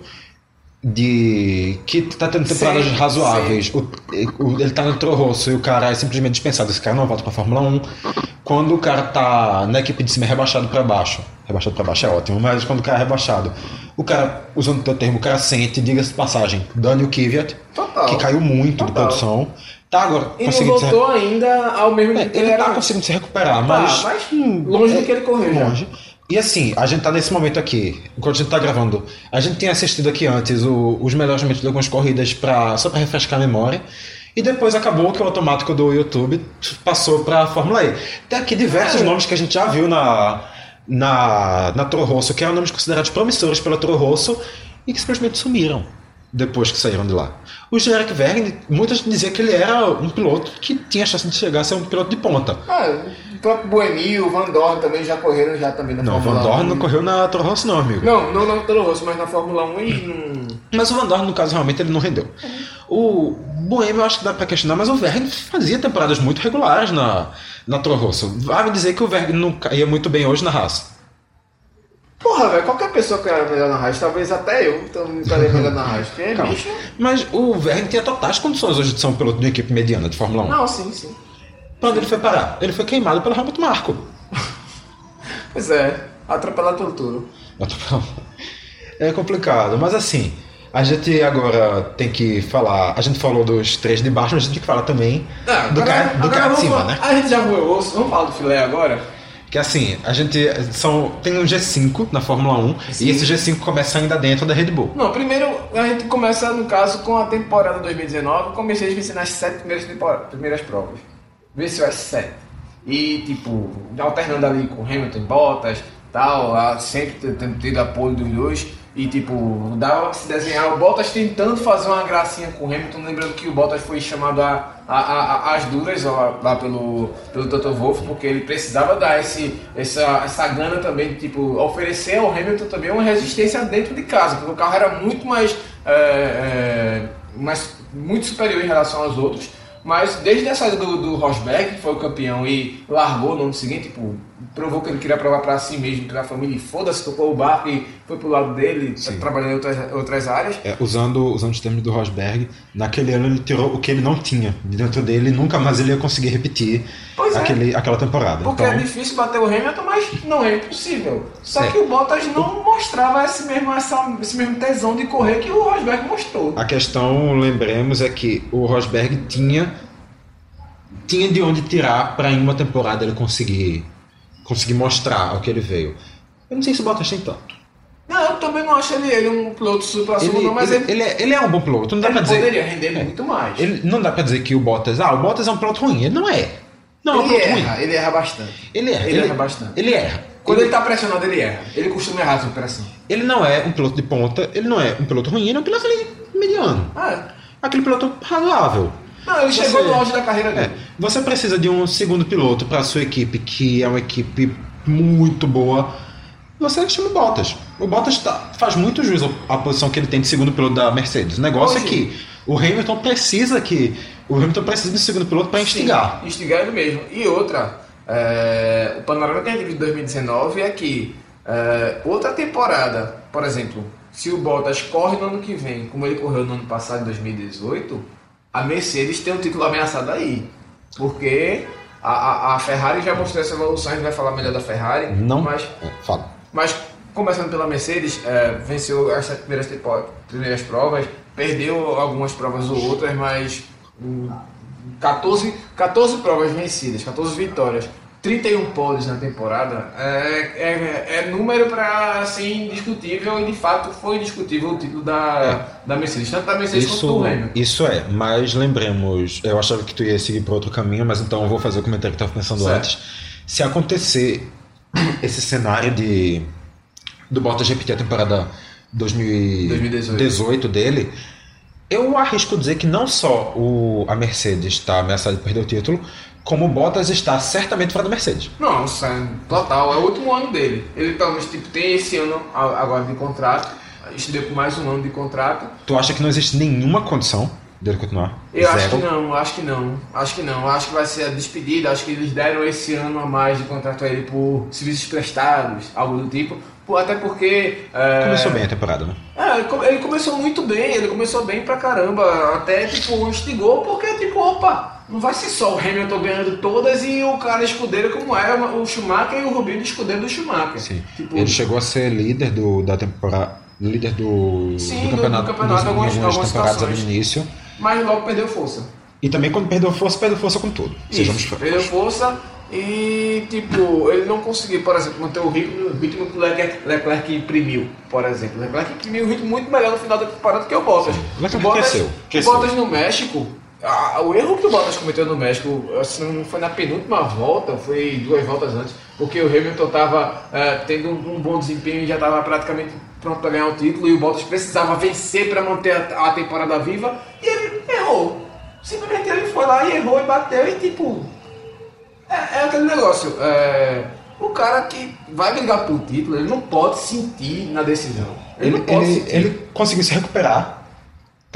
de que tá tendo temporadas Sim, razoáveis, o- o- ele tá no Toro Rosso e o cara é simplesmente dispensado, esse cara não volta pra Fórmula 1. Quando o cara tá na equipe de cima é rebaixado pra baixo, rebaixado pra baixo é ótimo, mas quando o cara é rebaixado, o cara, usando o teu termo, o cara sente, diga-se de passagem, Daniel Kvyat, Total. Que caiu muito de Total. produção. Tá agora E não voltou ainda ao mesmo É, nível que ele ele tá era. conseguindo se recuperar, Tá, mas. mas hum, longe é do que ele correu já. Longe. E assim, a gente tá nesse momento aqui, enquanto a gente tá gravando, a gente tem assistido aqui antes o- os melhores momentos de algumas corridas pra, só pra refrescar a memória. E depois acabou que o automático do YouTube passou pra Fórmula E. Tem aqui diversos É. nomes que a gente já viu na, na, na Toro Rosso, que eram nomes considerados promissores pela Toro Rosso e que simplesmente sumiram depois que saíram de lá. O Generic Vergne, muita gente dizia que ele era um piloto que tinha chance de chegar a ser um piloto de ponta. Ah, o próprio Boemi, o Van Dorn também já correram já também na Não, o Fórmula Van Dorn 1. não correu na Toro Rosso não, amigo. Não, não na Toro Rosso, mas na Fórmula 1 e não... Mas o Van Dorn, no caso, realmente ele não rendeu. O Boêmio eu acho que dá pra questionar, mas o Vergne fazia temporadas muito regulares na, na Toro Rosso. Vai me dizer que o Vergne não ia muito bem hoje na raça. Porra, velho, qualquer pessoa que era melhor na Haas, talvez até eu também estaria melhor na Haas. Porque, Calma. bicho... Mas o Vergne tinha totais condições hoje de ser um piloto de uma equipe mediana de Fórmula 1. Não, sim, sim. Pra onde ele foi parar? Ele foi queimado pelo Helmut Marko. (laughs) Pois é, atropelar tudo tudo. É complicado, mas assim, a gente agora tem que falar. A gente falou dos três de baixo, mas a gente tem que falar também do cara, do cara de cima, falar- né? A gente já voou o osso, vamos falar do filé agora? Que assim, a gente são, tem um G5 na Fórmula 1 e esse G5 começa ainda dentro da Red Bull. Não, primeiro a gente começa, no caso, com a temporada 2019, com a Mercedes vencendo as sete primeiras, primeiras provas. Venceu as sete. E, tipo, alternando ali com Hamilton Bottas, tal, sempre tendo tido apoio dos dois. E, tipo, dava pra se desenhar o Bottas tentando fazer uma gracinha com o Hamilton, lembrando que o Bottas foi chamado a, a, a- a- às duras lá, lá pelo, pelo Toto Wolff, porque ele precisava dar esse, essa, essa gana também tipo, oferecer ao Hamilton também uma resistência dentro de casa, porque o carro era muito mais, é, é, mais muito superior em relação aos outros. Mas desde a saída do, do Rosberg, que foi o campeão e largou no ano seguinte, tipo, provou que ele queria provar pra si mesmo, pra família, e foda-se, tocou o barco e foi pro lado dele, trabalhando em outras, outras áreas. É, usando, usando os termos do Rosberg, naquele ano ele tirou o que ele não tinha de dentro dele e nunca mais ele ia conseguir repetir Pois é. aquele, aquela temporada. Porque então, é difícil bater o Hamilton, mas não é impossível. Só É. que o Bottas não mostrava esse mesmo, essa, esse mesmo tesão de correr que o Rosberg mostrou. A questão, lembremos, é que o Rosberg tinha tinha de onde tirar para em uma temporada ele conseguir conseguir mostrar ao que ele veio. Eu não sei se o Bottas tem tanto. Não, eu também não acho ele, ele um piloto super Ele, não, mas ele, ele, ele é, ele é um bom piloto, não dá ele pra dizer. poderia render muito mais. Ele, não dá pra dizer que o Bottas, ah, o Bottas é um piloto ruim. Ele não é. Não, é um Ele piloto ruim. erra, ele erra bastante. Ele erra. Ele erra bastante. Ele erra. Quando ele, ele tá pressionado, ele erra. Ele costuma errar sob pressão. ele não é um piloto de ponta, ele não é um piloto ruim, ele é um piloto ali mediano. Ah, é. Aquele piloto razoável. Não, ele Você- chegou no auge da carreira É, dele. você precisa de um segundo piloto para sua equipe, que é uma equipe muito boa. Você chama o Bottas. O Bottas tá- faz muito jus à posição que ele tem de segundo piloto da Mercedes. O negócio Hoje- é que o Hamilton precisa que o Hamilton precisa de segundo piloto para instigar. Sim, instigar ele mesmo. E outra, é, o panorama que a gente vive de 2019 é que é, outra temporada, por exemplo, se o Bottas corre no ano que vem, como ele correu no ano passado, em 2018, a Mercedes tem um título ameaçado aí. Porque a, a- a Ferrari já mostrou essa evolução, a gente vai falar melhor da Ferrari. Não. Mas É, fala. mas começando pela Mercedes, é, venceu as sete primeiras, tempo- primeiras provas, perdeu algumas provas ou outras, mas hum, 14, 14 provas vencidas, 14 vitórias, 31 pódios na temporada, é, é, é número para ser indiscutível e de fato foi indiscutível o título da, da Mercedes, tanto da Mercedes quanto do Isso, Hamilton. isso é, mas lembremos, eu achava que tu ia seguir por outro caminho, mas então eu vou fazer o comentário que eu estava pensando Certo. antes. Se acontecer (coughs) esse cenário de do Bottas repetir a temporada 2018, 2018 dele, eu arrisco dizer que não só o, a Mercedes está ameaçada de perder o título, como o Bottas está certamente fora da Mercedes. Nossa, total, é o último ano dele. Ele pelo menos tipo, tem esse ano agora de contrato, estudou por mais um ano de contrato. Tu acha que não existe nenhuma condição dele continuar? Eu acho Zero? que não, acho que não, acho que não. Acho que vai ser a despedida, acho que eles deram esse ano a mais de contrato a ele por serviços prestados, algo do tipo. Até porque. é, Começou bem a temporada, né? É, ele come- ele começou muito bem, ele começou bem pra caramba. Até tipo, instigou, porque tipo, opa, não vai ser só o Hamilton ganhando todas e o cara escudeiro como era o Schumacher e o Rubinho escudeiro do Schumacher. Sim. Tipo, Ele chegou a ser líder do, da temporada. Líder do, Sim, do campeonato, do campeonato, em algumas- algumas temporadas no início. mas logo perdeu força. E também quando perdeu força, perdeu força com tudo. Sejamos Isso, francos. perdeu força e, tipo, ele não conseguiu, por exemplo, manter o ritmo, o ritmo que o Leclerc, Leclerc imprimiu, por exemplo. Leclerc imprimiu um ritmo muito melhor no final da temporada do que o Bottas. O Leclerc Bottas, o cresceu. Bottas no México, a- o erro que o Bottas cometeu no México, se não foi na penúltima volta, foi duas voltas antes, porque o Hamilton estava tendo um, um bom desempenho e já estava praticamente pronto para ganhar o título e o Bottas precisava vencer para manter a, a temporada viva e ele errou. Simplesmente ele foi lá e errou e bateu e tipo. É, é aquele negócio. é, o cara que vai brigar pelo título, ele não pode sentir na decisão. Ele, Ele, não pode ele, sentir. ele conseguiu se recuperar.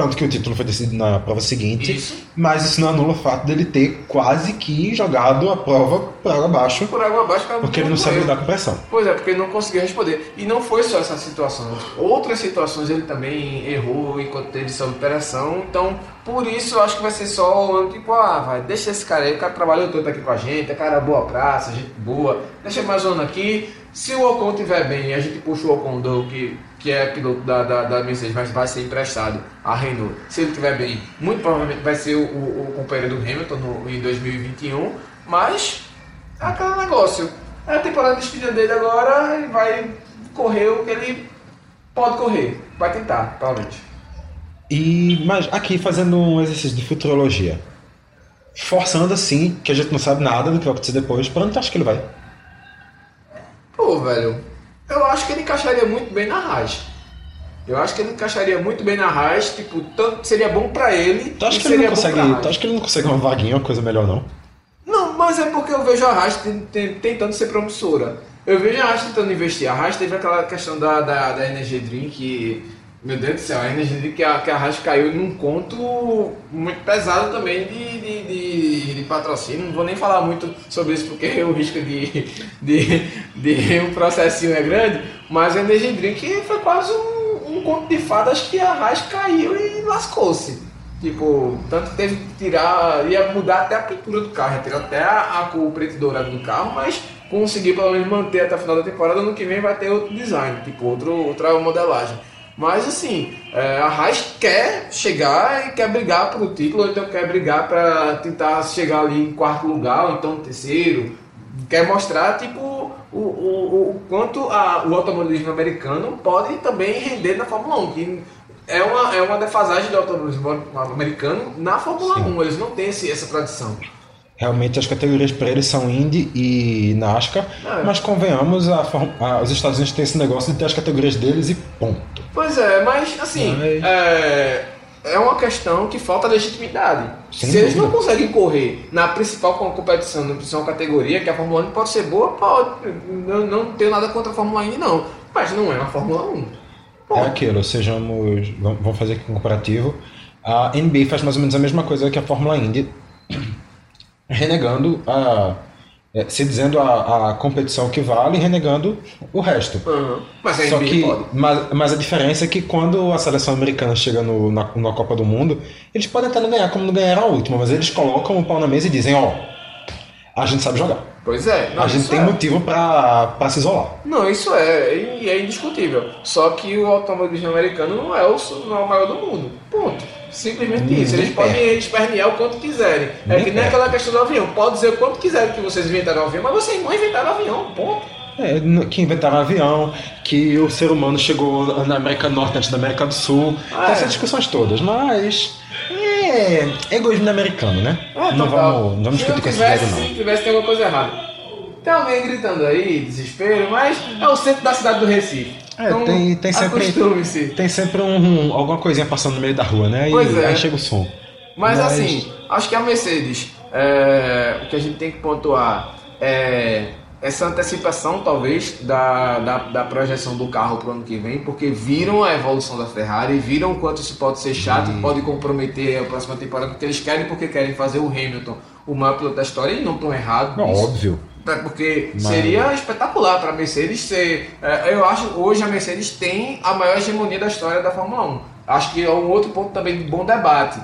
Tanto que o título foi decidido na prova seguinte. Isso. Mas isso não anula o fato dele ter quase que jogado a prova por água abaixo. por água abaixo Porque ele não sabe morreu. lidar com pressão. Pois é, porque ele não conseguiu responder. E não foi só essa situação. Outras situações ele também errou enquanto teve sob pressão. Então, por isso eu acho que vai ser só ano tipo, ah, vai, deixa esse cara aí, o cara trabalhou tanto aqui com a gente, é cara boa praça, gente boa, deixa mais um aqui. Se o Ocon tiver bem, a gente puxa o Ocon do, que, que é piloto da, da, da Mercedes, mas vai ser emprestado à Renault. Se ele tiver bem, muito provavelmente vai ser o, o, o companheiro do Hamilton no, em 2021. Mas é aquele negócio. É a temporada de despedida dele agora e vai correr o que ele pode correr. Vai tentar, provavelmente. E, mas aqui fazendo um exercício de futurologia. Forçando assim, que a gente não sabe nada do que vai acontecer depois, para onde tu acha que ele vai? Pô, velho, eu acho que ele encaixaria muito bem na Haas. Eu acho que ele encaixaria muito bem na Haas, tipo, tanto seria bom pra ele. Tu acha que ele não consegue. Tu acha que ele não consegue uma vaguinha, uma coisa melhor, não? Não, mas é porque eu vejo a Haas ten- tentando ser promissora. Eu vejo a Haas tentando investir. A Haas teve aquela questão da, da, da Energy Drink, que, meu Deus do céu, a Energy Drink que a, que a Haas caiu num conto muito pesado também de, de, de, de patrocínio. Não vou nem falar muito sobre isso porque o risco de, de, de um processinho é grande, mas a Energy Drink foi quase um, um conto de fadas que a Haas caiu e lascou-se. Tipo, tanto que teve que tirar, ia mudar até a pintura do carro, ia tirar até a, a cor preto e do carro, mas conseguir pelo menos manter até o final da temporada. Ano que vem vai ter outro design, tipo, outro, outra modelagem. Mas assim, é, a Haas quer chegar e quer brigar pro título, ou então quer brigar para tentar chegar ali em quarto lugar, ou então terceiro. Quer mostrar, tipo, o, o, o, o quanto a, o automobilismo americano pode também render na Fórmula 1. Que é uma, é uma defasagem do automobilismo americano na Fórmula 1. Eles não têm esse, essa tradição. Realmente as categorias para eles são Indy e NASCAR, É. mas convenhamos, a a- os Estados Unidos têm esse negócio de ter as categorias deles e ponto. Pois é, mas assim, Mas- é, é uma questão que falta legitimidade. Sem Se eles não dúvida. conseguem correr na principal com- competição, na principal categoria, que a Fórmula 1 pode ser boa, pode. Não, não tenho nada contra a Fórmula 1, não. Mas não é uma Fórmula 1. É aquilo, sejamos. Vamos vamos fazer aqui um comparativo. A NBA faz mais ou menos a mesma coisa que a Fórmula Indy, renegando a. é, se dizendo a, a competição que vale e renegando o resto. Mas a Só que, pode. mas, mas a diferença é que quando a seleção americana chega no, na, na Copa do Mundo, eles podem até não ganhar como não ganharam a última, mas eles colocam o pau na mesa e dizem: Ó, a gente sabe jogar. Pois é. Não, a gente tem é. motivo pra, pra se isolar. Não, isso é, e é indiscutível. Só que o automobilismo americano não é o, não é o maior do mundo. Ponto. Simplesmente isso. Eles perto. podem espernear o quanto quiserem. é que nem perto. aquela questão do avião. Pode dizer o quanto quiserem que vocês inventaram o avião, mas vocês não inventaram o avião. Ponto. É, que inventaram avião, que o ser humano chegou na América Norte antes da América do Sul. Ah, é. essas discussões todas, mas. É. Egoísmo americano, né? É, não, vamos, não vamos se discutir com esse tivesse, velho, se não. não tivesse, tem alguma coisa errada. Tem alguém gritando aí, desespero, mas é o centro da cidade do Recife. É, tem, tem sempre. Tem sempre um, um- alguma coisinha passando no meio da rua, né? E Pois é. aí chega o som. Mas, Mas- assim, acho que a Mercedes, é, o que a gente tem que pontuar é essa antecipação, talvez, da, da, da projeção do carro para o ano que vem, porque viram a evolução da Ferrari, viram o quanto isso pode ser chato e pode comprometer a próxima temporada, porque eles querem, porque querem fazer o Hamilton o maior piloto da história e não estão errados. Não, óbvio. É, Porque Mas- seria espetacular para a Mercedes ser. é, eu acho hoje a Mercedes tem a maior hegemonia da história da Fórmula 1. Acho que é um outro ponto também de bom debate.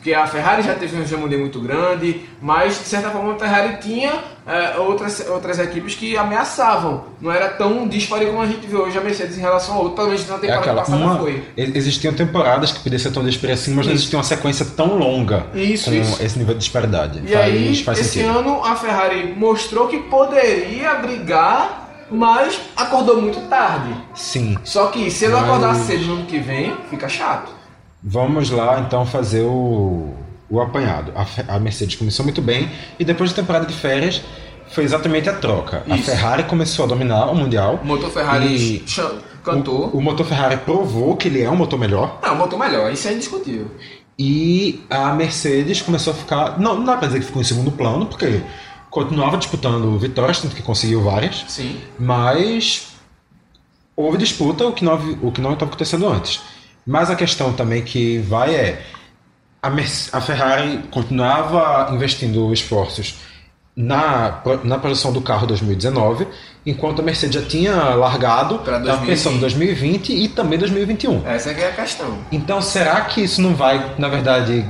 Porque a Ferrari já teve uma hegemonia muito grande, mas de certa forma a Ferrari tinha é, outras, outras equipes que ameaçavam. Não era tão dispare como a gente vê hoje a Mercedes em relação a outro, pelo menos na É temporada aquela, passada uma, foi. existiam temporadas que podia ser tão dispare assim, mas não Isso. existia uma sequência tão longa Isso, com isso. esse nível de disparidade. E faz, aí, faz esse sentido. ano a Ferrari mostrou que poderia brigar, mas acordou muito tarde. Sim. Só que se ele Mas- acordar cedo no ano que vem, fica chato. Vamos lá então fazer o, o apanhado. A, a Mercedes começou muito bem e depois da temporada de férias foi exatamente a troca. A Isso. Ferrari começou a dominar o Mundial. O motor Ferrari cantou. O, o motor Ferrari provou que ele é um motor melhor. Não, o motor melhor, isso é indiscutível. E a Mercedes começou a ficar. Não, não dá pra dizer que ficou em segundo plano, porque continuava disputando vitórias, tanto que conseguiu várias. Sim. Mas houve disputa, o que não o que não estava acontecendo antes. Mas a questão também que vai é a, Merce- a Ferrari continuava investindo esforços na, na produção do carro 2019, enquanto a Mercedes já tinha largado, estava 2020. pensando em 2020 e também 2021. Essa é a questão. Então, será que isso não vai, na verdade,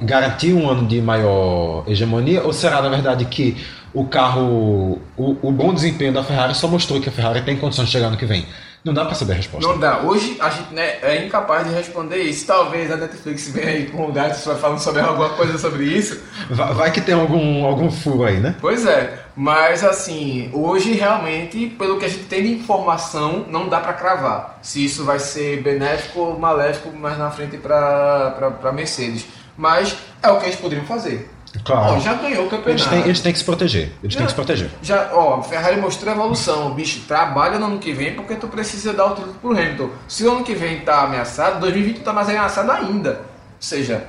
garantir um ano de maior hegemonia? Ou será, na verdade, que o carro, o, o bom desempenho da Ferrari só mostrou que a Ferrari tem condições de chegar no que vem? Não dá pra saber a resposta. Não dá. Hoje a gente né, é incapaz de responder isso. Talvez a Netflix venha aí com o Gato vai falando sobre alguma coisa sobre isso. Vai, vai que tem algum, algum furo aí, né? Pois é, mas assim, hoje realmente, pelo que a gente tem de informação, não dá pra cravar se isso vai ser benéfico ou maléfico mais na frente pra Mercedes. Mas é o que eles poderiam fazer. Claro. Ó, já ganhou o Eles campeonato. têm, eles têm que se proteger. Eles têm Já- que se proteger. Já, ó, Ferrari mostrou a evolução. Bicho, trabalha no ano que vem porque tu precisa dar o título pro Hamilton. Se o ano que vem tá ameaçado, 2020 tá mais ameaçado ainda. Ou seja,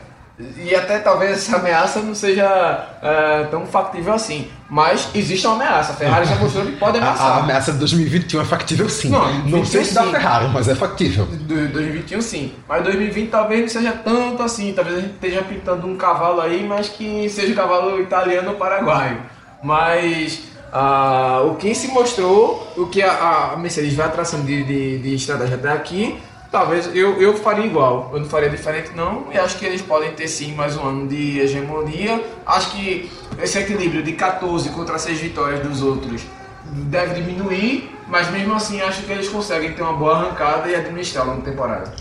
e até talvez essa ameaça não seja é, tão factível assim. Mas existe uma ameaça. A Ferrari já mostrou que pode A, ameaçar. a ameaça de 2021 é factível sim. Não, Não, sei se da. Ferrari, mas é factível. Do 2021 sim, mas 2020 talvez não seja tanto assim, talvez a gente esteja pintando um cavalo aí, mas que seja um cavalo italiano ou paraguaio. Mas ah, o que se mostrou, o que a, a Mercedes vai traçando de, de, de estratégia até aqui, talvez eu, eu faria igual, eu não faria diferente não, e acho que eles podem ter sim mais um ano de hegemonia. Acho que esse equilíbrio de 14 contra 6 vitórias dos outros deve diminuir, mas mesmo assim acho que eles conseguem ter uma boa arrancada e administrar a longa temporada.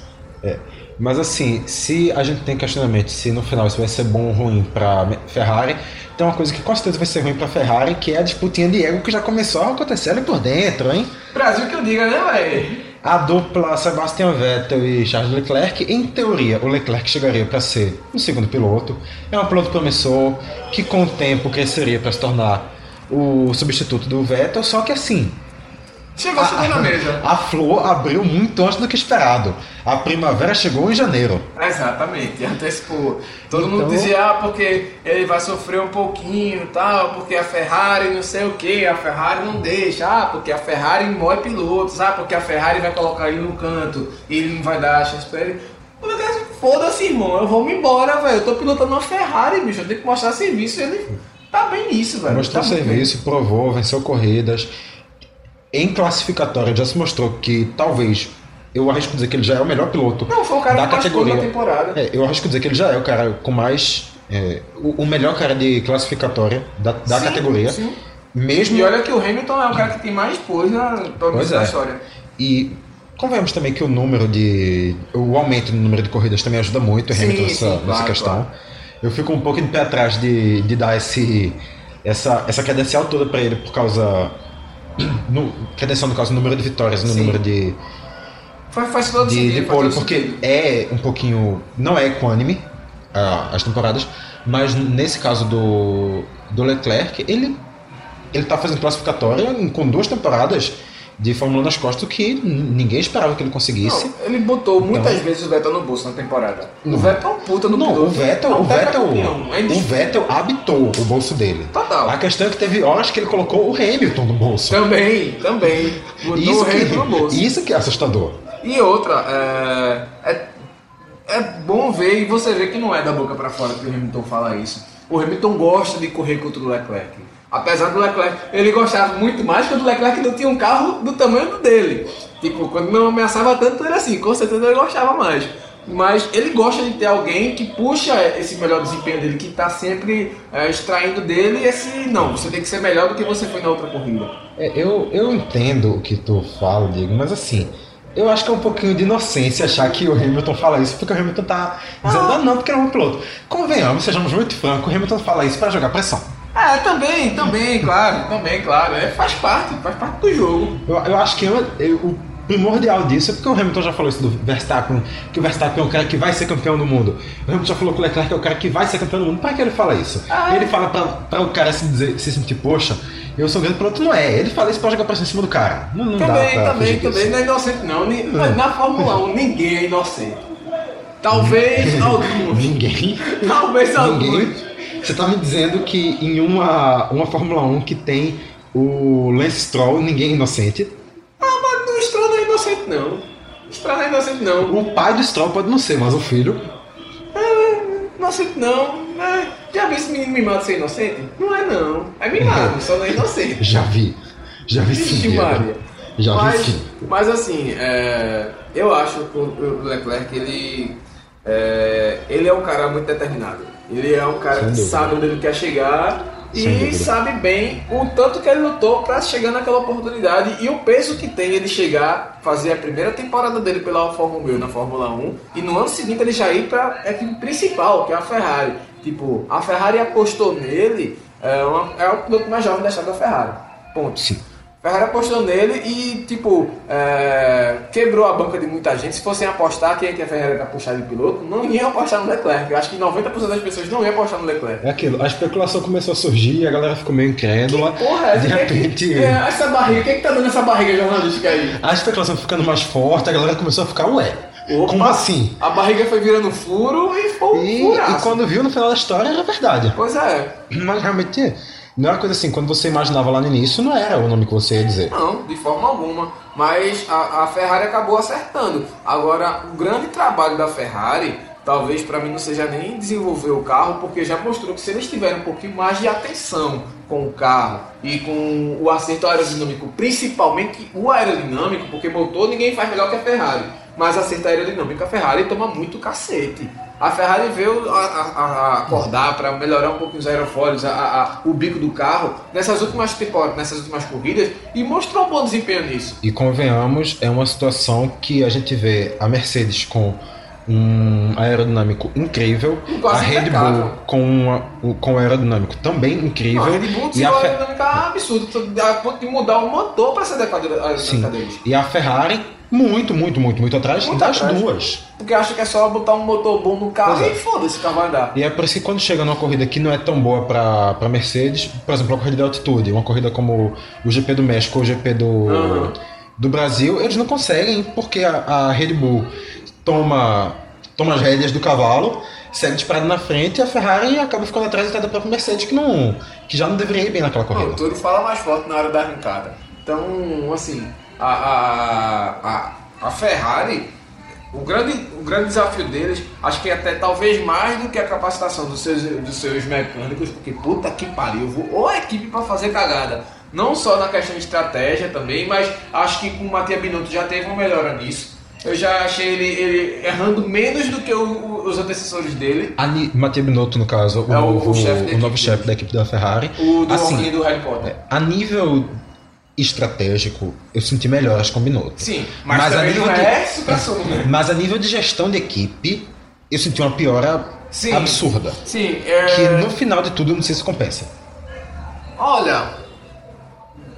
É. Mas assim, se a gente tem questionamento se no final isso vai ser bom ou ruim para Ferrari, tem uma coisa que com certeza vai ser ruim para Ferrari, que é a disputinha de ego que já começou a acontecer ali por dentro, hein? Brasil que eu diga, né, velho? A dupla Sebastian Vettel e Charles Leclerc, em teoria, o Leclerc chegaria para ser um segundo piloto. É um piloto promissor que com o tempo cresceria para se tornar o substituto do Vettel, só que assim, Chegou chegou na mesa. a flor abriu muito antes do que esperado. A primavera chegou em janeiro. Exatamente, antecipou. Todo Então- mundo dizia, ah, porque ele vai sofrer um pouquinho e tal, porque a Ferrari não sei o que, a Ferrari não deixa, ah, porque a Ferrari moe pilotos, ah, porque a Ferrari vai colocar ele no canto e ele não vai dar chance pra ele. Foda-se, irmão, eu vou me embora, velho. Eu tô pilotando uma Ferrari, bicho. Eu tenho que mostrar serviço. Ele tá bem nisso, velho. Mostrou tá muito bem. serviço, provou, venceu corridas. Em classificatória já se mostrou que talvez, eu arrisco dizer que ele já é o melhor piloto Não, foi o cara da categoria. na temporada. É, eu arrisco dizer que ele já é o cara com mais. é, o, o melhor cara de classificatória da, da Sim, categoria. sim. Mesmo. E olha que o Hamilton é o cara que tem mais pose na Pois é. história. E convenhamos também que o número de. O aumento no número de corridas também ajuda muito o Sim, Hamilton nessa, sim, nessa claro, questão. claro. Eu fico um pouco de pé atrás de, de dar esse, essa, essa credencial toda para ele por causa. (clears throat) No, credencial no caso, número de vitórias, no Sim. número de, Faz, faz todo de, sentido. de pole, porque sentido. é um pouquinho. Não é equânime ah, as temporadas, mas nesse caso do, do Leclerc, ele, ele tá fazendo classificatória com duas temporadas de Fórmula 1 nas costas que ninguém esperava que ele conseguisse. Não, ele botou muitas Então- vezes o Vettel no bolso na temporada. Não. O Vettel é um puta no Não, piloto. o Vettel, É um o Vettel, é o indiscutível. Vettel habitou o bolso dele. Total. A questão é que teve horas que ele colocou o Hamilton no bolso. Também, também. Botou Isso o Hamilton no que, bolso. (laughs) isso que é assustador. E outra, é, é, é bom ver e você vê que não é da boca pra fora que o Hamilton fala isso. O Hamilton gosta de correr contra o Leclerc. Apesar do Leclerc, ele gostava muito mais quando o Leclerc não tinha um carro do tamanho do dele. Tipo, quando não ameaçava tanto, era assim, com certeza ele gostava mais. Mas ele gosta de ter alguém que puxa esse melhor desempenho dele, que está sempre é, extraindo dele esse. Não, você tem que ser melhor do que você foi na outra corrida. É, eu, eu entendo o que tu fala, Diego, mas assim, eu acho que é um pouquinho de inocência achar que o Hamilton fala isso porque o Hamilton tá dizendo, ah, não, porque ele é um piloto. Convenhamos, sejamos muito francos, o Hamilton fala isso para jogar pressão. É, também, também, claro, também, claro. É, faz parte, faz parte do jogo. Eu, eu acho que eu, eu, o primordial disso é porque o Hamilton já falou isso do Verstappen, que o Verstappen é o cara que vai ser campeão do mundo. O Hamilton já falou que o Leclerc é o cara que vai ser campeão do mundo. Para que ele fala isso? Ah. Ele fala pra, pra o cara se, dizer, se sentir, poxa, eu sou um grande piloto. Não é. Ele fala isso pra jogar em cima do cara. Não, não dá Também, pra também, também. Não é inocente, não. Ni- mas Na Fórmula 1, ninguém é inocente. Talvez alguns. Ninguém. Talvez alguns. Ninguém. Você tá me dizendo que em uma, uma Fórmula 1 que tem o Lance Stroll, ninguém é inocente? Ah, mas o Stroll não é inocente, não. O Stroll não é inocente, não. O pai do Stroll pode não ser, mas o filho. É, inocente, não. É, já viu esse menino mimado ser inocente? Não é, não. É mimado, só não é inocente. (laughs) Já vi. Já vi sim. Vixe, Diego. Maria. Já vi mas, sim. mas assim, é, eu acho que o o Leclerc, ele, é, ele é um cara muito determinado. Ele é um cara que sabe onde ele quer chegar e sabe bem o tanto que ele lutou para chegar naquela oportunidade e o peso que tem ele chegar, fazer a primeira temporada dele pela Alfa Romeo na Fórmula 1 e no ano seguinte ele já ir para a equipe principal, que é a Ferrari. Tipo, a Ferrari apostou nele, é, uma- é o piloto mais jovem da história da Ferrari. Ponto. Sim. Ferrari apostou nele e, tipo, é, quebrou a banca de muita gente. Se fossem apostar quem é que a Ferrari ia puxar de piloto, não iam apostar no Leclerc. Eu acho que 90% das pessoas não iam apostar no Leclerc. É aquilo, a especulação começou a surgir, a galera ficou meio incrédula. Porra, é, de que- repente. é, essa barriga, o que, é que tá dando essa barriga jornalística aí? A especulação ficando mais forte, a galera começou a ficar, ué, Opa, como assim? A barriga foi virando furo e foi um E, furaço. e quando viu no final da história era verdade. Pois é. Mas realmente não era coisa assim, quando você imaginava lá no início, não era o nome que você ia dizer. Não, de forma alguma. Mas a, a Ferrari acabou acertando. Agora, o grande trabalho da Ferrari, talvez para mim não seja nem desenvolver o carro, porque já mostrou que se eles tiverem um pouquinho mais de atenção com o carro e com o acerto aerodinâmico, principalmente o aerodinâmico, porque motor ninguém faz melhor que a Ferrari. Mas acerto aerodinâmico, a Ferrari toma muito cacete. A Ferrari veio a, a- a acordar para melhorar um pouquinho os aerofólios, a- o bico do carro nessas últimas temporadas, nessas últimas corridas e mostrou um bom desempenho nisso. E convenhamos, é uma situação que a gente vê a Mercedes com um aerodinâmico incrível, a Red impecável. Bull com, uma, com um aerodinâmico também incrível. Não, a Red Bull e a desenvolveu Fe- uma dinâmica absurda, a ponto de mudar o motor para se adequar à Sim. E a Ferrari muito, muito, muito, muito atrás Muito das atrás. duas. Porque acha que é só botar um motor bom no carro é. e foda-se, o carro vai andar. E é por isso que quando chega numa corrida que não é tão boa para para Mercedes, por exemplo, uma corrida de altitude, uma corrida como o GP do México ou o GP do, Uhum. do Brasil, eles não conseguem porque a, a Red Bull toma, toma as rédeas do cavalo, segue disparado na frente e a Ferrari acaba ficando atrás até da própria Mercedes que, não, que já não deveria ir bem naquela Não, corrida. o Toro fala mais forte na hora da arrancada. Então, assim, a, a, a, a Ferrari, o grande, o grande desafio deles, acho que até talvez mais do que a capacitação dos seus, dos seus mecânicos, porque puta que pariu, ou a equipe para fazer cagada. Não só na questão de estratégia também, mas acho que com o Matia Binotto já teve uma melhora nisso. Eu já achei ele, ele errando menos do que o- o- os antecessores dele. Matia Binotto, no caso, o É o- novo, chefe da o equipe novo chefe da equipe da Ferrari. O do assim, do Harry Potter. a nível estratégico, eu senti melhoras com o Binotto. Sim, mas, Mas a nível não de- é superação, né? Mas a nível de gestão de equipe, eu senti uma piora Sim. absurda. Sim, é... Que no final de tudo eu não sei se compensa. Olha,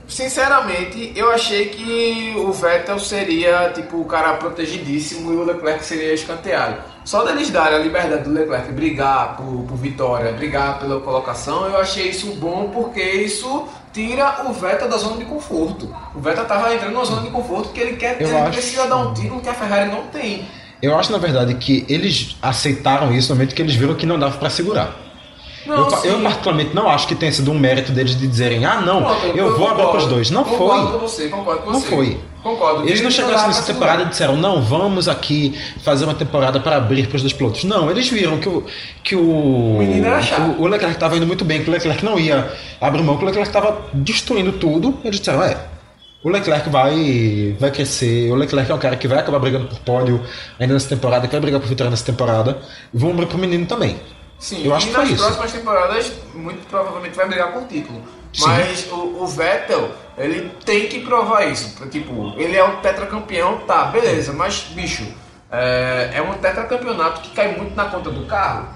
sinceramente, eu achei que o Vettel seria tipo o cara protegidíssimo e o Leclerc seria escanteado. Só deles darem a liberdade do Leclerc brigar por, por vitória, brigar pela colocação, eu achei isso bom porque isso tira o Vettel da zona de conforto. O Vettel tava entrando numa zona de conforto que ele quer, Eu ele acho- precisa dar um título que a Ferrari não tem. Eu acho, na verdade, que eles aceitaram isso no momento que eles viram que não dava pra segurar. Não, eu, eu, particularmente, não acho que tenha sido um mérito deles de dizerem, ah, não, Pronto, eu vou abrir concordo. pros dois. Não concordo foi. com você, concordo com Não você. foi. Concordo. Eles não chegaram nessa temporada e disseram, não, vamos aqui fazer uma temporada para abrir para os dois pilotos. Não, eles viram que o. Que o, o, o Leclerc estava indo muito bem, que o Leclerc não ia abrir mão, que o Leclerc estava destruindo tudo. Eles disseram, é, O Leclerc vai, vai crescer. O Leclerc é um cara que vai acabar brigando por pódio ainda nessa temporada, que vai brigar por vitória nessa temporada. E vão abrir pro menino também. Sim, Eu acho e que foi nas isso. próximas temporadas, muito provavelmente vai brigar por título. Sim. Mas o, o Vettel, ele tem que provar isso. Tipo, ele é um tetracampeão, tá, beleza, mas, bicho, é, é um tetracampeonato que cai muito na conta do carro.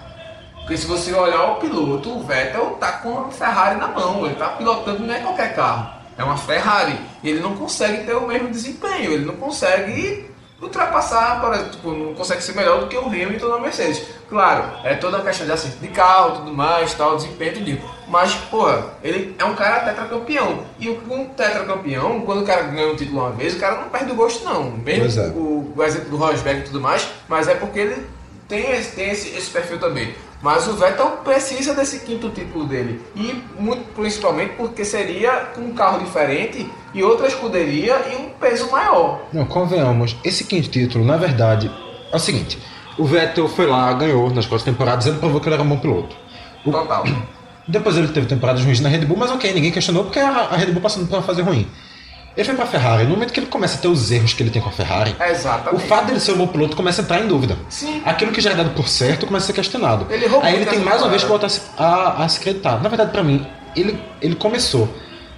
Porque se você olhar o piloto, o Vettel tá com a Ferrari na mão, ele tá pilotando não é qualquer carro, é uma Ferrari. E ele não consegue ter o mesmo desempenho, ele não consegue ultrapassar, por exemplo, tipo, não consegue ser melhor do que o Hamilton na Mercedes. Claro, é toda a questão de acerto de carro, tudo mais, tal, desempenho, tudo. Mas, porra, ele é um cara tetracampeão. E um tetracampeão, quando o cara ganha um título uma vez, o cara não perde o gosto, não. Mesmo é. o, o exemplo do Rosberg e tudo mais, mas é porque ele tem tem esse, esse perfil também. Mas o Vettel precisa desse quinto título dele. E muito principalmente porque seria com um carro diferente e outra escuderia e um peso maior. Não, convenhamos, esse quinto título, na verdade, é o seguinte: o Vettel foi lá, ganhou nas quatro temporadas, ele provou que ele era um bom piloto. O- Total. (clears throat) Depois ele teve temporadas ruins na Red Bull, mas ok, ninguém questionou porque a, a Red Bull passando por uma fase ruim. Ele foi pra Ferrari, no momento que ele começa a ter os erros que ele tem com a Ferrari, o Exatamente. fato dele ser um bom piloto começa a entrar em dúvida. Sim. Aquilo que já é dado por certo começa a ser questionado. Ele Aí ele tem mais uma vez que voltar a, se- a, a se acreditar. Na verdade, pra mim, ele, ele começou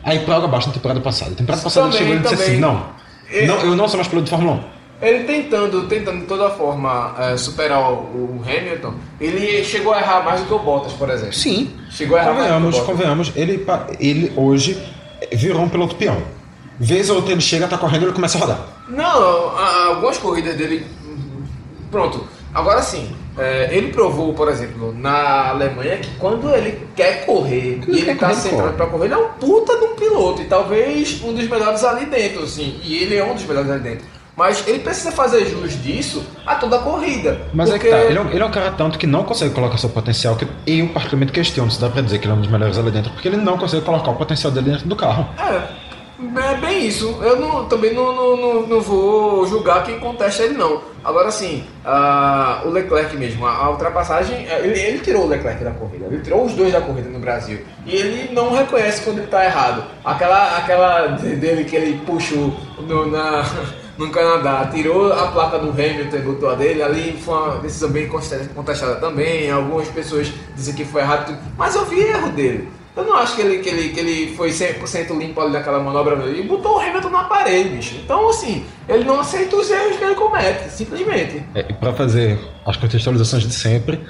a ir pra água abaixo na temporada passada. Na temporada passada ele Também, chegou e disse assim: não, Ele- não, eu não sou mais piloto de Fórmula 1. Ele tentando, tentando de toda forma eh, superar o, o Hamilton, ele chegou a errar mais do que o Bottas, por exemplo. Sim, Chegou a errar mais do convenhamos, que o Bottas. convenhamos. Ele, ele hoje virou um piloto peão. Vez ou outra ele chega, tá correndo ele começa a rodar. Não, algumas corridas dele. Pronto. Agora sim, é, ele provou, por exemplo, na Alemanha que quando ele quer correr Quando e ele ele tá centrado pra correr, ele é um puta de um piloto e talvez um dos melhores ali dentro, assim. E ele é um dos melhores ali dentro. Mas ele precisa fazer jus disso a toda a corrida. Mas porque... é que tá, ele é, um, ele é um cara tanto que não consegue colocar seu potencial, que eu particularmente questiono se dá pra dizer que ele é um dos melhores ali dentro, porque ele não consegue colocar o potencial dele dentro do carro. É, é bem isso. Eu não, também não, não, não, vou julgar quem contesta ele, não. Agora, sim, ah, o Leclerc mesmo, a, a ultrapassagem, é, ele, ele tirou o Leclerc da corrida. Ele tirou os dois da corrida no Brasil. E ele não reconhece quando ele está errado. Aquela, aquela de- dele que ele puxou no, na, (laughs) no Canadá, tirou a placa do Hamilton e botou a dele. Ali foi uma decisão bem contestada também. Algumas pessoas dizem que foi errado. Mas eu vi erro dele. Eu não acho que ele, que ele, que ele foi 100% limpo ali naquela manobra. Ele botou o Hamilton na parede, bicho. Então, assim, ele não aceita os erros que ele comete, simplesmente. É, e pra fazer as contextualizações de sempre,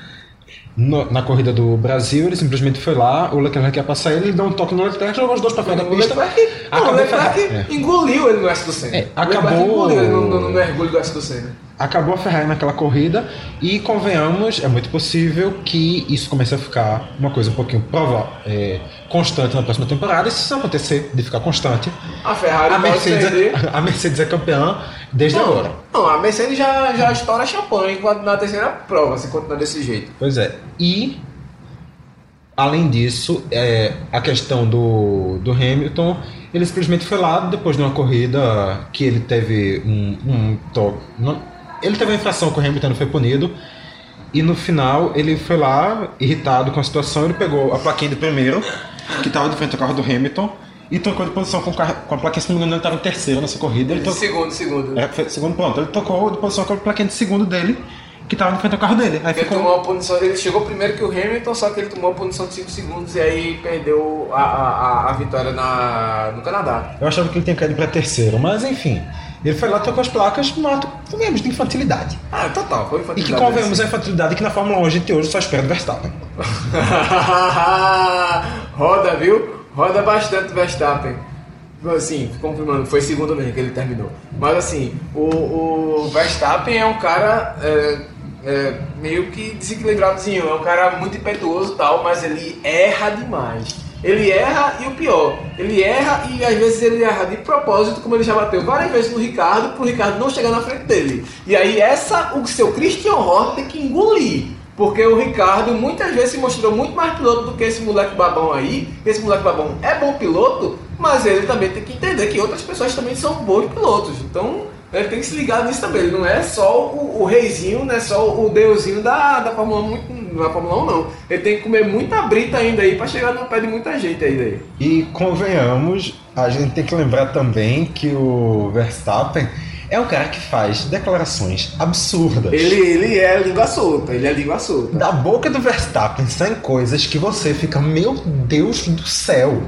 no- na corrida do Brasil, ele simplesmente foi lá, o Leclerc ia passar ele, ele deu um toque no Leclerc, jogou os dois pra fora da pista. Leclerc, não, o Leclerc engoliu ele no S do Senna. É, acabou- engoliu ele no, no, no mergulho do S do Senna. Acabou a Ferrari naquela corrida e convenhamos, é muito possível que isso comece a ficar uma coisa um pouquinho prova, é, constante na próxima temporada. E se isso acontecer de ficar constante, A Ferrari a Mercedes, perder. é, (laughs) a Mercedes é campeã desde Não, agora. não, a Mercedes já, já estoura champanhe enquanto na terceira prova, se continuar desse jeito. Pois é. E além disso, é, a questão do, do Hamilton, ele simplesmente foi lá depois de uma corrida que ele teve um, um toque. não- Ele teve uma infração com o Hamilton, não foi punido. E no final ele foi lá, irritado com a situação, ele pegou a plaquinha de primeiro, que estava de frente ao carro do Hamilton, e trocou de posição com, o carro, com a plaquinha, se não me engano, ele estava em terceiro nessa corrida. Ele trocou, Segundo, segundo. é, foi segundo pronto, ele tocou de posição com a plaquinha de segundo dele, que estava de frente ao carro dele. Aí Ele ficou. tomou a punição, ele chegou primeiro que o Hamilton, só que ele tomou a punição de 5 segundos e aí perdeu a, a, a- vitória na, no Canadá. Eu achava que ele tinha caído para terceiro, mas enfim. Ele foi lá, tocou as placas, um ato, convenhamos, de infantilidade. Ah, total, foi E infantilidade. que convenhamos a infantilidade que na Fórmula 1 a gente hoje só espera do Verstappen. (laughs) Roda, viu? Roda bastante o Verstappen. Assim, confirmando, foi segundo mesmo que ele terminou. Mas assim, o, o Verstappen é um cara é, é, meio que desequilibradozinho, é um cara muito impetuoso e tal, mas ele erra demais. Ele erra e o pior, ele erra e às vezes ele erra de propósito, como ele já bateu várias vezes no Ricardo, pro Ricardo não chegar na frente dele. E aí essa, o seu Christian Horner tem que engolir. Porque o Ricardo muitas vezes se mostrou muito mais piloto do que esse moleque babão aí. Esse moleque babão é bom piloto, mas ele também tem que entender que outras pessoas também são bons pilotos. Então ele tem que se ligar nisso também. Ele não é só o, o reizinho, não é só o deusinho da, da Fórmula 1, muito- da Fórmula 1 não. Ele tem que comer muita brita ainda aí pra chegar no pé de muita gente aí daí. E convenhamos, a gente tem que lembrar também que o Verstappen é um cara que faz declarações absurdas. Ele, ele é língua solta, ele é língua solta. Da boca do Verstappen saem coisas que você fica, meu Deus do céu.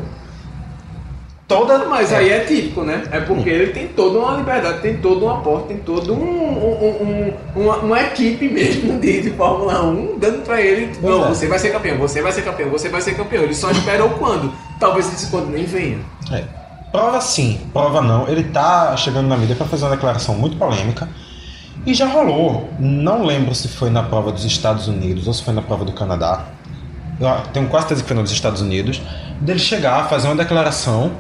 Toda. Mas aí é típico, né? É porque ele tem toda uma liberdade, tem todo um aporte, tem todo um, um- um- uma, uma equipe mesmo de, de Fórmula 1 dando pra ele, Pois não, é. você vai ser campeão, você vai ser campeão, você vai ser campeão. Ele só esperou quando? Talvez esse quando nem venha. É. Prova sim, prova não. Ele tá chegando na mídia para fazer uma declaração muito polêmica. E já rolou. Não lembro se foi na prova dos Estados Unidos ou se foi na prova do Canadá. Eu tenho quase certeza que foi nos Estados Unidos. Dele chegar, fazer uma declaração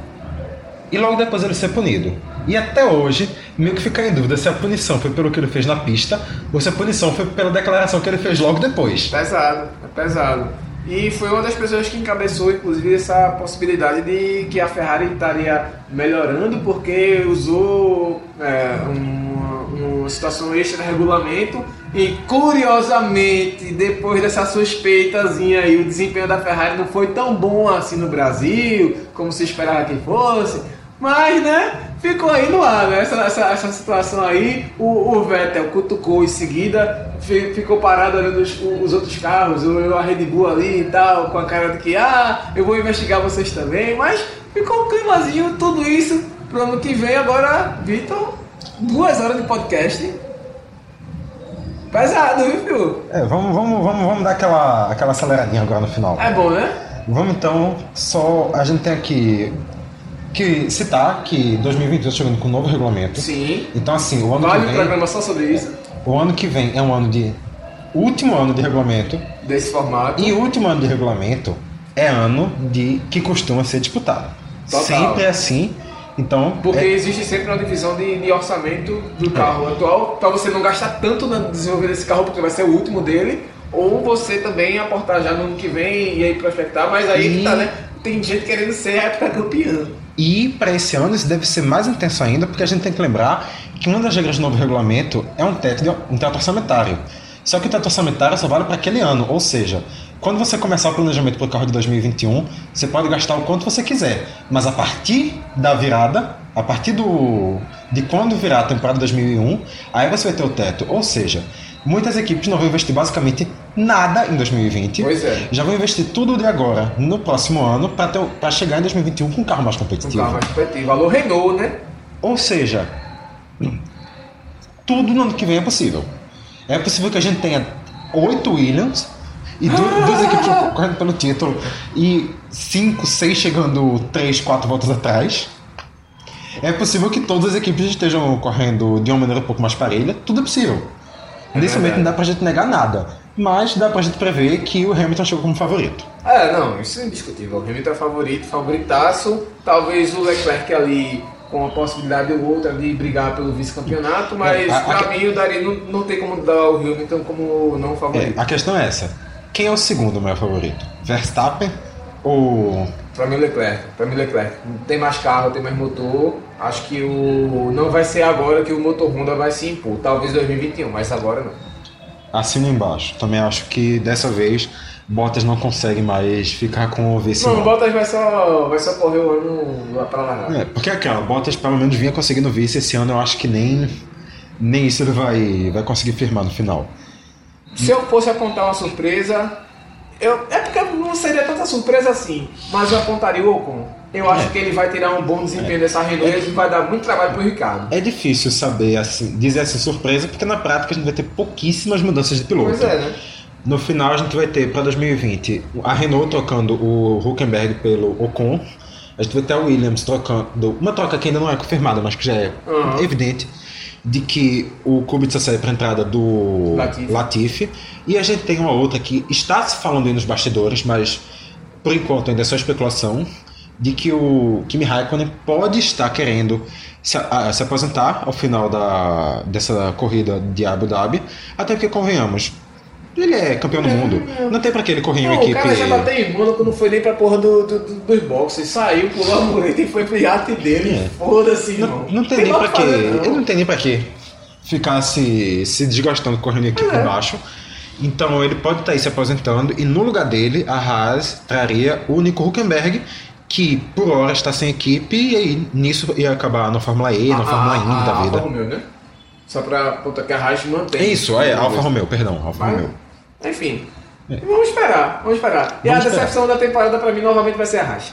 e logo depois ele ser punido. E até hoje, meio que fica em dúvida se a punição foi pelo que ele fez na pista ou se a punição foi pela declaração que ele fez logo depois. Pesado, é pesado. E foi uma das pessoas que encabeçou, inclusive, essa possibilidade de que a Ferrari estaria melhorando porque usou é, uma, uma situação extra no regulamento e, curiosamente, depois dessa suspeitazinha aí, o desempenho da Ferrari não foi tão bom assim no Brasil, como se esperava que fosse. Mas, né, ficou aí no ar, né? Essa, essa, essa situação aí, o, o Vettel cutucou em seguida, fi- ficou parado olhando os, os outros carros, a Red Bull ali e tal, com a cara de que, ah, eu vou investigar vocês também, mas ficou um climazinho, tudo isso pro ano que vem. Agora, Vitor, duas horas de podcast. Pesado, viu, filho? É, vamos, vamos, vamos, vamos dar aquela, aquela aceleradinha agora no final. É bom, né? Vamos então, só a gente tem aqui que citar que 2020 está chegando com um novo regulamento. Sim. Então assim, o ano Vale que vem, programa só sobre isso, o ano que vem é um ano de último ano de regulamento desse formato. e último ano de regulamento é ano de que costuma ser disputado. Total. Sempre é assim. Então, Porque é- existe sempre uma divisão de, de orçamento do carro atual, para você não gastar tanto no desenvolver desse carro, porque vai ser o último dele, ou você também aportar já no ano que vem e aí prospectar, mas aí que tá, né? Tem gente querendo ser época campeã. E para esse ano isso deve ser mais intenso ainda, porque a gente tem que lembrar que uma das regras do novo regulamento é um teto, de- um teto orçamentário. Só que o teto orçamentário só vale para aquele ano, ou seja, quando você começar o planejamento para o carro de 2021, você pode gastar o quanto você quiser, mas a partir da virada, a partir do de quando virar a temporada 2001, aí você vai ter o teto. Ou seja, muitas equipes não vão investir basicamente nada em 2020. Pois é. Já vão investir tudo de agora no próximo ano para chegar em 2021 com um carro mais Um competitivo. carro mais competitivo. Alô, Renault, né? Ou seja, tudo no ano que vem é possível. É possível que a gente tenha oito Williams e du- duas equipes (laughs) correndo pelo título e cinco, seis chegando três, quatro voltas atrás. É possível que todas as equipes estejam correndo de uma maneira um pouco mais parelha. Tudo é possível. Nesse momento não dá pra gente negar nada. Mas dá pra gente prever que o Hamilton chegou como favorito. É, não, isso é indiscutível. O Hamilton é favorito, favoritaço. Talvez o Leclerc ali com a possibilidade ou outra de brigar pelo vice-campeonato, mas É, a- pra mim o Daria não, não tem como dar o Hamilton como não É, favorito. a questão é essa. Quem é o segundo maior favorito? Verstappen ou Pra mim o Leclerc, pra mim Leclerc. Tem mais carro, tem mais motor. Acho que o. Não vai ser agora que o motor Honda vai se impor. Talvez 2021, mas agora não. Assina embaixo. Também acho que dessa vez Bottas não consegue mais ficar com o vice. Não. Bottas vai só, vai só correr o ano lá pra lá. É, porque aquela, Bottas pelo menos vinha conseguindo vice esse ano, eu acho que nem, nem isso ele vai, vai conseguir firmar no final. Se eu fosse apontar uma surpresa, eu, é porque não seria tanta surpresa assim, mas eu apontaria o Ocon. Eu acho que ele vai tirar um bom desempenho dessa Renault e vai dar muito trabalho pro Ricardo. É difícil saber assim, dizer assim surpresa, porque na prática a gente vai ter pouquíssimas mudanças de piloto. Pois é, né? No final a gente vai ter para 2020 a Renault trocando o Huckenberg pelo Ocon. A gente vai ter a Williams trocando. Uma troca que ainda não é confirmada, mas que já é Uhum. evidente. De que o Kubica sai para entrada do Latifi. Latifi. E a gente tem uma outra que está se falando aí nos bastidores, mas por enquanto ainda é só especulação. De que o Kimi Raikkonen pode estar querendo se, a- se aposentar ao final da, dessa corrida de Abu Dhabi. Até porque, convenhamos, ele é campeão do mundo. Não tem pra que ele correr em uma equipe. o cara já bateu em Mônaco, não foi nem pra porra do, do, do- dos boxes. Saiu, pulou a mureta e foi pro iate dele. É. Foda-se, irmão. Não, não tem, nem lá pra que. Ele não tem nem pra quê ficar se, se desgastando correndo em equipe É. embaixo. Então ele pode estar aí se aposentando e no lugar dele a Haas traria o Nico Huckenberg, que por hora está sem equipe e aí nisso ia acabar na Fórmula E, na Fórmula Indy da Alfa vida. Romeo, né? Só pra pontuar que a Haas mantém. Isso, é, Alfa Romeo, perdão, Alfa Mas, Romeo. Enfim. Vamos esperar, vamos esperar. E Vamos a decepção da temporada pra mim novamente vai ser a Haas.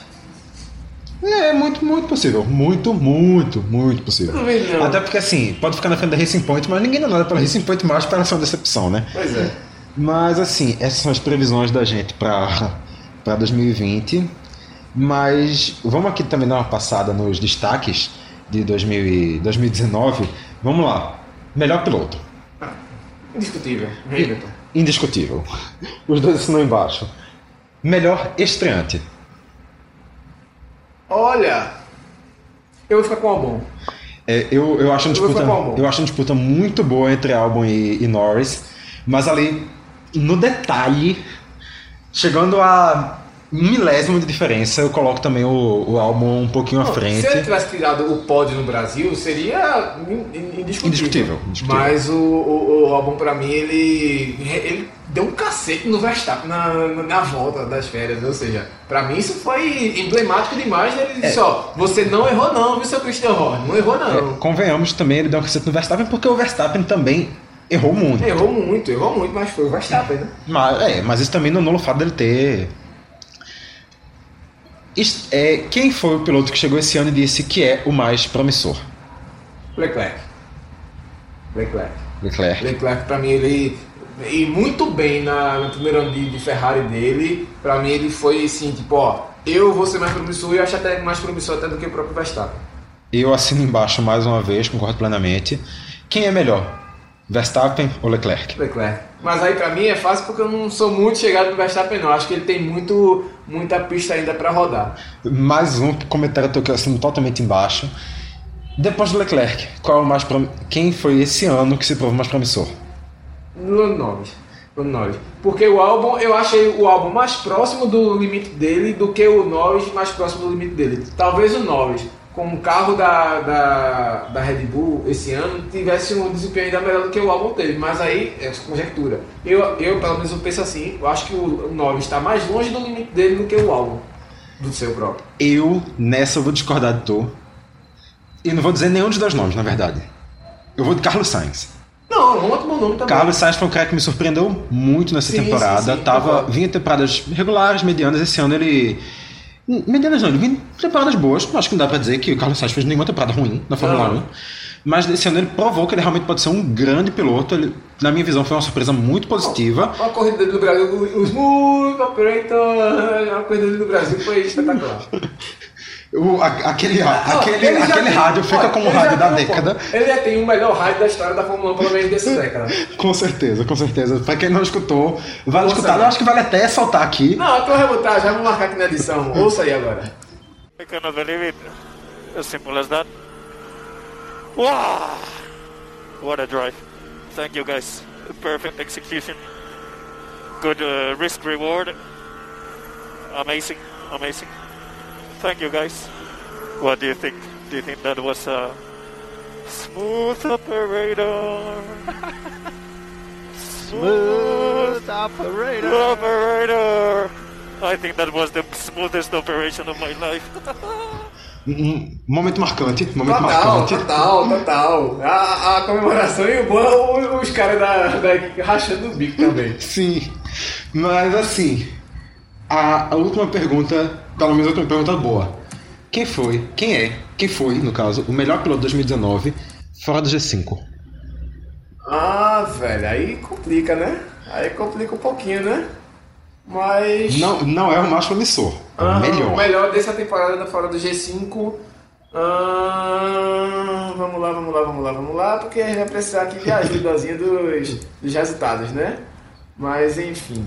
É, muito, muito possível. Muito, muito, muito possível. Não não. Até porque assim, pode ficar na frente da Racing Point, mas ninguém dá nada pela Racing Point mais para ser uma decepção, né? Pois é. Mas assim, essas são as previsões da gente para 2020. Mas vamos aqui também dar uma passada nos destaques de 2000 e 2019. Vamos lá. Melhor piloto. Indiscutível. Hamilton. Indiscutível. Os dois assinam embaixo. Melhor estreante. Olha, eu vou ficar com o Albon. É, eu, eu, acho uma Eu disputa, Albon. eu acho uma disputa muito boa entre Albon e, e Norris, mas ali no detalhe, chegando a um milésimo de diferença, eu coloco também o, o Albon um pouquinho à frente. Se ele tivesse tirado o pódio no Brasil, seria in- in- indiscutível. Indiscutível, indiscutível. Mas o, o, o Albon, pra mim, ele, ele deu um cacete no Verstappen na, na, volta das férias. Ou seja, pra mim isso foi emblemático demais. Ele É. disse: Ó, você não errou, não, viu, seu Christian Horner? Não errou, não. É, convenhamos também, ele deu um cacete no Verstappen, porque o Verstappen também errou muito. Errou muito, errou muito, mas foi o Verstappen, né? Mas, é, mas isso também não anula o fato dele ter. É, quem foi o piloto que chegou esse ano e disse que é o mais promissor? Leclerc. Leclerc. Leclerc. Leclerc, pra mim, ele. E muito bem na, no primeiro ano de, de Ferrari dele. Pra mim, ele foi assim: tipo, ó, eu vou ser mais promissor e acho até mais promissor até do que o próprio Verstappen. Eu assino embaixo mais uma vez, concordo plenamente. Quem é melhor? Verstappen ou Leclerc? Leclerc. Mas aí pra mim é fácil porque eu não sou muito chegado no Verstappen, não. Acho que ele tem muito, muita pista ainda pra rodar. Mais um comentário teu que eu assino totalmente embaixo. Depois do Leclerc, qual é mais prom... quem foi esse ano que se provou mais promissor? Lando Norris. Lando Norris. Porque o álbum, eu achei o álbum mais próximo do limite dele do que o Norris mais próximo do limite dele. Talvez o Norris, com o carro da, da, da Red Bull esse ano, tivesse um desempenho ainda melhor do que o álbum teve. Mas aí é conjectura. Eu, eu pelo menos, eu penso assim. Eu acho que o Norris está mais longe do limite dele do que o álbum do seu próprio. Eu, nessa, eu vou discordar de tu. E não vou dizer nenhum dos dois nomes, na verdade. Eu vou de Carlos Sainz. Não, um ótimo nome também. Carlos Sainz foi um cara que me surpreendeu muito nessa Sim, temporada. sim, sim, Tava, vinha temporadas regulares, medianas. Esse ano ele. Medianas não, ele vinha temporadas boas. Acho que não dá pra dizer que o Carlos Sainz fez nenhuma temporada ruim na Fórmula Não. 1. Mas esse ano ele provou que ele realmente pode ser um grande piloto. Ele, na minha visão, foi uma surpresa muito positiva. A corrida dele no Brasil, o, o Smooth Operator, a corrida dele no Brasil foi espetacular. (laughs) O, a- aquele Ah, aquele, aquele tem- rádio fica olha, como rádio da tem um década. Ele já tem o melhor rádio da história da Fórmula 1, pelo menos dessa (laughs) década. Com certeza, com certeza. Pra quem não escutou, vale Ouça escutar. aí. Eu acho que vale até saltar aqui. Não, eu tô rebutar, já vou marcar aqui na edição. (laughs) Ouça aí agora. I cannot believe it. As simple as that. Wow! What a drive. Thank you guys. Perfect execution. Good uh, risk reward. Amazing, amazing. Thank you guys. What do you think? Do you think that was a smooth operator? (laughs) smooth operator. operator. I think that was the smoothest operation of my life. Um momento marcante, momento Total, marcante. total, total. A, a comemoração e o bom, os caras da, da rachando o bico também. Sim, mas assim, a, a última pergunta, pelo menos a última pergunta boa. Quem foi, quem é, quem foi, no caso, o melhor piloto de 2019 fora do G5? Ah, velho, aí complica, né? Aí complica um pouquinho, né? Mas. Não, não é o mais promissor, é o Ah, melhor. O melhor dessa temporada da fora do G5. Ah, vamos lá, vamos lá, vamos lá, vamos lá, porque a gente vai precisar aqui de ajudazinha (laughs) dos, dos resultados, né? Mas enfim,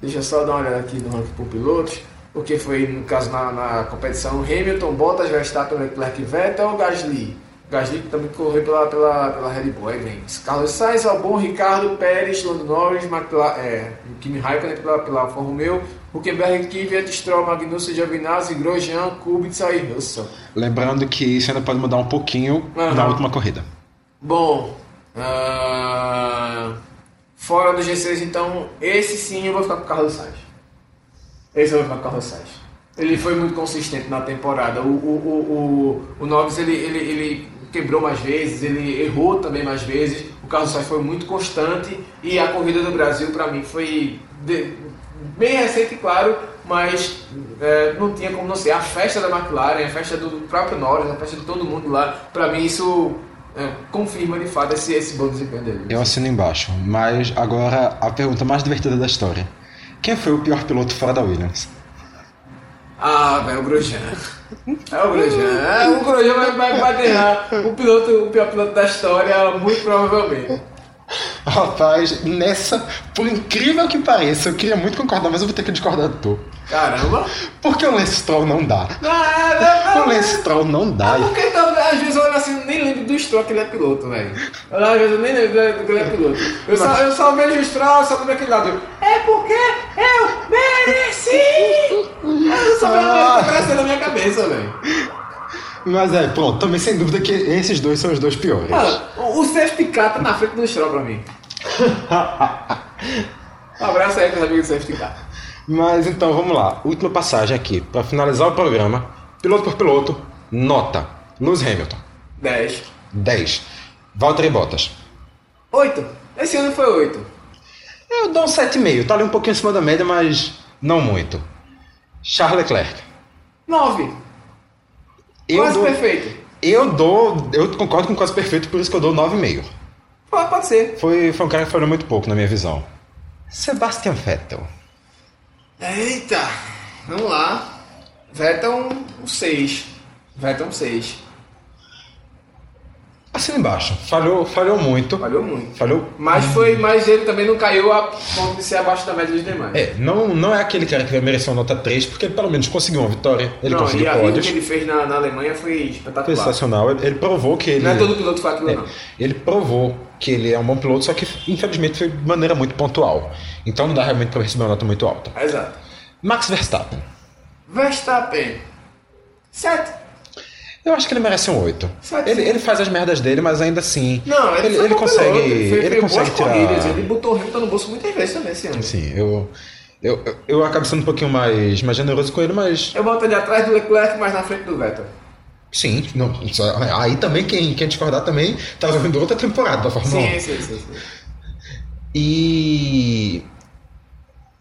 deixa eu só dar uma olhada aqui no ranking por pilotos, porque foi no caso na, na competição Hamilton, Bottas, Verstappen, Leclerc, Vettel, Gasly. Gasly que também correu pela, pela, pela Red Bull, aí vem Carlos Sainz, Albon, Ricardo, Pérez, Lando Norris, McLaren, é, Kimi Raikkonen pela, pela Alfa Romeo, Huckenberg, Kvyat, Stroll, Magnussen, Giovinazzi, Grosjean, Kubica e Russell. Lembrando que isso ainda pode mudar um pouquinho Aham. na última corrida. Bom, ah, fora do G6, então, esse sim eu vou ficar com o Carlos Sainz. Esse com o Carlos Sainz. Ele foi muito consistente na temporada. O, o, o, o, o ele, ele, ele quebrou mais vezes, ele errou também mais vezes. O Carlos Sainz foi muito constante e a corrida do Brasil para mim foi de- bem recente, claro, mas é, não tinha como não ser. A festa da McLaren, a festa do próprio Norris, a festa de todo mundo lá, para mim isso é, confirma de fato esse, esse bom desempenho dele. Eu assino embaixo. Mas agora a pergunta mais divertida da história. Quem foi o pior piloto fora da Williams? Ah, velho, o Grosjean. É o Grosjean. É, o Grosjean vai, vai, o, piloto, o pior piloto da história, muito provavelmente. Rapaz, nessa, por incrível que pareça, eu queria muito concordar, mas eu vou ter que discordar do tu. Caramba. Porque o Stroll não dá. Não, não, O não, Lance Stroll não dá. Porque então, às vezes eu olho assim, nem lembro do Stroll que ele é piloto, velho. Eu, Às vezes eu nem lembro do que ele é piloto. Eu só, eu só vejo o Stroll, só lembro aquele lado. É porque eu mereci! Eu só vejo ele aparecendo na minha cabeça, velho. Mas é, pronto, também sem dúvida que esses dois são os dois piores. O o safety car tá na frente do Stroll pra mim. (laughs) Um abraço aí pros amigos do safety car. Mas então vamos lá, última passagem aqui, para finalizar o programa, piloto por piloto, nota. Lewis Hamilton, 10. 10. Valtteri Bottas. 8. Esse ano foi 8. Eu dou um 7,5, tá ali um pouquinho acima da média, mas não muito. Charles Leclerc. 9. Eu Quase dou, perfeito. Eu dou, eu concordo com quase perfeito, por isso que eu dou 9,5. Pode, pode ser. Foi, foi um cara que falou muito pouco na minha visão. Sebastian Vettel. Eita. Vamos lá. Vettel um 6. Vettel um 6. Assina embaixo. Falhou, falhou muito. Falhou muito. Falhou. Mas foi, mas ele também não caiu a ponto de ser abaixo da média dos demais. É, não, não é aquele cara que vai merecer uma nota 3, porque ele pelo menos conseguiu uma vitória. Ele não, e conseguiu a vida pódios. que ele fez na, na Alemanha foi espetacular. Foi sensacional. Ele, ele provou que ele. Não é todo piloto faz aquilo, É, não. ele provou que ele é um bom piloto, só que infelizmente foi de maneira muito pontual. Então não dá realmente para receber uma nota muito alta. Exato. Max Verstappen. Verstappen. 7. Eu acho que ele merece um 8. Sete, Ele, ele faz as merdas dele, mas ainda assim. Não, ele, ele, ele consegue. ele, ele consegue tirar. corridas, ele botou o Hamilton no bolso muitas vezes também esse ano. Sim, eu, eu, eu, eu acabo sendo um pouquinho mais, mais generoso com ele, mas. Eu boto ele atrás do Leclerc, mas na frente do Vettel. Sim, não, aí também quem, quem discordar também tá vendo outra temporada da Fórmula 1. Sim, sim, sim, sim. E.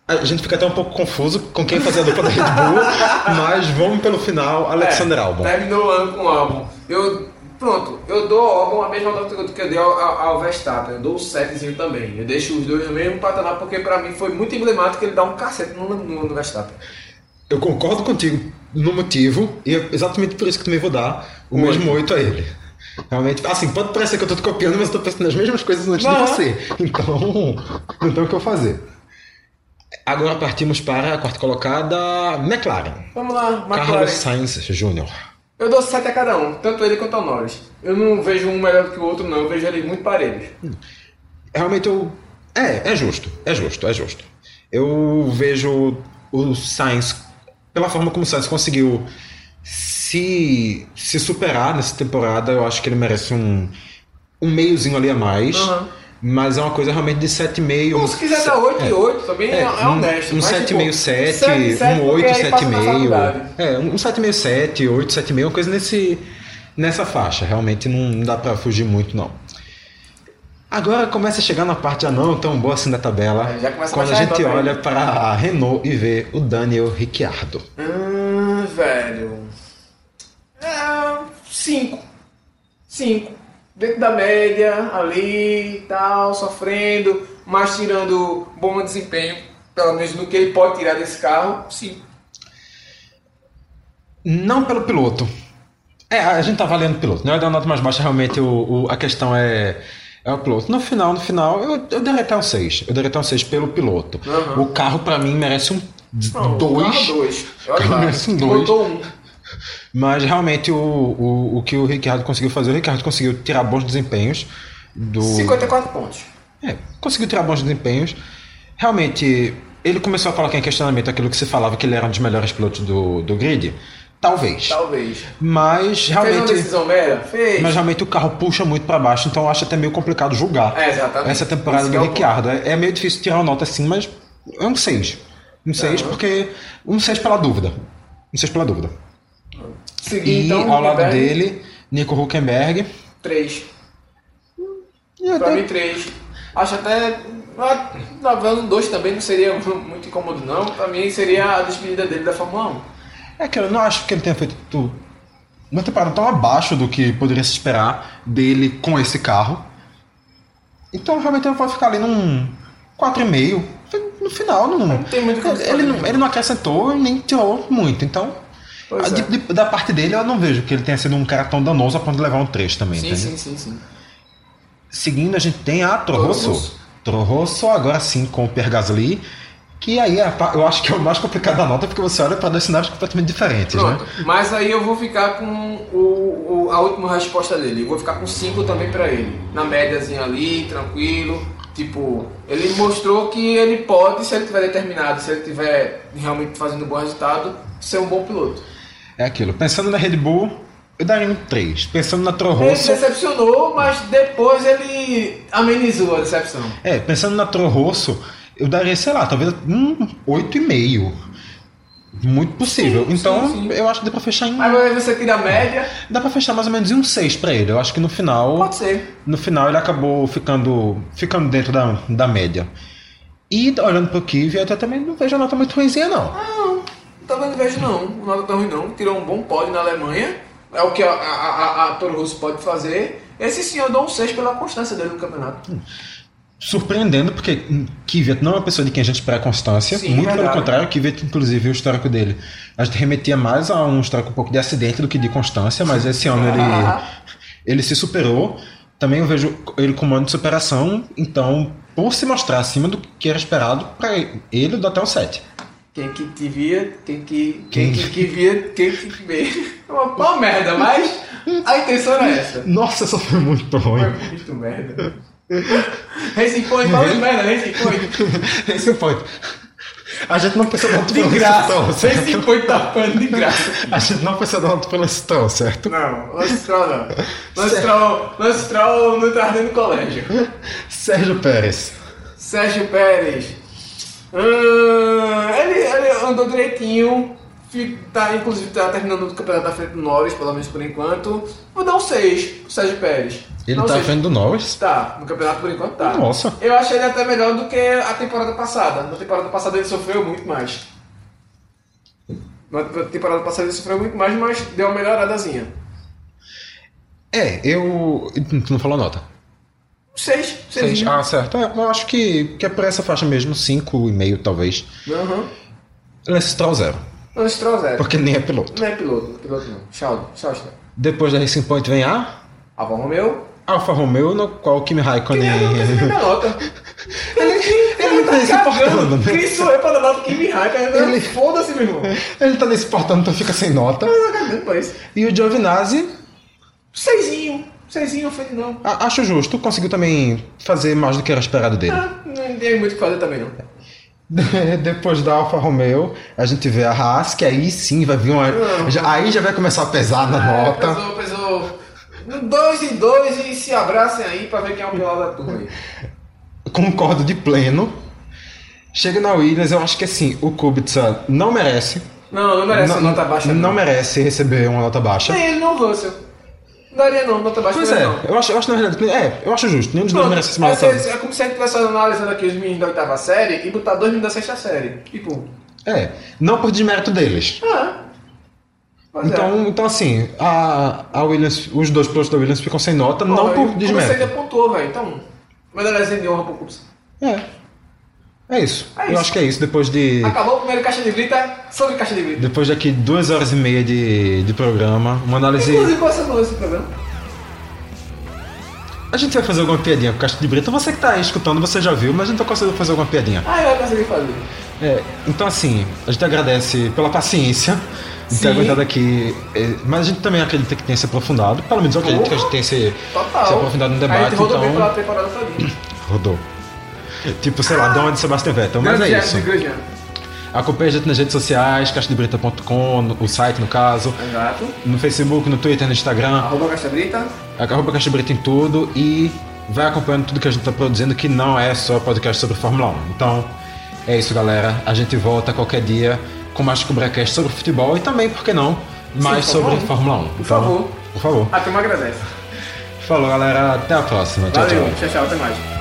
A gente fica até um pouco confuso com quem fazer a dupla da Red Bull, (laughs) mas vamos pelo final, Alexander É, Albon. Terminou o ano com o Albon. Eu, pronto, eu dou ao Albon a mesma nota que eu dei ao, ao, Verstappen. Eu dou um 7 também. Eu deixo os dois no mesmo patamar porque pra mim foi muito emblemático ele dar um cacete no, no, no Verstappen. Eu concordo contigo no motivo, e é exatamente por isso que também vou dar o Um mesmo 8 a ele. Realmente, assim, pode parecer que eu tô te copiando, mas eu tô pensando nas mesmas coisas antes Não. de você. Então, (laughs) não tem o que eu fazer. Agora partimos para a quarta colocada, McLaren. Vamos lá, McLaren. Carlos Sainz Jr. Eu dou 7 a cada um, tanto ele quanto o Norris. Eu não vejo um melhor do que o outro, não. Eu vejo eles muito parelhos. Realmente eu. É, é justo, é justo, é justo. Eu vejo o Sainz, pela forma como o Sainz conseguiu se, se superar nessa temporada, eu acho que ele merece um, um meiozinho ali a mais. Aham. Mas é uma coisa realmente de 7,5. Ou se quiser dar 8 e 8 também é, é um, honesto. um mas, 7,5, tipo, 7, sete, sete, um porque 8, aí passa na 7,5. faculdade. É, um 7,5, 7, 8, 7,5, uma coisa nesse, nessa faixa. Realmente não dá pra fugir muito, não. Agora começa a chegar na parte já não tão boa assim da tabela. É, já começa a quando a a gente aí. olha para a Renault e vê o Daniel Ricciardo. Hum, velho. É. 5. 5 dentro da média, ali e tal, sofrendo, mas tirando bom desempenho, pelo menos no que ele pode tirar desse carro, sim. Não pelo piloto. É, a gente tá valendo o piloto, né? é dei nota mais baixa, realmente o, o, a questão é, é o piloto. No final, no final, eu, eu daria até um 6. Eu daria até um 6 pelo piloto. Uhum. O carro, para mim, merece um 2. (laughs) Merece um 2. Mas realmente o, o, o que o Ricardo conseguiu fazer, o Ricardo conseguiu tirar bons desempenhos do. 54 pontos. É, conseguiu tirar bons desempenhos. Realmente, ele começou a colocar em questionamento aquilo que se falava que ele era um dos melhores pilotos do, do grid. Talvez. Talvez. Mas Fez uma realmente. decisão merda? Fez. Mas realmente o carro puxa muito pra baixo, então eu acho até meio complicado julgar É, exatamente. essa temporada Esse do é Ricciardo. É, é meio difícil tirar uma nota assim, mas é um 6. Um 6 Aham. porque. Um 6 pela dúvida. Não sei pela dúvida. Seguir, E então, ao lado dele, Nico Huckenberg. Três. E Pra até- mim, três. Acho até. ah, Talvez um dois também não seria (laughs) muito incômodo, não. Pra mim, seria a despedida dele da Fórmula 1. É que eu não acho que ele tenha feito uma temporada tão abaixo do que poderia se esperar dele com esse carro. Então realmente ele vai ficar ali num 4,5. No final, não, Não tem muito ele, ele não, ele não acrescentou nem tirou muito. Então, Pois a- de- é. de- da parte dele, eu não vejo que ele tenha sido um cara tão danoso a ponto de levar um 3 também. Sim, entende? sim, sim, sim. Seguindo, a gente tem a Toro Toro Rosso. Rosso. Toro Rosso, agora sim com o Pierre Gasly. Que aí é eu acho que é o mais complicado da nota, porque você olha para dois cenários completamente diferentes, né? Pronto. Mas aí eu vou ficar com o, o- a última resposta dele. Eu vou ficar com 5 também pra ele. Na médiazinha ali, tranquilo. Tipo, ele mostrou que ele pode, se ele tiver determinado, se ele tiver realmente fazendo um bom resultado, ser um bom piloto. É aquilo. Pensando na Red Bull, eu daria um 3. Pensando na Toro Ele Rosso. decepcionou, mas depois ele amenizou a decepção. É, pensando na Toro Rosso, eu daria, sei lá, talvez um 8,5. Muito possível. Sim, então, sim, sim. eu acho que dá pra fechar em. Aí você tira a média, Dá pra fechar mais ou menos em um 6 pra ele. Eu acho que no final. pode ser. No final ele acabou ficando, ficando dentro da, da média. E olhando pro Kvyat, eu também não vejo a nota muito ruimzinha, não. Não, também não vejo não. Não nada tão ruim não. Tirou um bom pódio na Alemanha. É o que a, a, a, a Toro Rosso pode fazer. Esse sim eu dou um 6 pela constância dele no campeonato. Surpreendendo, porque Kvyat não é uma pessoa de quem a gente espera constância. Sim, muito pelo verdade. contrário, Kvyat, inclusive, o histórico dele. A gente remetia mais a um histórico um pouco de acidente do que de constância, mas esse ano ele, ele se superou. Também eu vejo ele como ano de superação, então, por se mostrar acima do que era esperado, para ele eu dou até um 7. Quem que te via, quem que. Quem- Quem, que, via, quem que te vê. É uma, uma merda, mas a intenção era essa. Nossa, essa foi muito ruim. Foi muito merda. Racing Point, fala de merda, Racing Point. Esse foi. A gente não precisa dar De graça. Racing Point tá falando de graça. A gente não precisa dar pelo Stroll, certo? Não, Lance Stroll não. Lance Stroll, Lance Stroll não tá dentro do colégio. Sérgio Pérez. Sérgio Pérez. Hum, ele, ele andou direitinho. Tá, inclusive tá terminando o campeonato da frente do Norris, pelo menos por enquanto. Vou dar um 6 pro Sérgio Pérez. Ele um tá à frente do Norris. Tá, no campeonato por enquanto tá. Nossa. Eu achei ele até melhor do que a temporada passada. Na temporada passada ele sofreu muito mais. Na temporada passada ele sofreu muito mais, mas deu uma melhoradazinha. É, eu. Tu não falou nota. 6, Seis. 6. Ah, certo. É, eu acho que, que é por essa faixa mesmo, 5,5 talvez. Aham. Lance Stroll zero. Lance Stroll zero. Porque nem é piloto. Não é piloto, piloto não. Tchau, tchau. Depois da Racing Point vem a Alfa Romeo. Alfa Romeo, no qual o Kimi Raikkonen. É não tem minha nota? ele, ele tá se importando, né? Quem sou eu pra dar nota Kimi Raikkonen? Ele- Foda-se, meu irmão. Ele tá nem se importando, então fica sem nota. Eu cagando pra isso. E o Giovinazzi, Seisinho. Seisinho não fez não. a- acho justo, conseguiu também fazer mais do que era esperado dele. Ah, não tem muito o que fazer também não. (laughs) Depois da Alfa Romeo, a gente vê a Haas, que aí sim vai vir uma. já- aí já vai começar a pesar na É, nota. pesou, pesou. Dois e dois e se abracem aí pra ver quem é o pior da turma. (laughs) Concordo de pleno. Chega na Williams, eu acho que assim, o Kubica não merece. Não, não merece nota baixa. Não merece receber uma nota baixa. Nem ele, não Russell. Não daria não, nota baixa Pois é, não. eu acho, eu acho na realidade. É, eu acho justo. Nenhum dos dois merece essa nota. é, é como se a gente estivesse analisando aqui os meninos da oitava série e botar dois meninos da sexta série. Tipo, É, não por desmérito deles. ah. É. Então, então assim, a, a Williams, os dois pilotos da Williams ficam sem nota, não Porra, por e Você ainda desmérito. pontuou, velho. Então, medalhazinha de honra pro Cups. É. É isso. É eu isso. acho que é isso. Depois de. Acabou o primeiro caixa de grita sobre caixa de grita. Depois daqui duas horas e meia de, de programa, uma análise. Inclusive, qual o nome desse programa? A gente vai fazer alguma piadinha com Caixa de Brita. Você que tá aí escutando, você já viu, mas a gente tá conseguindo fazer alguma piadinha. Ah, eu consegui fazer. É, então assim, a gente agradece pela paciência de Sim. ter aguentado aqui. é, Mas a gente também acredita que tenha se aprofundado. Pelo menos eu acredito que a gente tenha se, se aprofundado no A debate. gente rodou bem então, pela temporada todinha. rodou. Tipo, sei lá, uma de Sebastian Vettel. Mas Grande é isso. grande. Acompanhe a gente nas redes sociais, caixadebrita.com, o site no caso, Exato. no Facebook, no Twitter, no Instagram. Arroba Caixa Brita. Arroba Caixa Brita em tudo e vai acompanhando tudo que a gente está produzindo, que não é só podcast sobre Fórmula 1. Então, é isso, galera. A gente volta qualquer dia com mais Cubracast sobre futebol e também, por que não, mais Sim, sobre Fórmula 1. Fórmula 1. Por favor. Por favor. A turma agradece. Falou, galera. Até a próxima. Tchau, Valeu, tchau. tchau, tchau, até mais.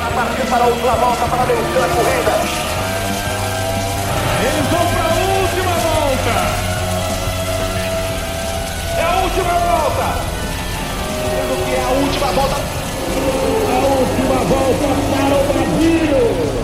Partiu para a última volta para vencer a corrida. Eles vão para a última volta. É a última volta. Sendo que é a última volta. A última volta para o Brasil.